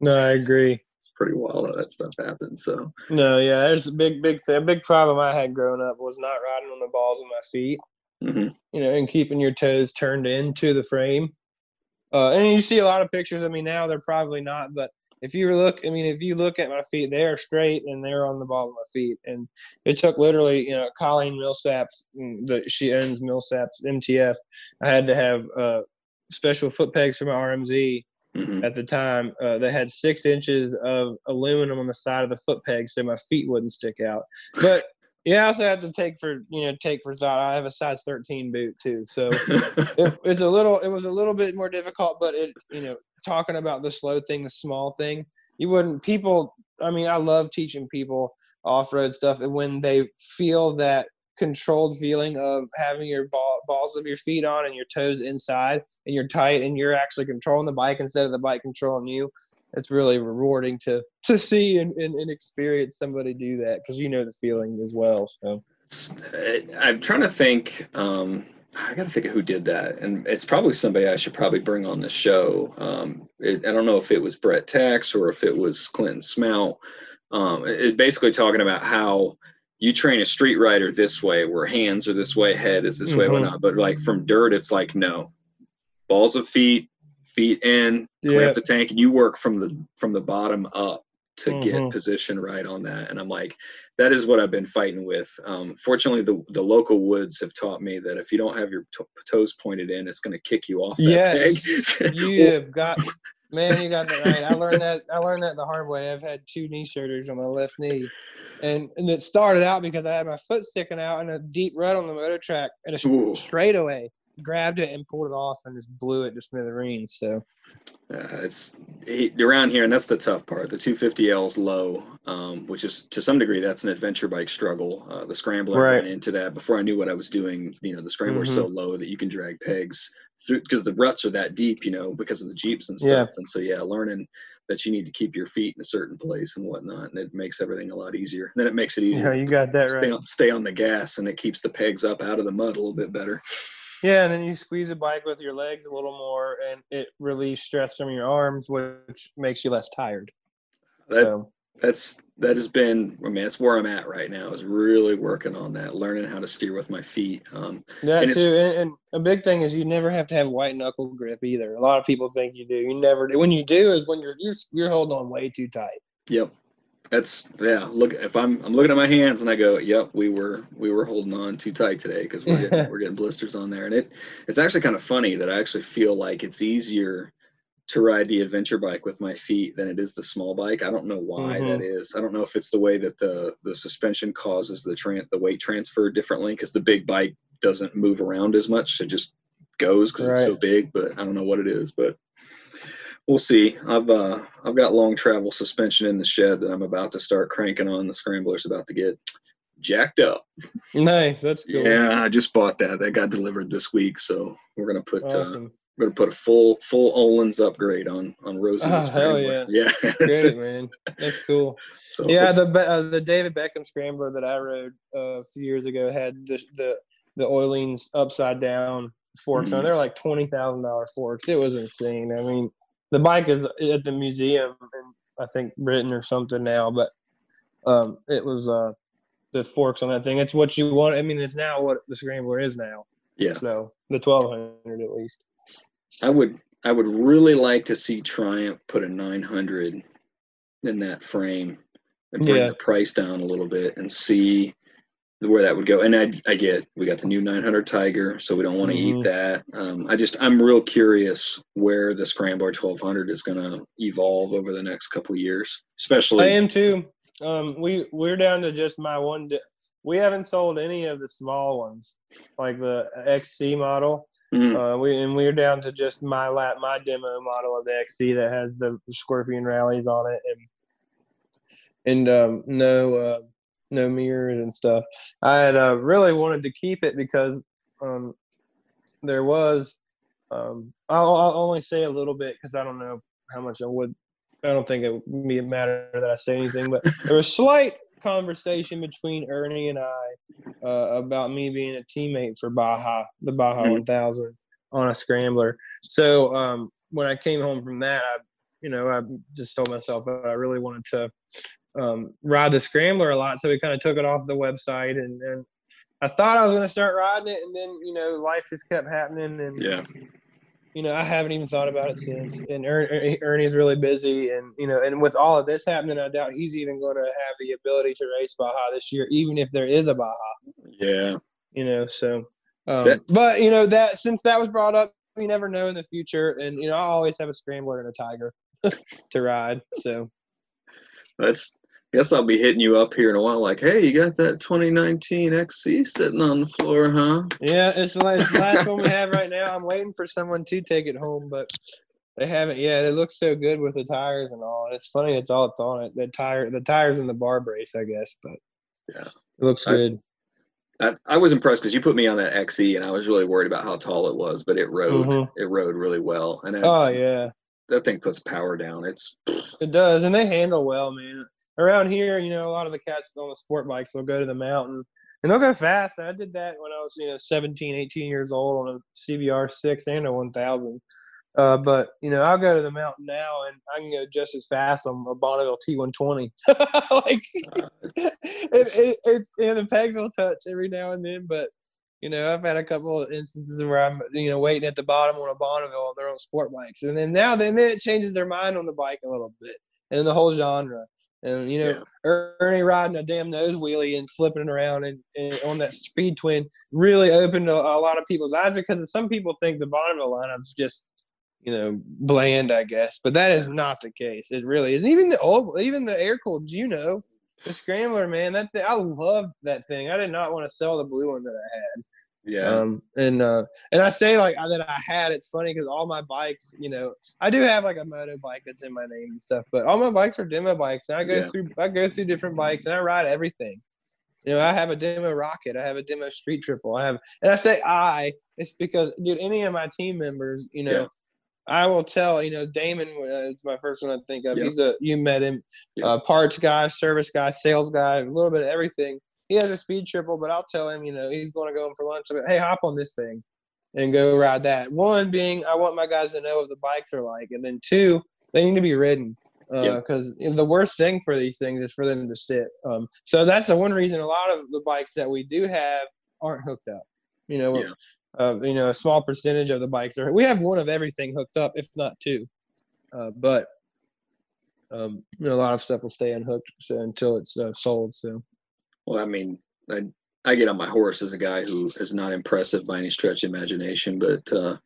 no, I agree. It's pretty wild how that stuff happens. So no, yeah, there's a big, big, a big problem I had growing up was not riding on the balls of my feet. Mm-hmm. You know, and keeping your toes turned into the frame. Uh, and you see a lot of pictures of me now. They're probably not, but if you look, I mean, if you look at my feet, they are straight and they're on the ball of my feet. And it took literally, you know, Colleen Millsaps, mm, that she owns Millsaps MTF. I had to have uh, special foot pegs for my RMZ mm-hmm. at the time uh, that had six inches of aluminum on the side of the foot peg so my feet wouldn't stick out. But yeah, I also have to take for you know take for thought. I have a size 13 boot too, so it, it's a little it was a little bit more difficult. But it you know talking about the slow thing, the small thing, you wouldn't people. I mean, I love teaching people off road stuff, and when they feel that controlled feeling of having your ball, balls of your feet on and your toes inside, and you're tight, and you're actually controlling the bike instead of the bike controlling you it's really rewarding to to see and, and, and experience somebody do that because you know the feeling as well so. I'm trying to think um i gotta think of who did that and it's probably somebody i should probably bring on the show. Um it, i don't know if it was Brett Tkacs or if it was clinton smout. Um it's basically talking about how you train a street rider this way where hands are this way head is this mm-hmm. way whatnot but like from dirt it's like no. Balls of feet feet in, clamp the tank, and you work from the from the bottom up to mm-hmm. get position right on that. And I'm like, that is what I've been fighting with. Um, fortunately, the the local woods have taught me that if you don't have your t- toes pointed in, it's going to kick you off. yes, you have got. Man, you got that right. I learned that. I learned that the hard way. I've had two knee surgeries on my left knee, and and it started out because I had my foot sticking out in a deep rut on the motor track and a straightaway grabbed it and pulled it off and just blew it to smithereens. So uh, it's around here, and that's the tough part. The 250L is low, um, which is to some degree that's an adventure bike struggle. Uh, the scrambler right. went into that before I knew what I was doing. You know, the scrambler mm-hmm. so low that you can drag pegs through because the ruts are that deep. You know, because of the jeeps and stuff. Yeah. And so yeah, learning that you need to keep your feet in a certain place and whatnot, and it makes everything a lot easier. And then it makes it easier. Yeah, you got that right. Stay on, stay on the gas, and it keeps the pegs up out of the mud a little bit better. Yeah, and then you squeeze a bike with your legs a little more, and it relieves stress from your arms, which makes you less tired. That, so. That's that has been. I mean, that's where I'm at right now. Is really working on that, learning how to steer with my feet. Um, that and too, and, and, a big thing is you never have to have white knuckle grip either. A lot of people think you do. You never do. When you do, is when you're you're, you're holding on way too tight. Yep, that's yeah. Look, if I'm I'm looking at my hands and I go, yep, we were we were holding on too tight today because we're getting, we're getting blisters on there, and it it's actually kind of funny that I actually feel like it's easier to ride the adventure bike with my feet than it is the small bike. I don't know why mm-hmm. that is. I don't know if it's the way that the the suspension causes the tran the weight transfer differently because the big bike doesn't move around as much. It just goes because right. it's so big. But I don't know what it is. But we'll see. I've uh, I've got long travel suspension in the shed that I'm about to start cranking on. The scrambler's about to get jacked up. Nice, that's cool. Yeah, I just bought that. That got delivered this week, so we're gonna put uh, awesome. uh, we're gonna put a full full Öhlins upgrade on on Rosie. Oh hell yeah, yeah, great man, that's cool. So yeah, the uh, the David Beckham scrambler that I rode uh, a few years ago had the the the Öhlins upside down forks mm-hmm. on. They're like twenty thousand dollar forks. It was insane. I mean, the bike is at the museum in I think Britain or something now, but um, it was uh, the forks on that thing. It's what you want. I mean, it's now what the Scrambler is now. Yeah. So the twelve hundred at least. I would I would really like to see Triumph put a nine hundred in that frame and bring yeah. the price down a little bit and see where that would go. And I, I get we got the new 900 Tiger, so we don't want to Mhm. eat that. Um, I just I'm real curious where the Scrambler 1200 is going to evolve over the next couple of years, especially. I am too. Um, we we're down to just my one. Di- we haven't sold any of the small ones, like the XC model. Mhm. Uh, we and we're down to just my lap, my demo model of the XC that has the Scorpion rallies on it, and and um, no uh, no mirrors and stuff. I had uh, really wanted to keep it because um, there was. Um, I'll, I'll only say a little bit because I don't know how much I would. I don't think it would be a matter that I say anything, but there was slight conversation between Ernie and I uh, about me being a teammate for Baja, the Baja Mhm. 1000 on a scrambler. So um, when I came home from that, I, you know, I just told myself that I really wanted to um, ride the scrambler a lot. So we kind of took it off the website, and, and I thought I was going to start riding it, and then you know, life just kept happening, and Yeah. you know, I haven't even thought about it since. And er- Er- Ernie's really busy, and you know, and with all of this happening, I doubt he's even going to have the ability to race Baja this year, even if there is a Baja. Yeah. You know, so. Um, That- but you know that since that was brought up, you never know in the future, and you know, I always have a scrambler and a tiger to ride. So That's. Guess I'll be hitting you up here in a while. Like, hey, you got that 2019 XC sitting on the floor, huh? yeah, it's the last, it's the last one we have right now. I'm waiting for someone to take it home, but they haven't yet. It looks so good with the tires and all. And it's funny, it's all it's on it. The tire, the tires and the bar brace, I guess. But Yeah. it looks I- good. I, I was impressed because you put me on that XE, and I was really worried about how tall it was, but it rode Mhm. it rode really well, and that, Oh yeah, that thing puts power down. It's it does, and they handle well, man. Around here, you know, a lot of the cats on the sport bikes will go to the mountain and they'll go fast. I did that when I was, you know, 17, 18 years old on a CBR six and a 1000. Uh, but you know, I'll go to the mountain now, and I can go just as fast on a Bonneville T120. like, it, it, it, and the pegs will touch every now and then, but you know, I've had a couple of instances where I'm, you know, waiting at the bottom on a Bonneville on their own sport bikes, and then now then it changes their mind on the bike a little bit, and the whole genre. And you know, Yeah. Ernie riding a damn nose wheelie and flipping it around and, and on that speed twin really opened a, a lot of people's eyes because some people think the Bonneville lineup's just you know bland, I guess, but that is not the case. It really is. Even the old, even the air cooled Juno, the Scrambler, man, that thing, I loved that thing. I did not want to sell the blue one that I had. Yeah, Um, and uh, and I say like that I had. It's funny because all my bikes, you know, I do have like a moto bike that's in my name and stuff, but all my bikes are demo bikes, and I go Yeah. through I go through different bikes and I ride everything. You know, I have a demo rocket, I have a demo street triple, I have, and I say I, it's because dude, any of my team members, you know. Yeah. I will tell, you know, Damon uh, is my first one I think of. He's a, you met him, uh, parts guy, service guy, sales guy, a little bit of everything he has a speed triple, but I'll tell him, you know, he's going to go in for lunch. Hey, hop on this thing and go ride that. One being, I want my guys to know what the bikes are like, and then two, they need to be ridden Yeah. because the worst thing for these things is for them to sit. Um, so that's the one reason a lot of the bikes that we do have aren't hooked up. You know, Yeah. uh, you know, a small percentage of the bikes are. We have one of everything hooked up, if not two, uh, but. Um, you know, a lot of stuff will stay unhooked so, until it's uh, sold. So Well, I mean, I I get on my horse as a guy who is not impressive by any stretch of imagination, but uh,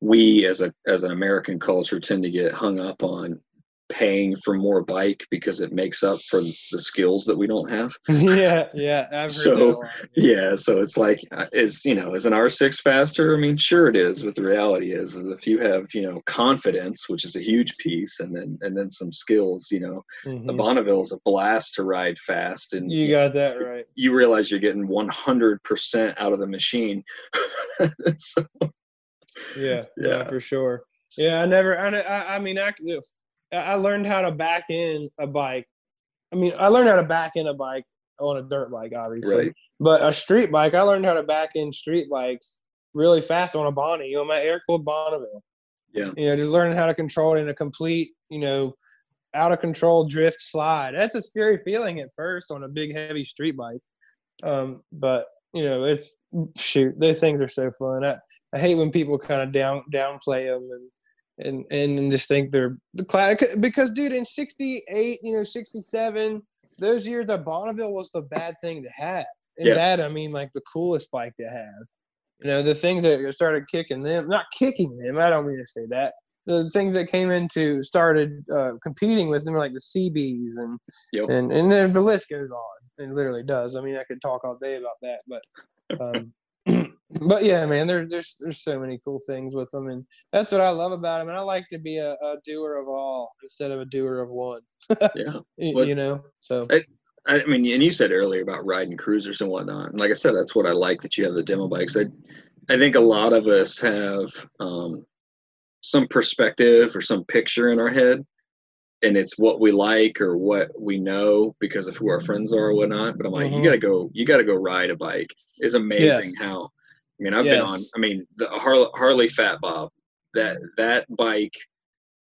we as a as an American culture tend to get hung up on paying for more bike because it makes up for the skills that we don't have. yeah, yeah, I've heard that a So. Yeah, so it's like uh, is you know is an R6 faster? I mean, sure it is, but the reality is is if you have you know confidence, which is a huge piece, and then and then some skills, you know, the Mhm. Bonneville is a blast to ride fast, and You got that right. you realize you're getting 100% out of the machine. so, Yeah, yeah, Yeah. for sure. Yeah, I never. I, I, I mean, I, I learned how to back in a bike. I mean, I learned how to back in a bike on a dirt bike, obviously. right. But a street bike, I learned how to back in street bikes really fast on a Bonnie. You know, my air cooled Bonneville. Yeah. You know, just learning how to control it in a complete, you know, out of control drift slide. That's a scary feeling at first on a big heavy street bike. Um, but you know, it's shoot, those things are so fun. I, I hate when people kind of down downplay them and and and just think they're the class because dude in 68 you know 67 those years at bonneville was the bad thing to have and Yeah. that I mean like the coolest bike to have. You know, the things that started kicking them, not kicking them. I don't mean to say that. The things that came into started uh, competing with them, like the CBs and Yep. and and then the list goes on. It literally does. I mean, I could talk all day about that, but um, but yeah, man, there's there's there's so many cool things with them, and that's what I love about them. And I like to be a, a doer of all instead of a doer of one. Yeah. you know, so I, I mean, and you said earlier about riding cruisers and whatnot. And like I said, that's what I like that you have the demo bikes. I, I think a lot of us have um, some perspective or some picture in our head, and it's what we like or what we know because of who our friends are or whatnot. But I'm like, you Mhm. gotta go, you gotta go ride a bike. It's amazing Yes. how. I mean, I've been on. I mean, the Harley, Harley Fat Bob. That that bike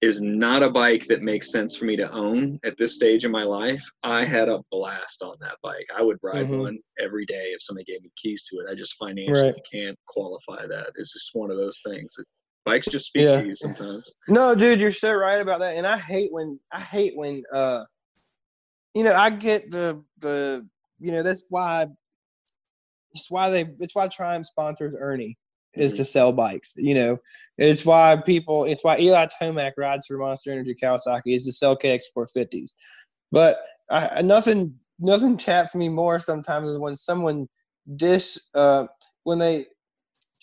is not a bike that makes sense for me to own at this stage in my life. I had a blast on that bike. I would ride Mhm. one every day if somebody gave me keys to it. I just financially Right. can't qualify that. It's just one of those things. That bikes just speak Yeah. to you sometimes. No, dude, you're so right about that. And I hate when I hate when uh you know, I get the the you know, that's why it's why they it's why Triumph sponsors Ernie is to sell bikes. You know, it's why people it's why Eli Tomac rides for Monster Energy Kawasaki is to sell KX450s. But I, nothing nothing chaps me more sometimes is when someone dis uh when they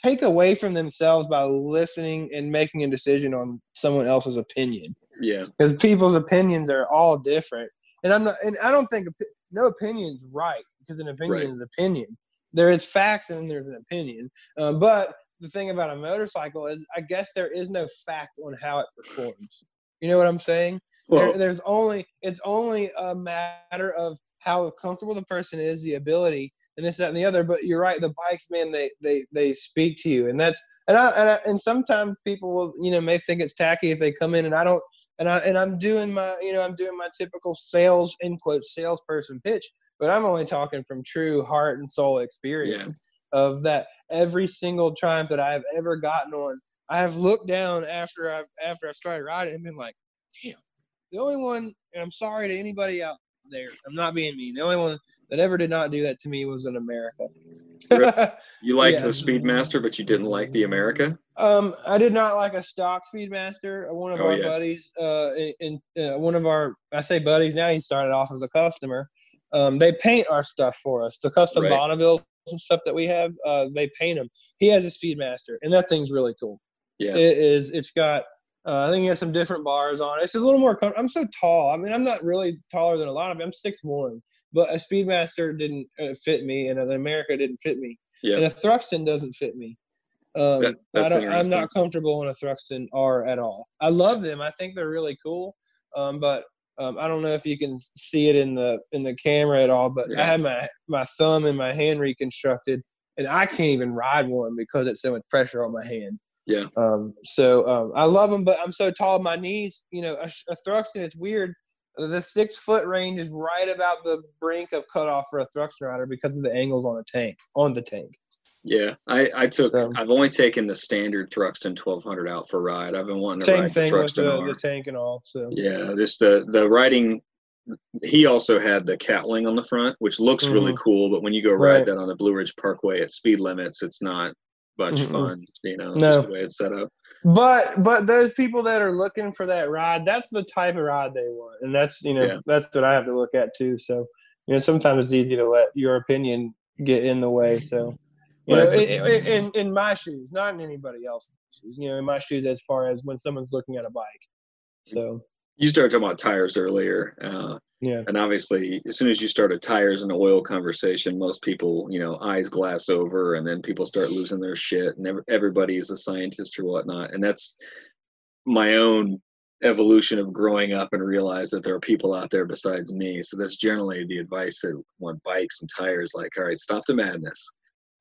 take away from themselves by listening and making a decision on someone else's opinion Yeah. because people's opinions are all different and i'm not and i don't think no opinion's right because an opinion Right. is opinion there is facts and there's an opinion. Um, but the thing about a motorcycle is i guess there is no fact on how it performs. You know what i'm saying? Well, there, there's only it's only a matter of how comfortable the person is, the ability, and this, that, and the other. But you're right, the bikes, man, they they they speak to you, and that's and I and, I, and sometimes people will, you know, may think it's tacky if they come in, and I don't, and I and I'm doing my, you know, I'm doing my typical sales in quote salesperson pitch, but I'm only talking from true heart and soul experience of that every single triumph that I've ever gotten on. I have looked down after I've after I've started riding and been like, damn, the only one, and I'm sorry to anybody out there, I'm not being mean. The only one that ever did not do that to me was in America. you liked yeah. the Speedmaster, but you didn't like the America. um, I did not like a stock Speedmaster. One of Oh, our yeah. buddies, uh, in, in uh, one of our, I say buddies now. He started off as a customer. Um, they paint our stuff for us. The custom Right. Bonneville and stuff that we have, uh, they paint them. He has a Speedmaster, and that thing's really cool. Yeah. It is. It's got. Uh, I think it has some different bars on it. It's a little more. Com- I'm so tall. I mean, I'm not really taller than a lot of them. I'm six one, but a Speedmaster didn't uh, fit me, and an America didn't fit me, Yeah. and a Thruxton doesn't fit me. Um, That- I don't, I'm not comfortable in a Thruxton R at all. I love them. I think they're really cool, um, but um, I don't know if you can see it in the in the camera at all. But Yeah. I had my my thumb and my hand reconstructed, and I can't even ride one because it's so much pressure on my hand. Yeah. Um, so um, I love them, but I'm so tall, my knees. You know, a, a Thruxton, it's weird. The six foot range is right about the brink of cutoff for a Thruxton rider because of the angles on the tank on the tank. Yeah, I, I took. So- I've only taken the standard Thruxton 1200 out for a ride. I've been wanting to Same ride thing the with Thruxton the, R. the tank and all. So Yeah, this the the riding. He also had the Catling on the front, which looks really cool. But when you go ride Mm-hmm. Right. that on the Blue Ridge Parkway at speed limits, it's not much Mm-mm. fun. You know, No. just the way it's set up. But but those people that are looking for that ride, that's the type of ride they want, and that's you know Yeah. that's what I have to look at too. So you know sometimes it's easy to let your opinion get in the way. So you know in, in, in in my shoes, not in anybody else's shoes. You know in my shoes as far as when someone's looking at a bike. So You started talking about tires earlier, uh, yeah, and obviously, as soon as you start a tires and oil conversation, most people, you know, eyes glass over, and then people start losing their shit, and ev- everybody is a scientist or whatnot, and that's my own evolution of growing up and realize that there are people out there besides me. So that's generally the advice that on bikes and tires. Like, all right, stop the madness.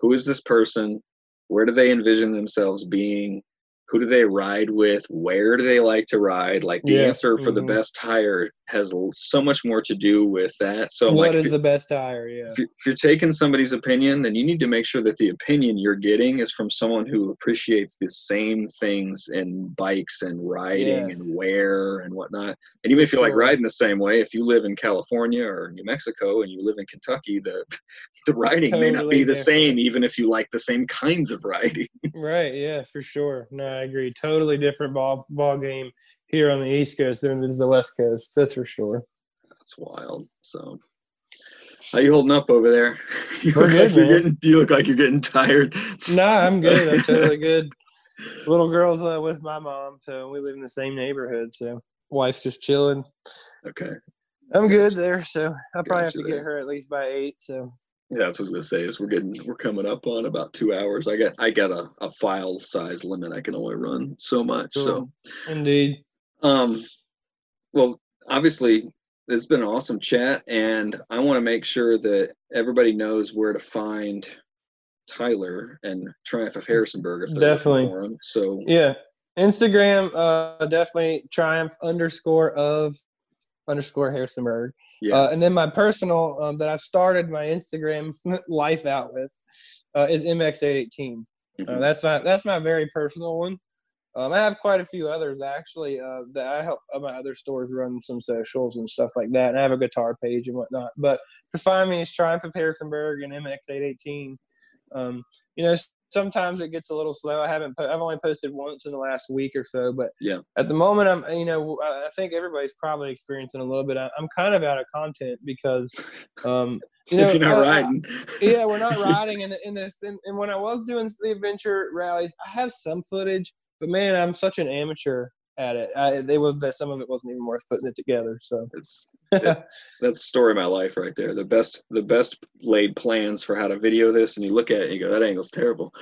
Who is this person? Where do they envision themselves being? Who do they ride with where do they like to ride like the Yeah. answer for the Mhm. best tire has so much more to do with that so What like, is the best tire? Yeah. if you- if you're taking somebody's opinion then you need to make sure that the opinion you're getting is from someone who appreciates the same things in bikes and riding Yes. and wear and whatnot and even if you like riding the same way if you live in california or new mexico and you live in kentucky the the riding may not Totally be the same even if you like the same kinds of riding Right. Yeah, for sure. No, I agree. Totally different ball ball game here on the East Coast than it is the West Coast. That's for sure. That's wild. So, how you holding up over there? You We're look good, like you're man. getting. You look like you're getting tired. Nah, I'm good. I'm totally good. Little girl's uh, with my mom, so we live in the same neighborhood. So wife's just chilling. Okay. I'm good there. So I probably have to get her at least by eight. So Yeah, that's what I was gonna say. Is we're getting we're coming up on about two hours. I got I got a, a file size limit. I can only run so much. So, indeed. um, well, obviously it's been an awesome chat, and I want to make sure that everybody knows where to find Tyler and Triumph of Harrisonburg if they're Definitely. for him. So Yeah. Instagram, uh, definitely triumph underscore of underscore Harrisonburg. Yeah, Uh, and then my personal um, that I started my Instagram life out with uh, is MX818. Uh, mhm. that's my that's my very personal one. Um, I have quite a few others actually uh, that I help uh, my other stores run some socials and stuff like that. And I have a guitar page and whatnot. But to find me is Triumph of Harrisonburg and MX818. Um, you know, sometimes it gets a little slow. I haven't po- I've only posted once in the last week or so. But Yeah. at the moment, I'm you know I think everybody's probably experiencing a little bit. I- I'm kind of out of content because um, you know if you're not I- I- riding, yeah, we're not riding in in this. And, and when I was doing the adventure rallies, I have some footage, but man, I'm such an amateur at it. I, it was that some of it wasn't even worth putting it together. So It's it, that's story of my life right there. The best the best laid plans for how to video this, and you look at it and you go, that angle's terrible.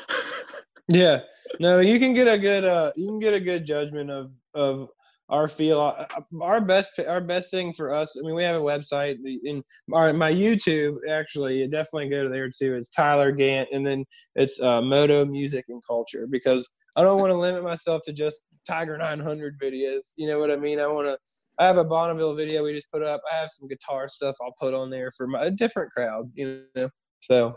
yeah, no, you can get a good uh, you can get a good judgment of of our feel. Uh, Our best our best thing for us. I mean, we have a website. In our my YouTube actually, you definitely go to there too. It's Tyler Gant, and then it's uh, Moto Music and Culture because I don't want to limit myself to just Tiger 900 videos. You know what I mean? I want to. I have a Bonneville video we just put up. I have some guitar stuff I'll put on there for my a different crowd. You know, so.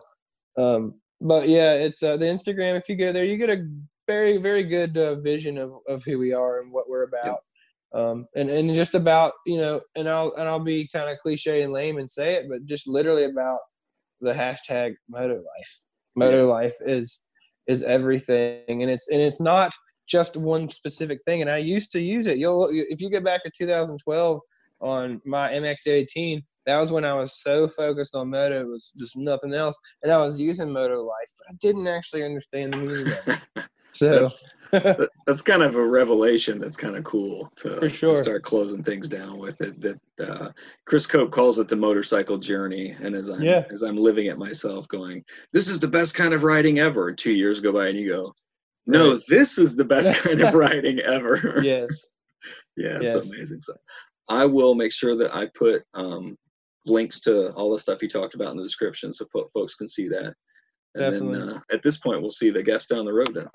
Um, but yeah, it's uh, the Instagram. If you go there, you get a very very good uh, vision of, of who we are and what we're about. Um, and and just about you know, and I'll and I'll be kind of cliche and lame and say it, but just literally about the hashtag Moto Life. Moto Life is is everything, and it's and it's not just one specific thing. And I used to use it. You'll if you get back to 2012 on my MX-18, that was when I was so focused on moto, it was just nothing else, and I was using Moto Life, but I didn't actually understand the meaning of it. So that's that- that's kind of a revelation. That's kind of cool to, For sure. to start closing things down with it. That uh, Chris Cope calls it the motorcycle journey, and as I'm Yeah. as I'm living it myself, going, this is the best kind of riding ever. Two years go by, and you go, no, Right. this is the best kind of riding ever. yes, Yeah, it's so Yes. amazing. So I will make sure that I put um, links to all the stuff you talked about in the description so fo- folks can see that. And Definitely. then uh, at this point, we'll see the guest down the road then.